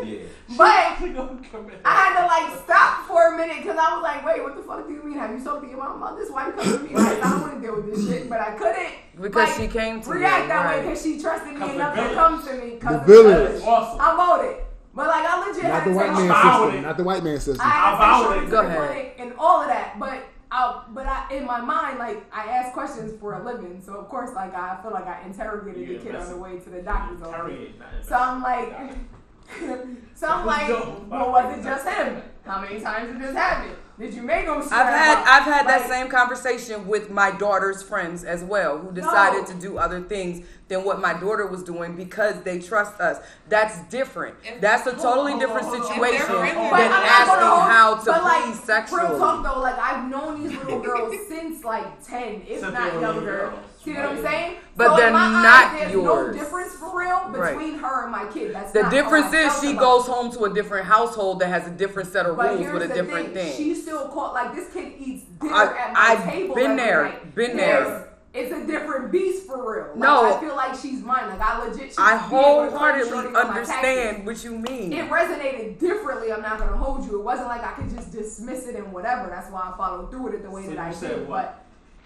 Yeah. (laughs) but I had to like stop for a minute because I was like, wait, what the fuck do you mean? Have you spoken to your mom about this? Why you coming to me? Like, I don't want to deal with this shit, but I couldn't. Because like, she came to you, react that way because she trusted me enough to come to me. The village. Awesome. I'm voted. But like I legit Not had the to white man system. it. Not the white man system. I had I vowed it. Go ahead. and all of that, but I, but I, in my mind, like I ask questions for a living, so of course, like I feel like I interrogated You the kid on the way to the doctor's office. So I'm like, (laughs) (laughs) so I'm like, well, was it just him? How many times did this happen? Did you make him? I've had I've had that same conversation with my daughter's friends as well, who decided to do other things than what my daughter was doing because they trust us. That's different. That's a totally different situation than are- But I'm not asking gonna hold- how to but, like, please Real sexually. talk though, like I've known these little girls (laughs) since like ten, if Since not younger. See what I'm saying? But so they're in my not eyes, there's yours. no difference for real Right. between her and my kid. That's The not difference is she about goes home to a different household that has a different set of But rules here's with a the different thing. thing. She still caught like this kid eats dinner I- at my I've table. been there, night. been There's- there. It's a different beast for real. Like, No. I feel like she's mine. Like I legit. should I be able to call Shorty wholeheartedly understand what you mean. it resonated differently. I'm not gonna hold you. It wasn't like I could just dismiss it and whatever. That's why I followed through with it the way So that you I said did. what?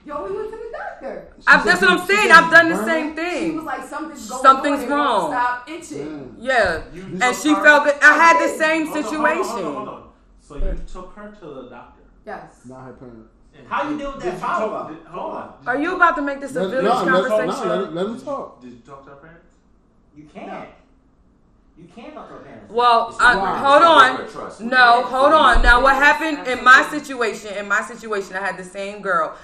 But yo, we went to the doctor. I, that's what I'm saying. I've done the same thing. She was like, something's going Something's on. Wrong. Stop itching. Yeah, You and she felt that I had the did. same Hold on, hold on, hold on, situation. Hold on. So you hmm. took her to the doctor. Yes. Not her parent. And How you deal with that did you follow talk- up? Hold on. Are you about to make this a Let- village no, let- conversation? no, let- let him talk. Did you talk to her parents? You can't. You can't talk to her parents. Well, It's I, not- hold on. trust. No, hold on. Now, what happened in my situation? In my situation, I had the same girl.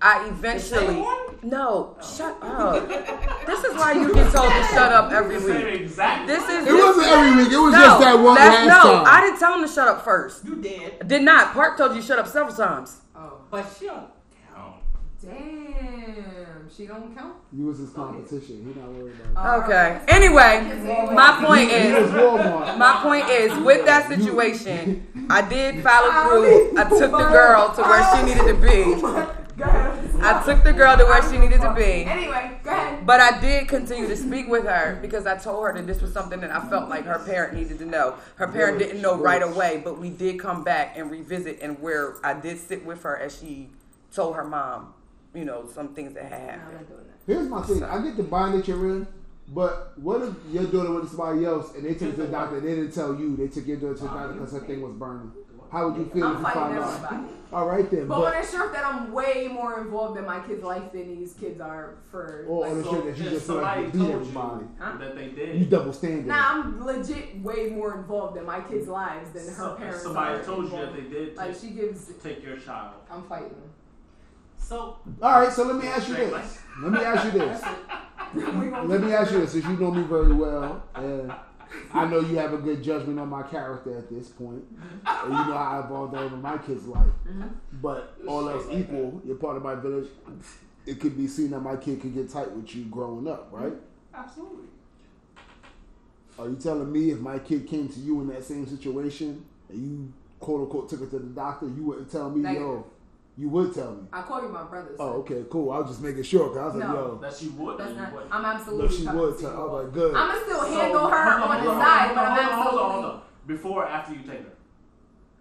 I eventually. No, shut oh. up. This is why you get told to shut up every week. exact. This is. It wasn't every week. It was no, just that one that's- last no, time. I didn't tell him to shut up first. You did. Did not. Park told you to shut up several times. Oh. But she don't count. Damn. She don't count. You was his competition. He not worried about Okay. Anyway, my point it. He was is. My point is, with that situation, I did follow through. I took the girl to where she oh needed to be. Go ahead. I took the girl to where she needed to be. Anyway, go ahead. But I did continue to speak with her because I told her that this was something that I felt like her parent needed to know. Her parent didn't know right away, but we did come back and revisit, and where I did sit with her as she told her mom, you know, some things that had happened. not doing that. Here's my thing. I get the bind that you're in, but what if your daughter went to somebody else and they took it to the doctor and they didn't tell you? They took your daughter to the doctor because her thing was burning. How would you feel if I'm you fighting found out? everybody. All right then, But when but it's sure that I'm way more involved in my kid's life than these kids are for. or like, on the So that you just feel like you somebody beat told everybody. Huh? that they did. You double standard. Nah, I'm legit way more involved in my kids' lives than her So- if parents. somebody are told you that they did Like take, she gives, take your child. I'm fighting. So All right, so let me ask you this. Let me ask you (laughs) this. (laughs) Let me ask you this, since you know me very well, and I know you have a good judgment on my character at this point, and you know how I evolved over my kid's life. Mm-hmm. But all else equal, you're part of my village. It could be seen that my kid could get tight with you growing up, right? Absolutely. Are you telling me if my kid came to you in that same situation and you quote unquote took it to the doctor, you wouldn't tell me, yo, Negative. You would tell me. I call you my brother. so- Oh, okay, cool. I was just making sure because I was like, yo, That she would. That's not. I'm absolutely. no, absolutely. she would to tell. you. I was like, good. I'ma still So, handle her hold on the hold side, but I'm hold on, hold on, hold on. Before or after you take her?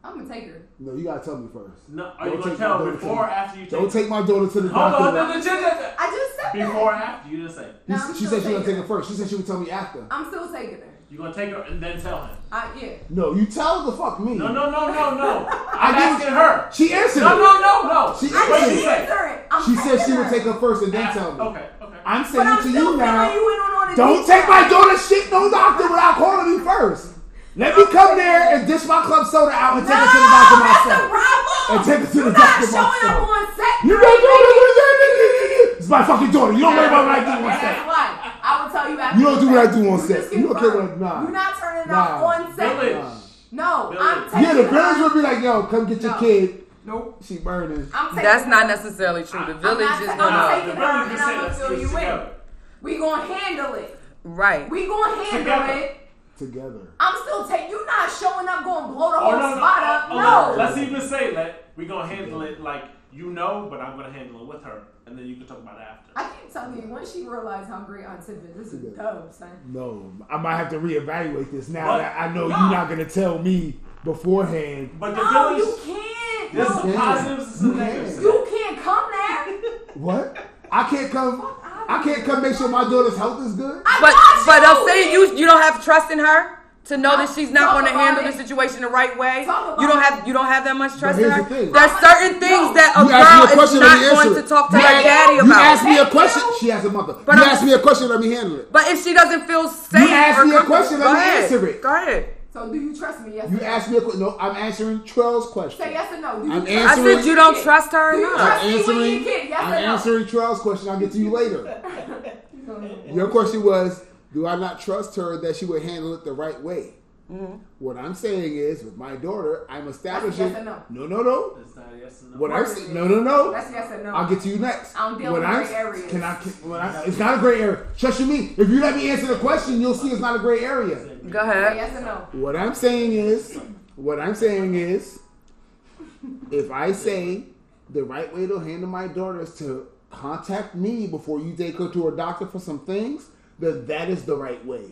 I'm gonna take her. No, you gotta tell me first. No, are Don't you gonna take tell my daughter before to or the- after you take Don't her? take my daughter to the doctor. Hold doctor. on, no, no, no, no, no. I just said Before or that. after? You didn't say. No, she said she was gonna take her first. She said she would tell me after. I'm still taking her. You gonna take her and then tell him? I, yeah. No, you tell the fuck me. No, no, no, no, no. (laughs) I I'm didn't- asking her. She answered No, it. no, no, no. She I What answered she it. didn't say? answer it. She said she taking would take her first and then After- tell me. Okay, okay. I'm But saying I'm to still you now. you in on all Don't take my details. daughter's shit no doctor without calling me first. Let me come there and dish my club soda out and No, take her to the doctor that's the myself. problem. And take her to the You're doctor not showing myself. up on set. You got daughter. It's my fucking daughter. You don't worry about what I do on That's set. Why. I will tell you after. You don't do what I do on You set. You don't get care burned. what- nah. You're not turning Nah. up on set. Village. No, Village. I'm taking Yeah, the parents village would be like, yo, come get your No. kid. Nope. She burning. I'm taking That's not necessarily true. The I'm village not is ta- I'm gonna taking The her and I'm say gonna let's fill do this you in. together. We gonna handle it. right. We gonna handle Together. it. Together. I'm still taking. You not showing up, going to blow the Oh, whole no, no, spot up. oh, No. oh, Let's even say that we're gonna handle it like you know, but I'm gonna handle it with her, and then you can talk about it after. I keep telling you, once she realized how great Aunt Tiff is, this is dub, son. No, I might have to reevaluate this now But- that I know no. you're not gonna tell me beforehand. But the No, village, you can't. there's No. some positives and some You negatives. You can't come there. What? I can't come. I can't come make sure my daughter's health is good. I But but you. I'm saying you you don't have trust in her to know that she's not going to handle it. the situation the right way. You don't have you don't have that much trust in her. the. There's certain things that a You asked a girl is not me answer going to talk to You her asked- daddy You about. asked me a question. She has a mother. But you I'm- asked me a question. Let me handle it. But if she doesn't feel safe, asked or me a question, let go me ahead. answer it. Go ahead. So do you trust me? Yes. You or no? asked me a question. No, I'm answering Trell's question. Say yes or no. Do you I'm trust answering- I said you don't trust her Do you enough. I'm me with your answering. kid? Yes I'm or no? answering Trell's question. I'll get to you later. (laughs) Your question was, do I not trust her that she would handle it the right way? Mm-hmm. What I'm saying is, with my daughter, I'm establishing. yes or no? no, no, no. It's not a yes or no. What I'm saying, no, no, no. That's yes or no. I'll get to you next. I don't deal When with I'm- gray areas. Can I? Can, when I? It's not a gray area. Trust you me. If you let me answer the question, you'll see it's not a gray area. Go ahead. yes or no. What I'm saying is, what I'm saying is, if I say the right way to handle my daughter is to contact me before you take her to a doctor for some things, then that is the right way,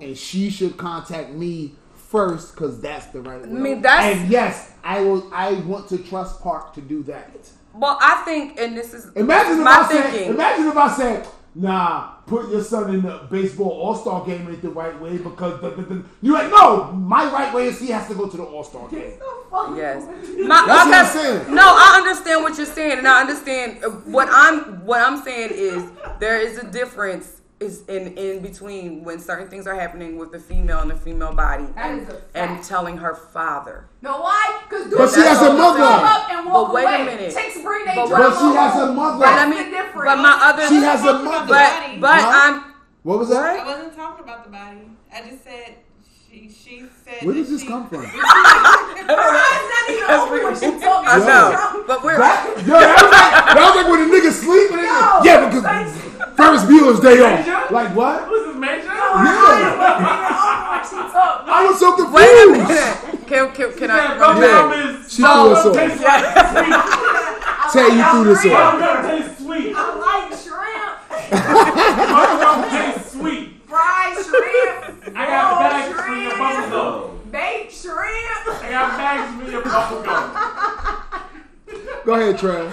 and she should contact me first because that's the right way. I mean, that's- and yes, I will. I want to trust Park to do that. Well, I think, and this is Imagine if my I said, thinking. imagine if I said, nah, put your son in the baseball all star game ain't the right way because the, the, the, you're like, no, my right way is he has to go to the all star game. Yes. My, That's what I'm okay, saying. No, I understand what you're saying, and I understand uh, what I'm. What I'm saying is there is a difference is in in between when certain things are happening with the female and the female body, and, and telling her father. No, why? Because But she has a mother. Up and walk But wait a away. minute. Chicks bring their But drama But she has a mother. But That's let me. the. But my other. She has a mother. But but Huh? I'm. What was that? I wasn't talking about the body. I just said she she said. Where that does this she- come from? (laughs) Her eyes not even open when she talking. I know. But we're. That, (laughs) yo, that was like, that was like when a nigga sleep and they Yo, yeah, because Ferris Bueller's day off. Like what? Who's this major? Her eyes wasn't even open when she talking. I was so confused. Wait a minute. Can can, can I? Bro, run Yeah. back? is She threw us off. tastes. (laughs) Tay, you threw this Bubble off. sweet. I like shrimp, Bubble gum tastes sweet. fried shrimp, I got rolled bags for your bubble gum. baked shrimp. I got bags for your bubble gum. (laughs) Go ahead, Trev.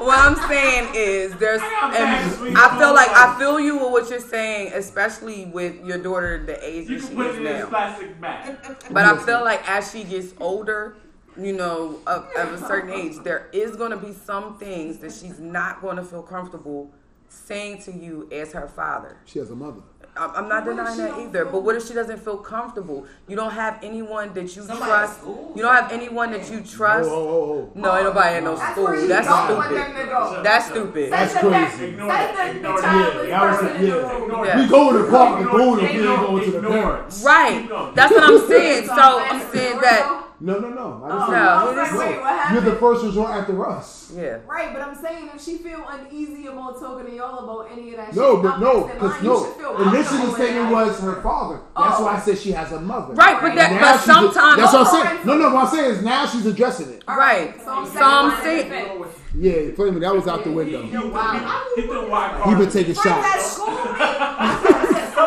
What I'm saying is there's, got and bags for you. I feel like I feel you with what you're saying, especially with your daughter, the age You that she put is it in now. plastic bag. But I feel like as she gets older, you know, of, of a certain age, there is going to be some things that she's not going to feel comfortable saying to you as her father. She has a mother. I'm I'm not denying that either. But what if she doesn't feel comfortable? You don't have anyone that you Somebody trust. You don't have anyone that you trust. oh, oh, oh. No, ain't nobody at no That's where school. you That's don't want them stupid. to go. That's stupid. That's That's crazy. Ignore it. the, the Ignore it. childless Yeah, I was person like, in the yeah. Yeah. We go to the park and Ignore go to if we ain't going to the parents. Right. That's what I'm saying. So I'm saying that No, no, no. I didn't Oh, No, I was like, wait, what You're the happened? first resort after us. Yeah. Right, but I'm saying if she feel uneasy about talking to y'all about any of that No, shit, but no, because no. Initially, the comfortable statement in was her father. That's Oh. why I said she has a mother. Right, but that, but sometimes, That's what I'm Oh, saying. No, no, what I'm saying is now she's addressing it. All Right. So I'm So saying, I'm line saying- Yeah, Flaming, that was out the window. He, Wow. he, he threw He been taking shots.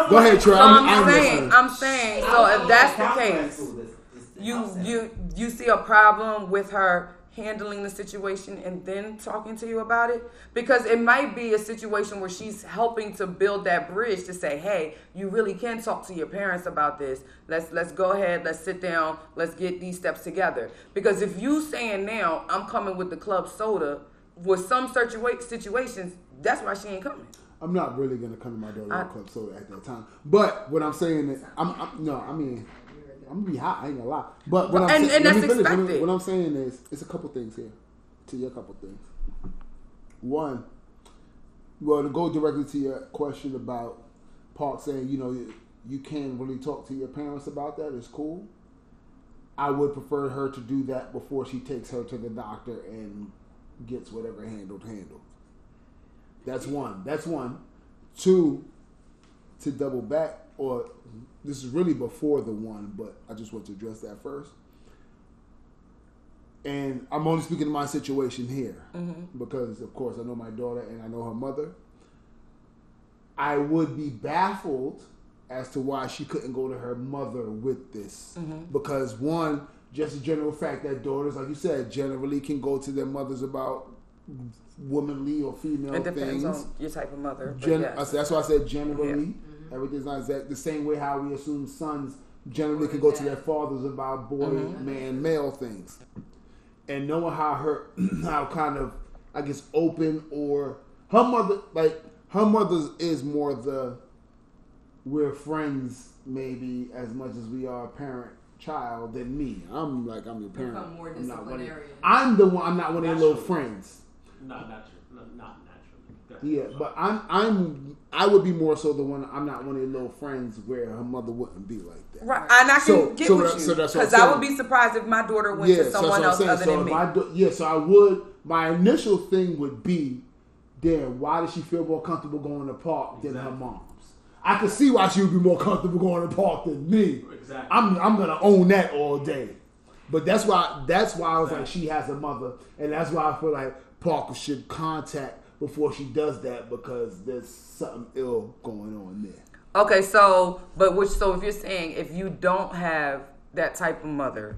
Go ahead, Trey. so I'm, I'm I'm saying. I'm saying, so if that's the case, you outside. you you see a problem with her handling the situation and then talking to you about it? Because it might be a situation where she's helping to build that bridge to say hey you really can talk to your parents about this. Let's let's go ahead. Let's sit down. Let's get these steps together. Because if you saying now i'm coming with the club soda with some situa- situations that's why she ain't coming. I'm not really gonna come to my daughter I- with club soda at that time. But what I'm saying is, I'm, I'm no, I mean, I'm gonna be hot. I ain't gonna lie. But what I'm And- saying, and that's finish. What I'm- expected. What I'm saying is, it's a couple things here. To your couple things. One, well, to go directly to your question about Park saying, you know, you, you can't really talk to your parents about that. It's cool. I would prefer her to do that before she takes her to the doctor and gets whatever handled handled. That's one. That's one. Two, to double back, or this is really before the one, but I just want to address that first. And I'm only speaking to my situation here mm-hmm. because, of course, I know my daughter and I know her mother. I would be baffled as to why she couldn't go to her mother with this. Mm-hmm. Because, one, just a general fact that daughters, like you said, generally can go to their mothers about womanly or female it depends things. on your type of mother Gen- yes. I said- That's why I said generally. Yeah. Everything's not exact. The same way how we assume sons generally can go to their fathers about boy, Mm-hmm. man, male things. And knowing how her, (clears throat) how kind of, I guess, open or her mother, like her mother is more the, we're friends maybe as much as we are parent child than me. I'm like I'm your parent. Become more I'm not one of- disciplinarian. I'm the one. I'm not one of your little friends. Not natural. Not, not naturally. Go ahead. Yeah, but I'm I'm I would be more so the one. I'm not one of your little friends where her mother wouldn't be like that. Right, and I can So- get so with that- you so that's I'm because I would be surprised if my daughter went yeah, to someone that's else I'm other saying. than so me. if I do, yeah, so I would. My initial thing would be, damn, why does she feel more comfortable going to park than her mom's? I can see why she would be more comfortable going to park than me. Exactly. I'm I'm gonna own that all day. But that's why that's why I was like she has a mother, and that's why I feel like Parker should contact before she does that because there's something ill going on there. Okay, so but which so if you're saying if you don't have that type of mother,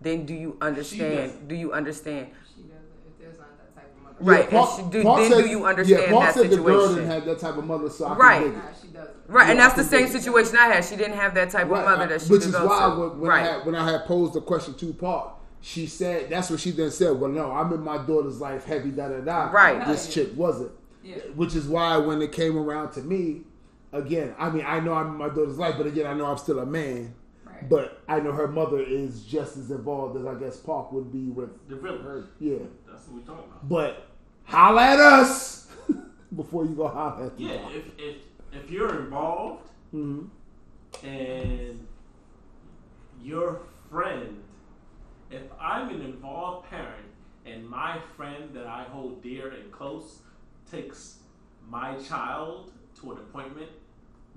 then do you understand? doesn't. Do you understand? She doesn't. If there's that type of mother. Right, and she- do- Park then said- do you understand yeah, Park that said the girl situation? didn't have that type of mother, so I Right. can dig Nah, it. she doesn't. Right, and that's the same situation I had. She didn't have that type of mother that she which could is why to. when, when right. I had when I had posed the question to Park, she said that's what she then said. Well, no, I'm in my daughter's life heavy, da da da. Right. This chick wasn't. Yeah. Which is why when it came around to me, again, I mean, I know I'm in my daughter's life, but again, I know I'm still a man. Right. But I know her mother is just as involved as I guess Park would be with The village. her. Yeah. That's what we're talking about. But holla at us (laughs) before you go holla at the Yeah, if if if you're involved Mhm. and your friend, if I'm an involved parent and my friend that I hold dear and close takes my child to an appointment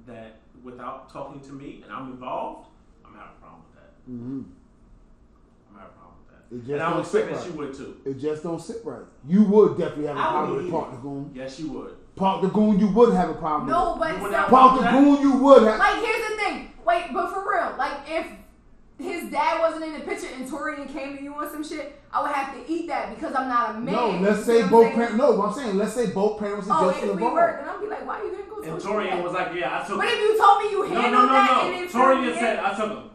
that without talking to me and I'm involved, I'm having a problem with that. Mhm. I'm having a problem with that. It just and I don't would expect sit that she right. would too. It just don't sit right. You would definitely have a I problem with either. Park the Goon. Yes, you would. Park the Goon, you would have a problem No, with. but You would so- have- Park the Goon, you would have. Like, here's the thing. Wait, but for real, like, if his dad wasn't in the picture and Torian came to you on some shit, I would have to eat that because I'm not a man. No, let's say what I'm both parents. No, what I'm saying, let's say both parents are Oh, just if we involved. were, then I'd be like, why are you didn't go to And Torian was like, "Yeah, I took." But him. if you told me you No, handled no, no, that no. and it Torian said, in- "I took him."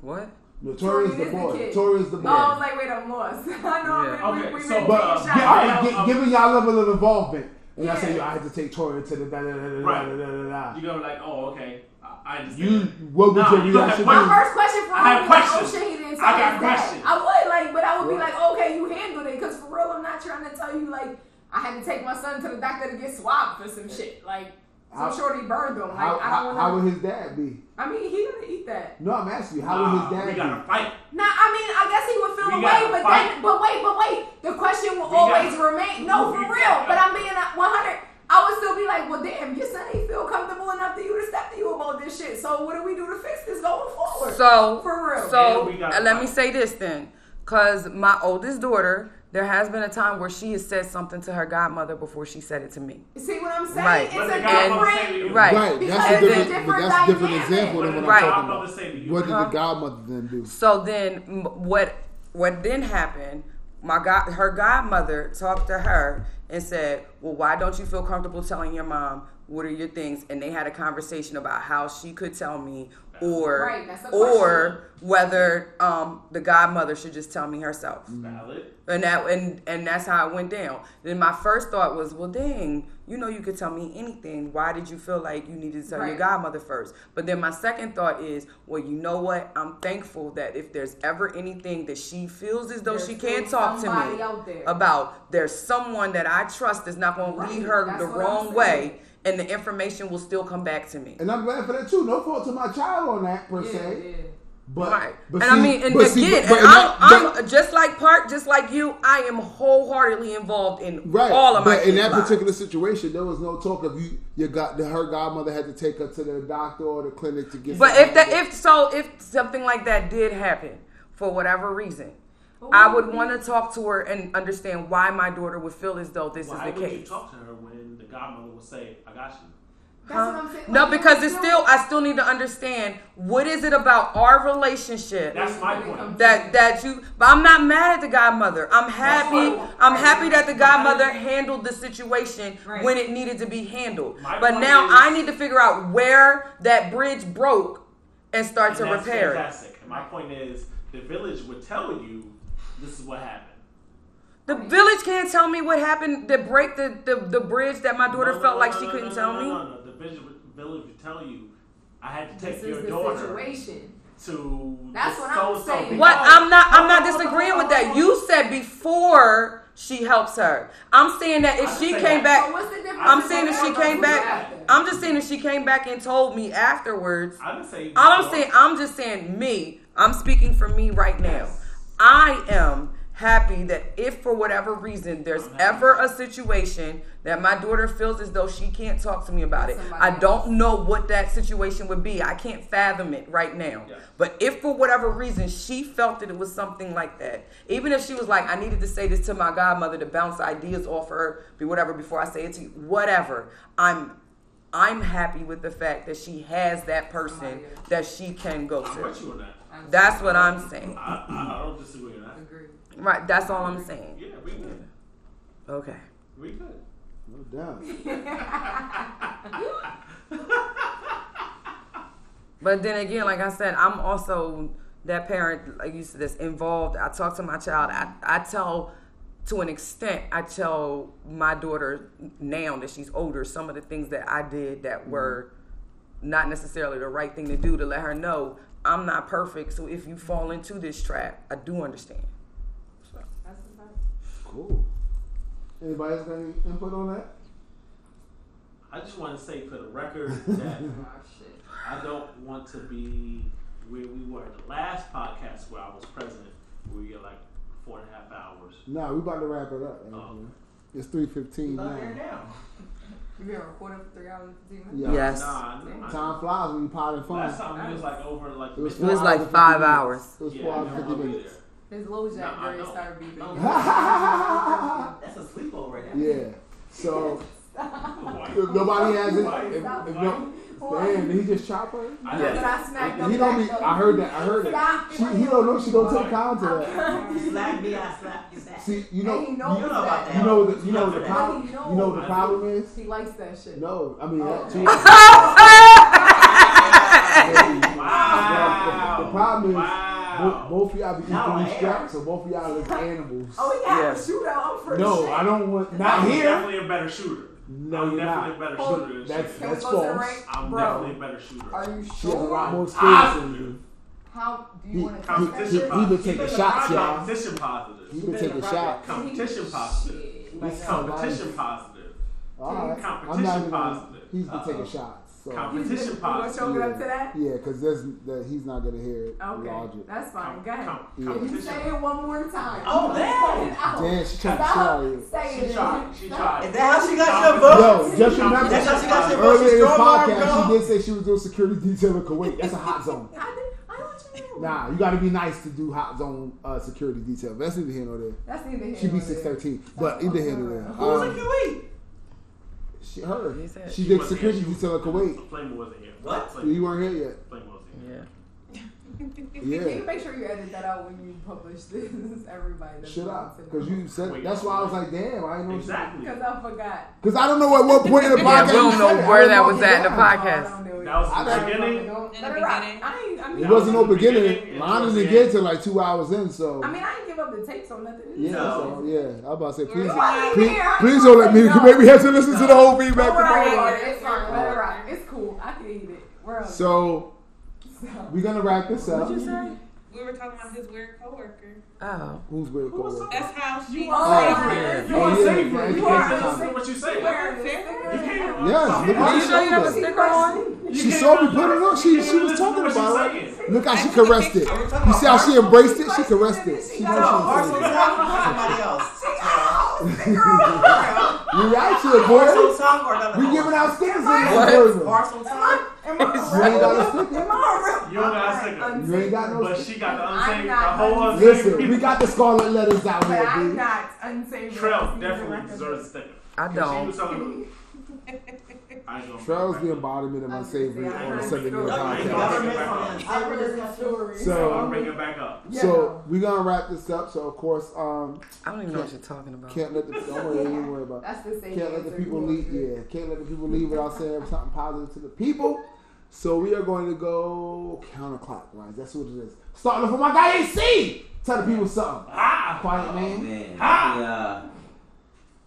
What? No, Torian's Torian is the boy. kid. Torian's the boy. Oh, I was like, wait, I'm lost. (laughs) I know Yeah. we, Okay, we, we so, been uh, shots. Yeah, all right, Yeah, gi- um, given y'all level of involvement, and I Yeah. say, yo, I had to take Torian to the da da da da da da da da da. You go like, "Oh, okay, I, I understand." You, what would Nah, your you gonna My first question for I him have was like, oh questions. shit, he didn't tell I got questions. I would like, but I would be like, okay, you handled it, because for real, I'm not trying to tell you like I had to take my son to the doctor to get swabbed for some shit. Like So How- Shorty burned him. Like How, I don't how want would his dad be? I mean, he gonna eat that. No, I'm asking you, how would Nah, his we dad gotta fight. Nah, I mean, I guess he would feel We the way, but fight. then, but wait, but wait, the question will We always gotta- remain. No, for real. gotta- But I'm being a 100. I would still be like, well, damn, your son ain't feel comfortable enough to you to step to you about this shit. So what do we do to fix this going forward? So for real. So And we got uh, let me say this then, because my oldest daughter, there has been a time where she has said something to her godmother before she said it to me. see what I'm saying? Right. It's What a the godmother say to different. Right. Right, Because that's a it's a different, different that's a different example than what the I'm talking about. say to you? What did the godmother then do? So then, what what then happened? My god, her godmother talked to her and said, "Well, why don't you feel comfortable telling your mom what are your things?" And they had a conversation about how she could tell me, or Right, that's a or whether um, the godmother should just tell me herself. Valid. And that and and that's how it went down. Then my first thought was, well, dang, you know, you could tell me anything. Why did you feel like you needed to tell your godmother first? But then my second thought is, well, you know what? I'm thankful that if there's ever anything that she feels as though There's she can't talk to me there. about, there's someone that I trust that's not going Right, to lead her that's the what I'm wrong saying. way, and the information will still come back to me. And I'm glad for that too. No fault to my child on that per Yeah, se. yeah. But, right. but and see- I mean, and again, see, but- and but in I'm, but- I'm just like Park, just like you. I am wholeheartedly involved in Right, all of my. but in kids' that lives. particular situation, there was no talk of you. You got her godmother had to take her to the doctor or the clinic to get. But if that, if so, if something like that did happen for whatever reason, oh, I would want to talk to her and understand why my daughter would feel as though this Why is the would you case. talk to her when the godmother will say, "I got you"? That's what I'm saying. No, Like, because it's know, still I still need to understand what is it about our relationship That's my point. that that you but I'm not mad at the godmother. I'm happy. I'm happy that the godmother handled the situation Right. when it needed to be handled. My but now is- I need to figure out where that bridge broke and start And to that's repair it. And my point is, the village would tell you this is what happened. The village can't tell me what happened to break the, the, the bridge that my daughter No, no, felt no, like no, she no, couldn't no, tell no, me. No, no, the village, village would tell you, I had to take This is your the daughter situation. to That's what I'm saying. What I'm not I'm not disagreeing with that. You said before she helps her. I'm saying that if she came say back So what's the difference? I'm between saying if she came back? I'm just saying if she came back and told me afterwards. I didn't say. All I'm before. saying I'm just saying me. I'm speaking for me right now. I am happy that if for whatever reason there's I'm ever a situation that my daughter feels as though she can't talk to me about it, Somebody I don't know what that situation would be. I can't fathom it right now. Yeah. But if for whatever reason she felt that it was something like that, even if she was like, I needed to say this to my godmother to bounce ideas off her, be whatever before I say it to you, whatever. I'm I'm happy with the fact that she has that person that she can go to. with you on that. That's what I'm saying. I, I, I don't disagree on that. Agreed. Right, that's all I'm saying. Yeah, we good. Okay. We good. No doubt. (laughs) But then again, like I said, I'm also that parent, like you said, that's involved. I talk to my child. I, I tell, to an extent, I tell my daughter now that she's older some of the things that I did that mm-hmm. were not necessarily the right thing to do to let her know I'm not perfect. So if you fall into this trap, I do understand. Cool. Anybody else got any input on that? I just want to say for the record that (laughs) Oh. I don't want to be where we were at the last podcast where I was president. where We get like four and a half hours. Nah, we about to wrap it up. Oh. It's three fifteen now. now. You (laughs) been recording for three hours and fifteen Yeah. Yes. Nah, nah, Time flies when you're potting fun. Last time we was like over like It was It was like five 50 hours. It was yeah, four hours and fifty wanna minutes. His LoJack No, I grade know. started beeping. No. yeah. (laughs) That's a sleepover right now. So if nobody has it, Why? if, if no, man, did he just chop her? I Yes. But I smacked He him don't be. I heard that. I heard it. She, he don't know she gonna take count to that. (laughs) You slap me, I slap you back. See, you know, you, know about that. that. you know the, you know the problem. You know the problem is. He likes that shit. No, I mean that oh. too. (laughs) Wow. The problem is Wow. both, both of y'all be Now I equally strapped, so both of y'all is animals. Oh, he got Yes. a shootout. I'm for no, shit. I don't want. I'm Not here. definitely a better shooter. No, I'm you're definitely not. a better shooter than That's she. Can we that's go to the false. rank? I'm Bro, definitely a better shooter. Are you She has a lot more skills Ah. than you. How do you He, want to he, test that he, Competition shit? he been taking shots, y'all. Competition positive. He been taking shots. Competition positive. He's competition positive. All right. I'm Competition not even. positive. He's been Uh-oh. taking shots. So Competition You gonna positive. choke it up to that? yeah, because there's that he's not gonna hear it. Okay, Logic. that's fine. Go ahead. Com- Yeah. If you say it one more time. Oh, damn. Damn, she tried to Stop tell you. saying She tried. She tried. Is that how she got your vote? Yo, just remember. That's how she got your vote. Earlier in She's this strong podcast, she did say she was doing security detail in Kuwait. That's a hot zone. I, did, I know what you. Nah, you got to be nice to do hot zone uh, security detail. That's neither here nor there. That's neither here She be nor six thirteen, but either here nor there. Who's in Um, Kuwait? She her. He said- She She did wasn't security here. She detail in Kuwait. Flame wasn't here. What? Flame, You weren't here yet. Flame wasn't here. Yeah. Can you make sure you edit that out when you publish this? (laughs) Everybody. that's Should I? Because you said Wait, that's why I was like, damn, I didn't know. Exactly. Because I forgot. Because I don't know at what point in the (laughs) Yeah, podcast. we don't know where don't that know was at in the podcast. I That was I the don't beginning. In the it beginning. I. I mean, It wasn't no Beginning beginning. Mine didn't get to like two hours in, so. I mean, I didn't give up the tapes on nothing. yeah, No. so, yeah. I was about to say, please, You wasn't please, here. Please don't let me. wanna Maybe know. have to listen to the whole feedback. Don't worry tomorrow. It's fine. Rock. It's cool. I can eat it. We're on. So we're gonna wrap this up. What'd you say? We were talking about his weird coworker. Oh. Who's weird? Who was coworker? That's how she. You are. Oh, yeah. You Oh, are yeah, safe. yeah, You you are are safe. safe. What you say? Wearing You this can't. Yes, look Are at you her sure you have a sticker on? She saw me put it on. She she was talking about it. Look how she caressed it. picture. Are we talking You see how she embraced it? She caressed it. she She got knows all she Arsenal was tongue somebody else? (laughs) Reaction, Arsenal boy. tongue or We giving out stickers in What? this version. Arsenal tongue? Am I You ain't got a sticker. Am I real? You don't got a sticker. You ain't got no But she got the I'm unsaved, the whole unsaved. unsaved. Listen, we got the scarlet letters out But here, I'm dude. not unsavory. Trell definitely deserves a sticker. I 'Cause She don't. (laughs) was talking I ain't gonna- Trell's the embodiment of unsavory on the Sunday Morning I ain't podcast. gonna bring it Government back on up. the I heard the story. So- I'm bringing it back up. So we're gonna wrap this up. So of course, um, I don't even know what you're talking about. can't let the don't worry, don't worry about. That's the same. Can't let the people leave. Yeah, can't let the people leave without saying something positive to the people. So we are going to go counterclockwise. That's what it is. Starting off with my guy AC. Tell the people something. Ah! Quiet man. Man, Ha!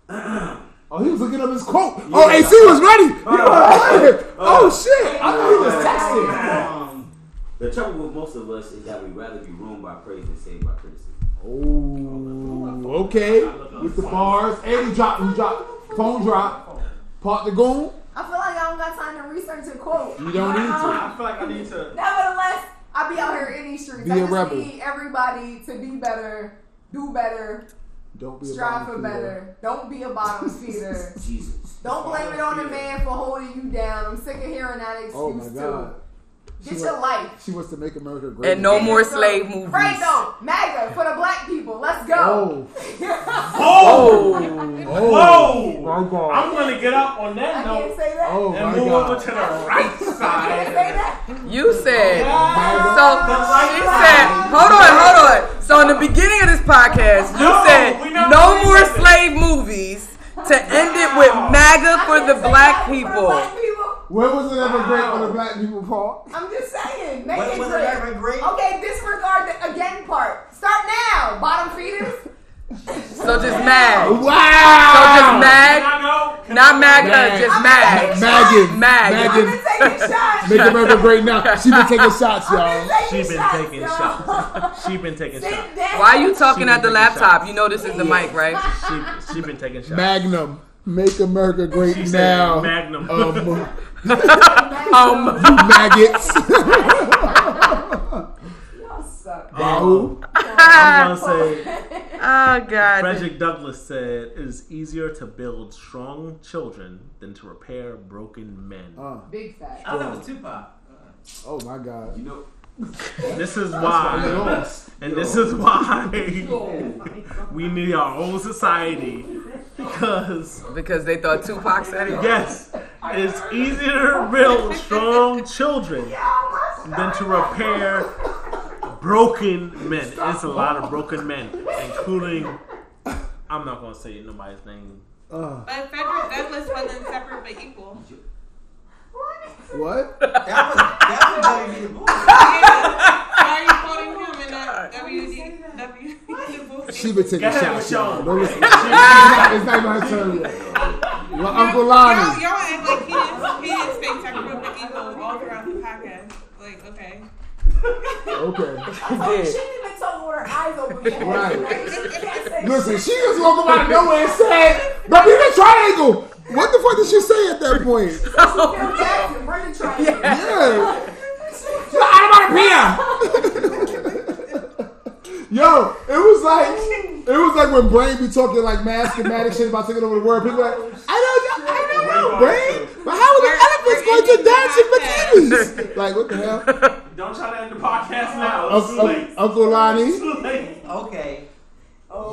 yeah. (clears throat) Oh, he was looking up his quote. Oh, AC was ready. He was ready. Oh shit! I thought he was texting. Um, The trouble with most of us is that we rather be ruined by praise than saved by criticism. Oh, okay. With the bars, and he dropped, he dropped, phone drop, Park the goon. I feel like I don't got time to research a quote. You don't need to. (laughs) I feel like I need to. Nevertheless, I be out here in these streets. Be I a just rebel. need everybody to be better, do better, Don't be a strive bottom for feeder. better. Don't be a bottom (laughs) feeder. Jesus. Don't blame it on the man for holding you down. I'm sick of hearing that excuse Oh my too. god. She Get your wa- life. She wants to make America great. And no more yourself- slave movies. Right though, MAGA for the black people. Let's go. Oh, (laughs) Oh! oh, Whoa! my god. I'm gonna get up on that can't note say that. Oh and my move over to the right (laughs) I can't say side. You said. Oh, MAGA. So she said, hold on, hold on. So in the beginning of this podcast, you No, said no more that. slave movies to end it with MAGA for the black that for the people. When was it ever great for the black people, Paul? I'm just saying. Make When it was it great. ever great? Okay, disregard the again part. Start now. Bottom feeders. So just MAG. Wow. So just MAG. I go? Can Not I Mag. just I'm MAG. taking (laughs) Mag. I'm Megan. gonna take a shot. Make America great now. She been taking shots, y'all. She been taking shots. She been taking shots. Why are you talking at the laptop? You know this is the mic, right? She she been taking shots. Magnum. Make America great She now. Magnum. Um, (laughs) Um, you maggots. (laughs) Y'all suck. Wahoo. I'm gonna say oh God. Frederick Douglass said it is easier to build strong children than to repair broken men. Uh, Big fat. I thought that was Tupac. oh my God. You know, This is (laughs) why, and this is why we need our own society because Because they thought Tupac said it. yes, it's easier to build strong children than to repair broken men. It's a lot of broken men, including. I'm not gonna say nobody's name. Uh, But Frederick Douglass wasn't separate but equal. what? That was that was W. Du Why are you quoting him in that WD, W? She been taking shots, y'all. Don't listen. (laughs) It's not it's not my turn yet. Well, Uncle Y'all, Lonnie. y'all act like he didn't, he didn't say separate but equal all throughout the podcast. Like, okay. Okay. (laughs) Oh, she didn't even with her eyes open. Right. She Listen, she just woke up out of nowhere and said, "Bermuda Triangle." What the fuck did she say at that point? (laughs) Phil Jackson, bring the trash. Yeah. (laughs) Yo, it was like it was like when Brain be talking like mad schematic shit about taking over the world. People like, I don't know, I don't know, Brain, but how are the elephants going to dance in bikinis? (laughs) Like what the hell? Don't try to end the podcast now. Uncle, late. Uncle Lonnie. Too late. Okay.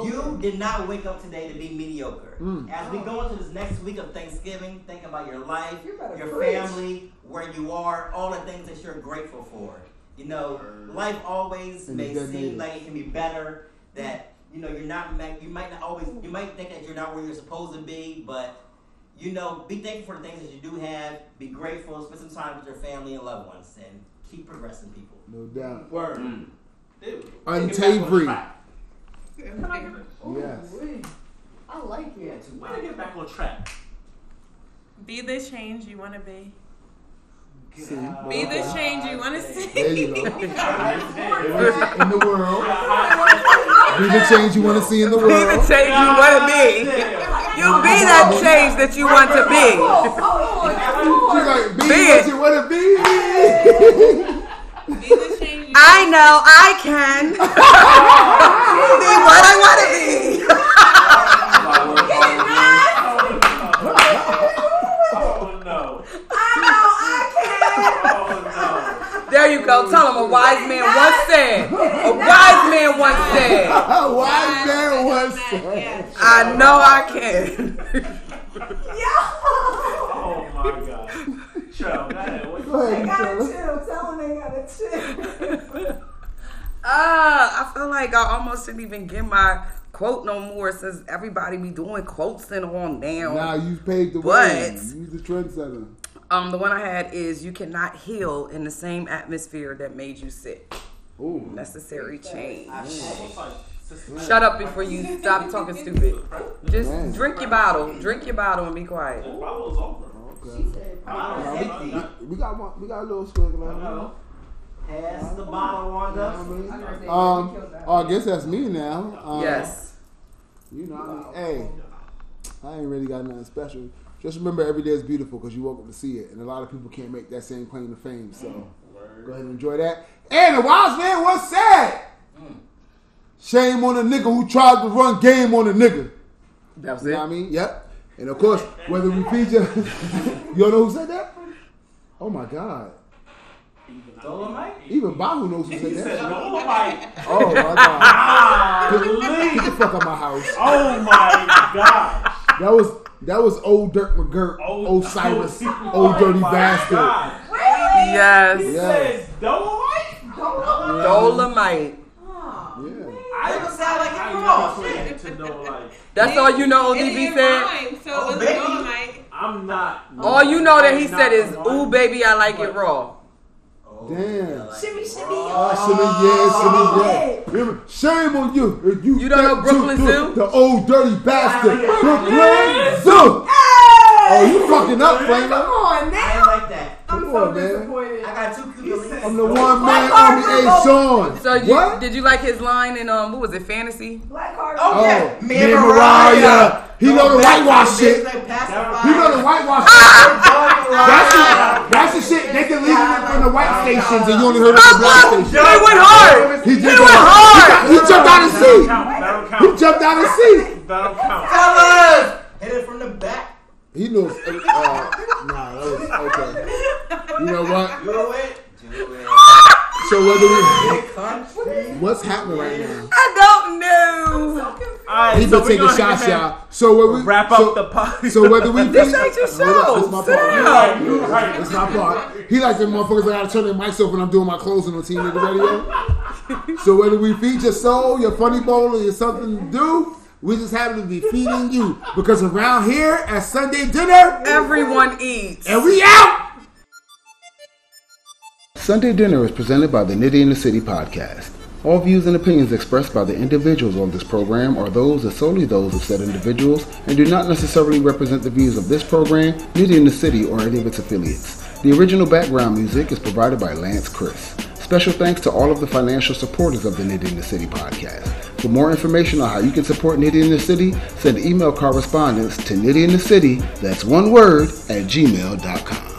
You did not wake up today to be mediocre. Hmm. As we go into this next week of Thanksgiving, think about your life, You your preach. family, where you are, all the things that you're grateful for. You know, life always may seem like it can be better. That you know, you're not. You might not always. You might think that you're not where you're supposed to be, but you know, be thankful for the things that you do have. Be grateful. Spend some time with your family and loved ones, and keep progressing, people. No doubt. Word. Mm. Dude, Untavory. Can I get it? Yes. I like it. When I get back on track. Be the change you want to be. See, Be the change you want to see. there you go. In the world, be the change you want to see in the world. Be the change you want to be. You be that change that you want to be. She's like, be, Be what it. you want to be. Be the change I know I can (laughs) be what I want to be. Oh no. There you go. Tell him a wise man once said. A wise man once said. (laughs) A wise man once said. I know I can. (laughs) Oh my god. Cheryl, go ahead. What- Go ahead, Gotta Michelle. chill. Tell them they gotta chill. (laughs) Ah, I feel like I almost didn't even get my quote no more since everybody be doing quotes and all now. Now you paved the But- way. You the trendsetter. Um, the one I had is you cannot heal in the same atmosphere that made you sick. Ooh. Necessary change. Almost like Sister Shut up before you stop talking stupid. Just Man. drink your bottle. Drink your bottle and be quiet. The bottle's over. Okay. Bottle empty. We got one. We got a little swig left. Pass the bottle on us. Um, oh, I guess that's me now. Um, Yes. You know, I mean, hey, I ain't really got nothing special. Just remember, every day is beautiful because you woke up to see it, and a lot of people can't make that same claim to fame. So go ahead and enjoy that. And the wise man once said, "Shame on a nigga who tried to run game on a nigga." That was You it. know what I mean? Yep. And of course, whether we feature, (laughs) you don't know who said that? Oh my God! Even Dolomite? Even Bahu knows who He said said, that. Dolomite. Oh my God! Ah, Get, get the fuck out my house. Oh my gosh. That was that was old Dirt McGirt, (laughs) Oh, old Cyrus, oh old dirty my bastard. God. Yes. He Yeah. said Dolomite? Dolomite. Yeah. I Doesn't sound like it I at all. never played Dolomite. That's all you know And ODB it said? rhymed, so Oh, it was oh, baby. Dolomite. I'm not. All you know that he I'm said is, ooh, baby, I like it raw. Damn. Shimmy, shimmy, Oh, shimmy, yeah, shimmy, yeah. Remember, Shame on you. if You, You don't know Brooklyn you- Zoo? The old dirty bastard. Brooklyn Zoo. Oh, you fucking up, Come Flamer. on I like that. I'm Come so on, man. disappointed. I got two Cuban I'm the one man army A Sean. So you, what? did you like his line in, um, what was it, Fantasy? Black card. Oh, yeah. Oh, Me me and and Mariah. Mariah. He know the whitewash (laughs) shit. He know the whitewash shit. That's the, that's the shit. They can leave him from the white stations and you only heard it from the black He station. went hard. He, He went hard. He, got- he jumped out of That the don't seat. count. He jumped out of seat. That don't count. Fellas! Hit it from the back. He knows. Uh, nah, that was okay. You know what? Do it. Do it. So whether we, what's happening right now? I don't know. Alright, He so been taking gonna shots, ahead y'all. So when we Wrap so, up the pod. So whether we (laughs) This ain't your Hold up, show. This is my Sit part. down. Right, you right. That's my part. He likes them motherfuckers that gotta turn their mics off when I'm doing my closing on Team Nigga Radio. (laughs) so whether we feed your soul, your funny bowl, or your something to do, we just happen to be feeding you. Because around here at Sunday dinner, Everyone eats. and we out! Sunday Dinner is presented by the Nitty in the City podcast. All views and opinions expressed by the individuals on this program are those and solely those of said individuals and do not necessarily represent the views of this program, Nitty in the City, or any of its affiliates. The original background music is provided by Lance Chris. Special thanks to all of the financial supporters of the Nitty in the City podcast. For more information on how you can support Nitty in the City, send email correspondence to Nitty in the City, that's one word, at gmail.com.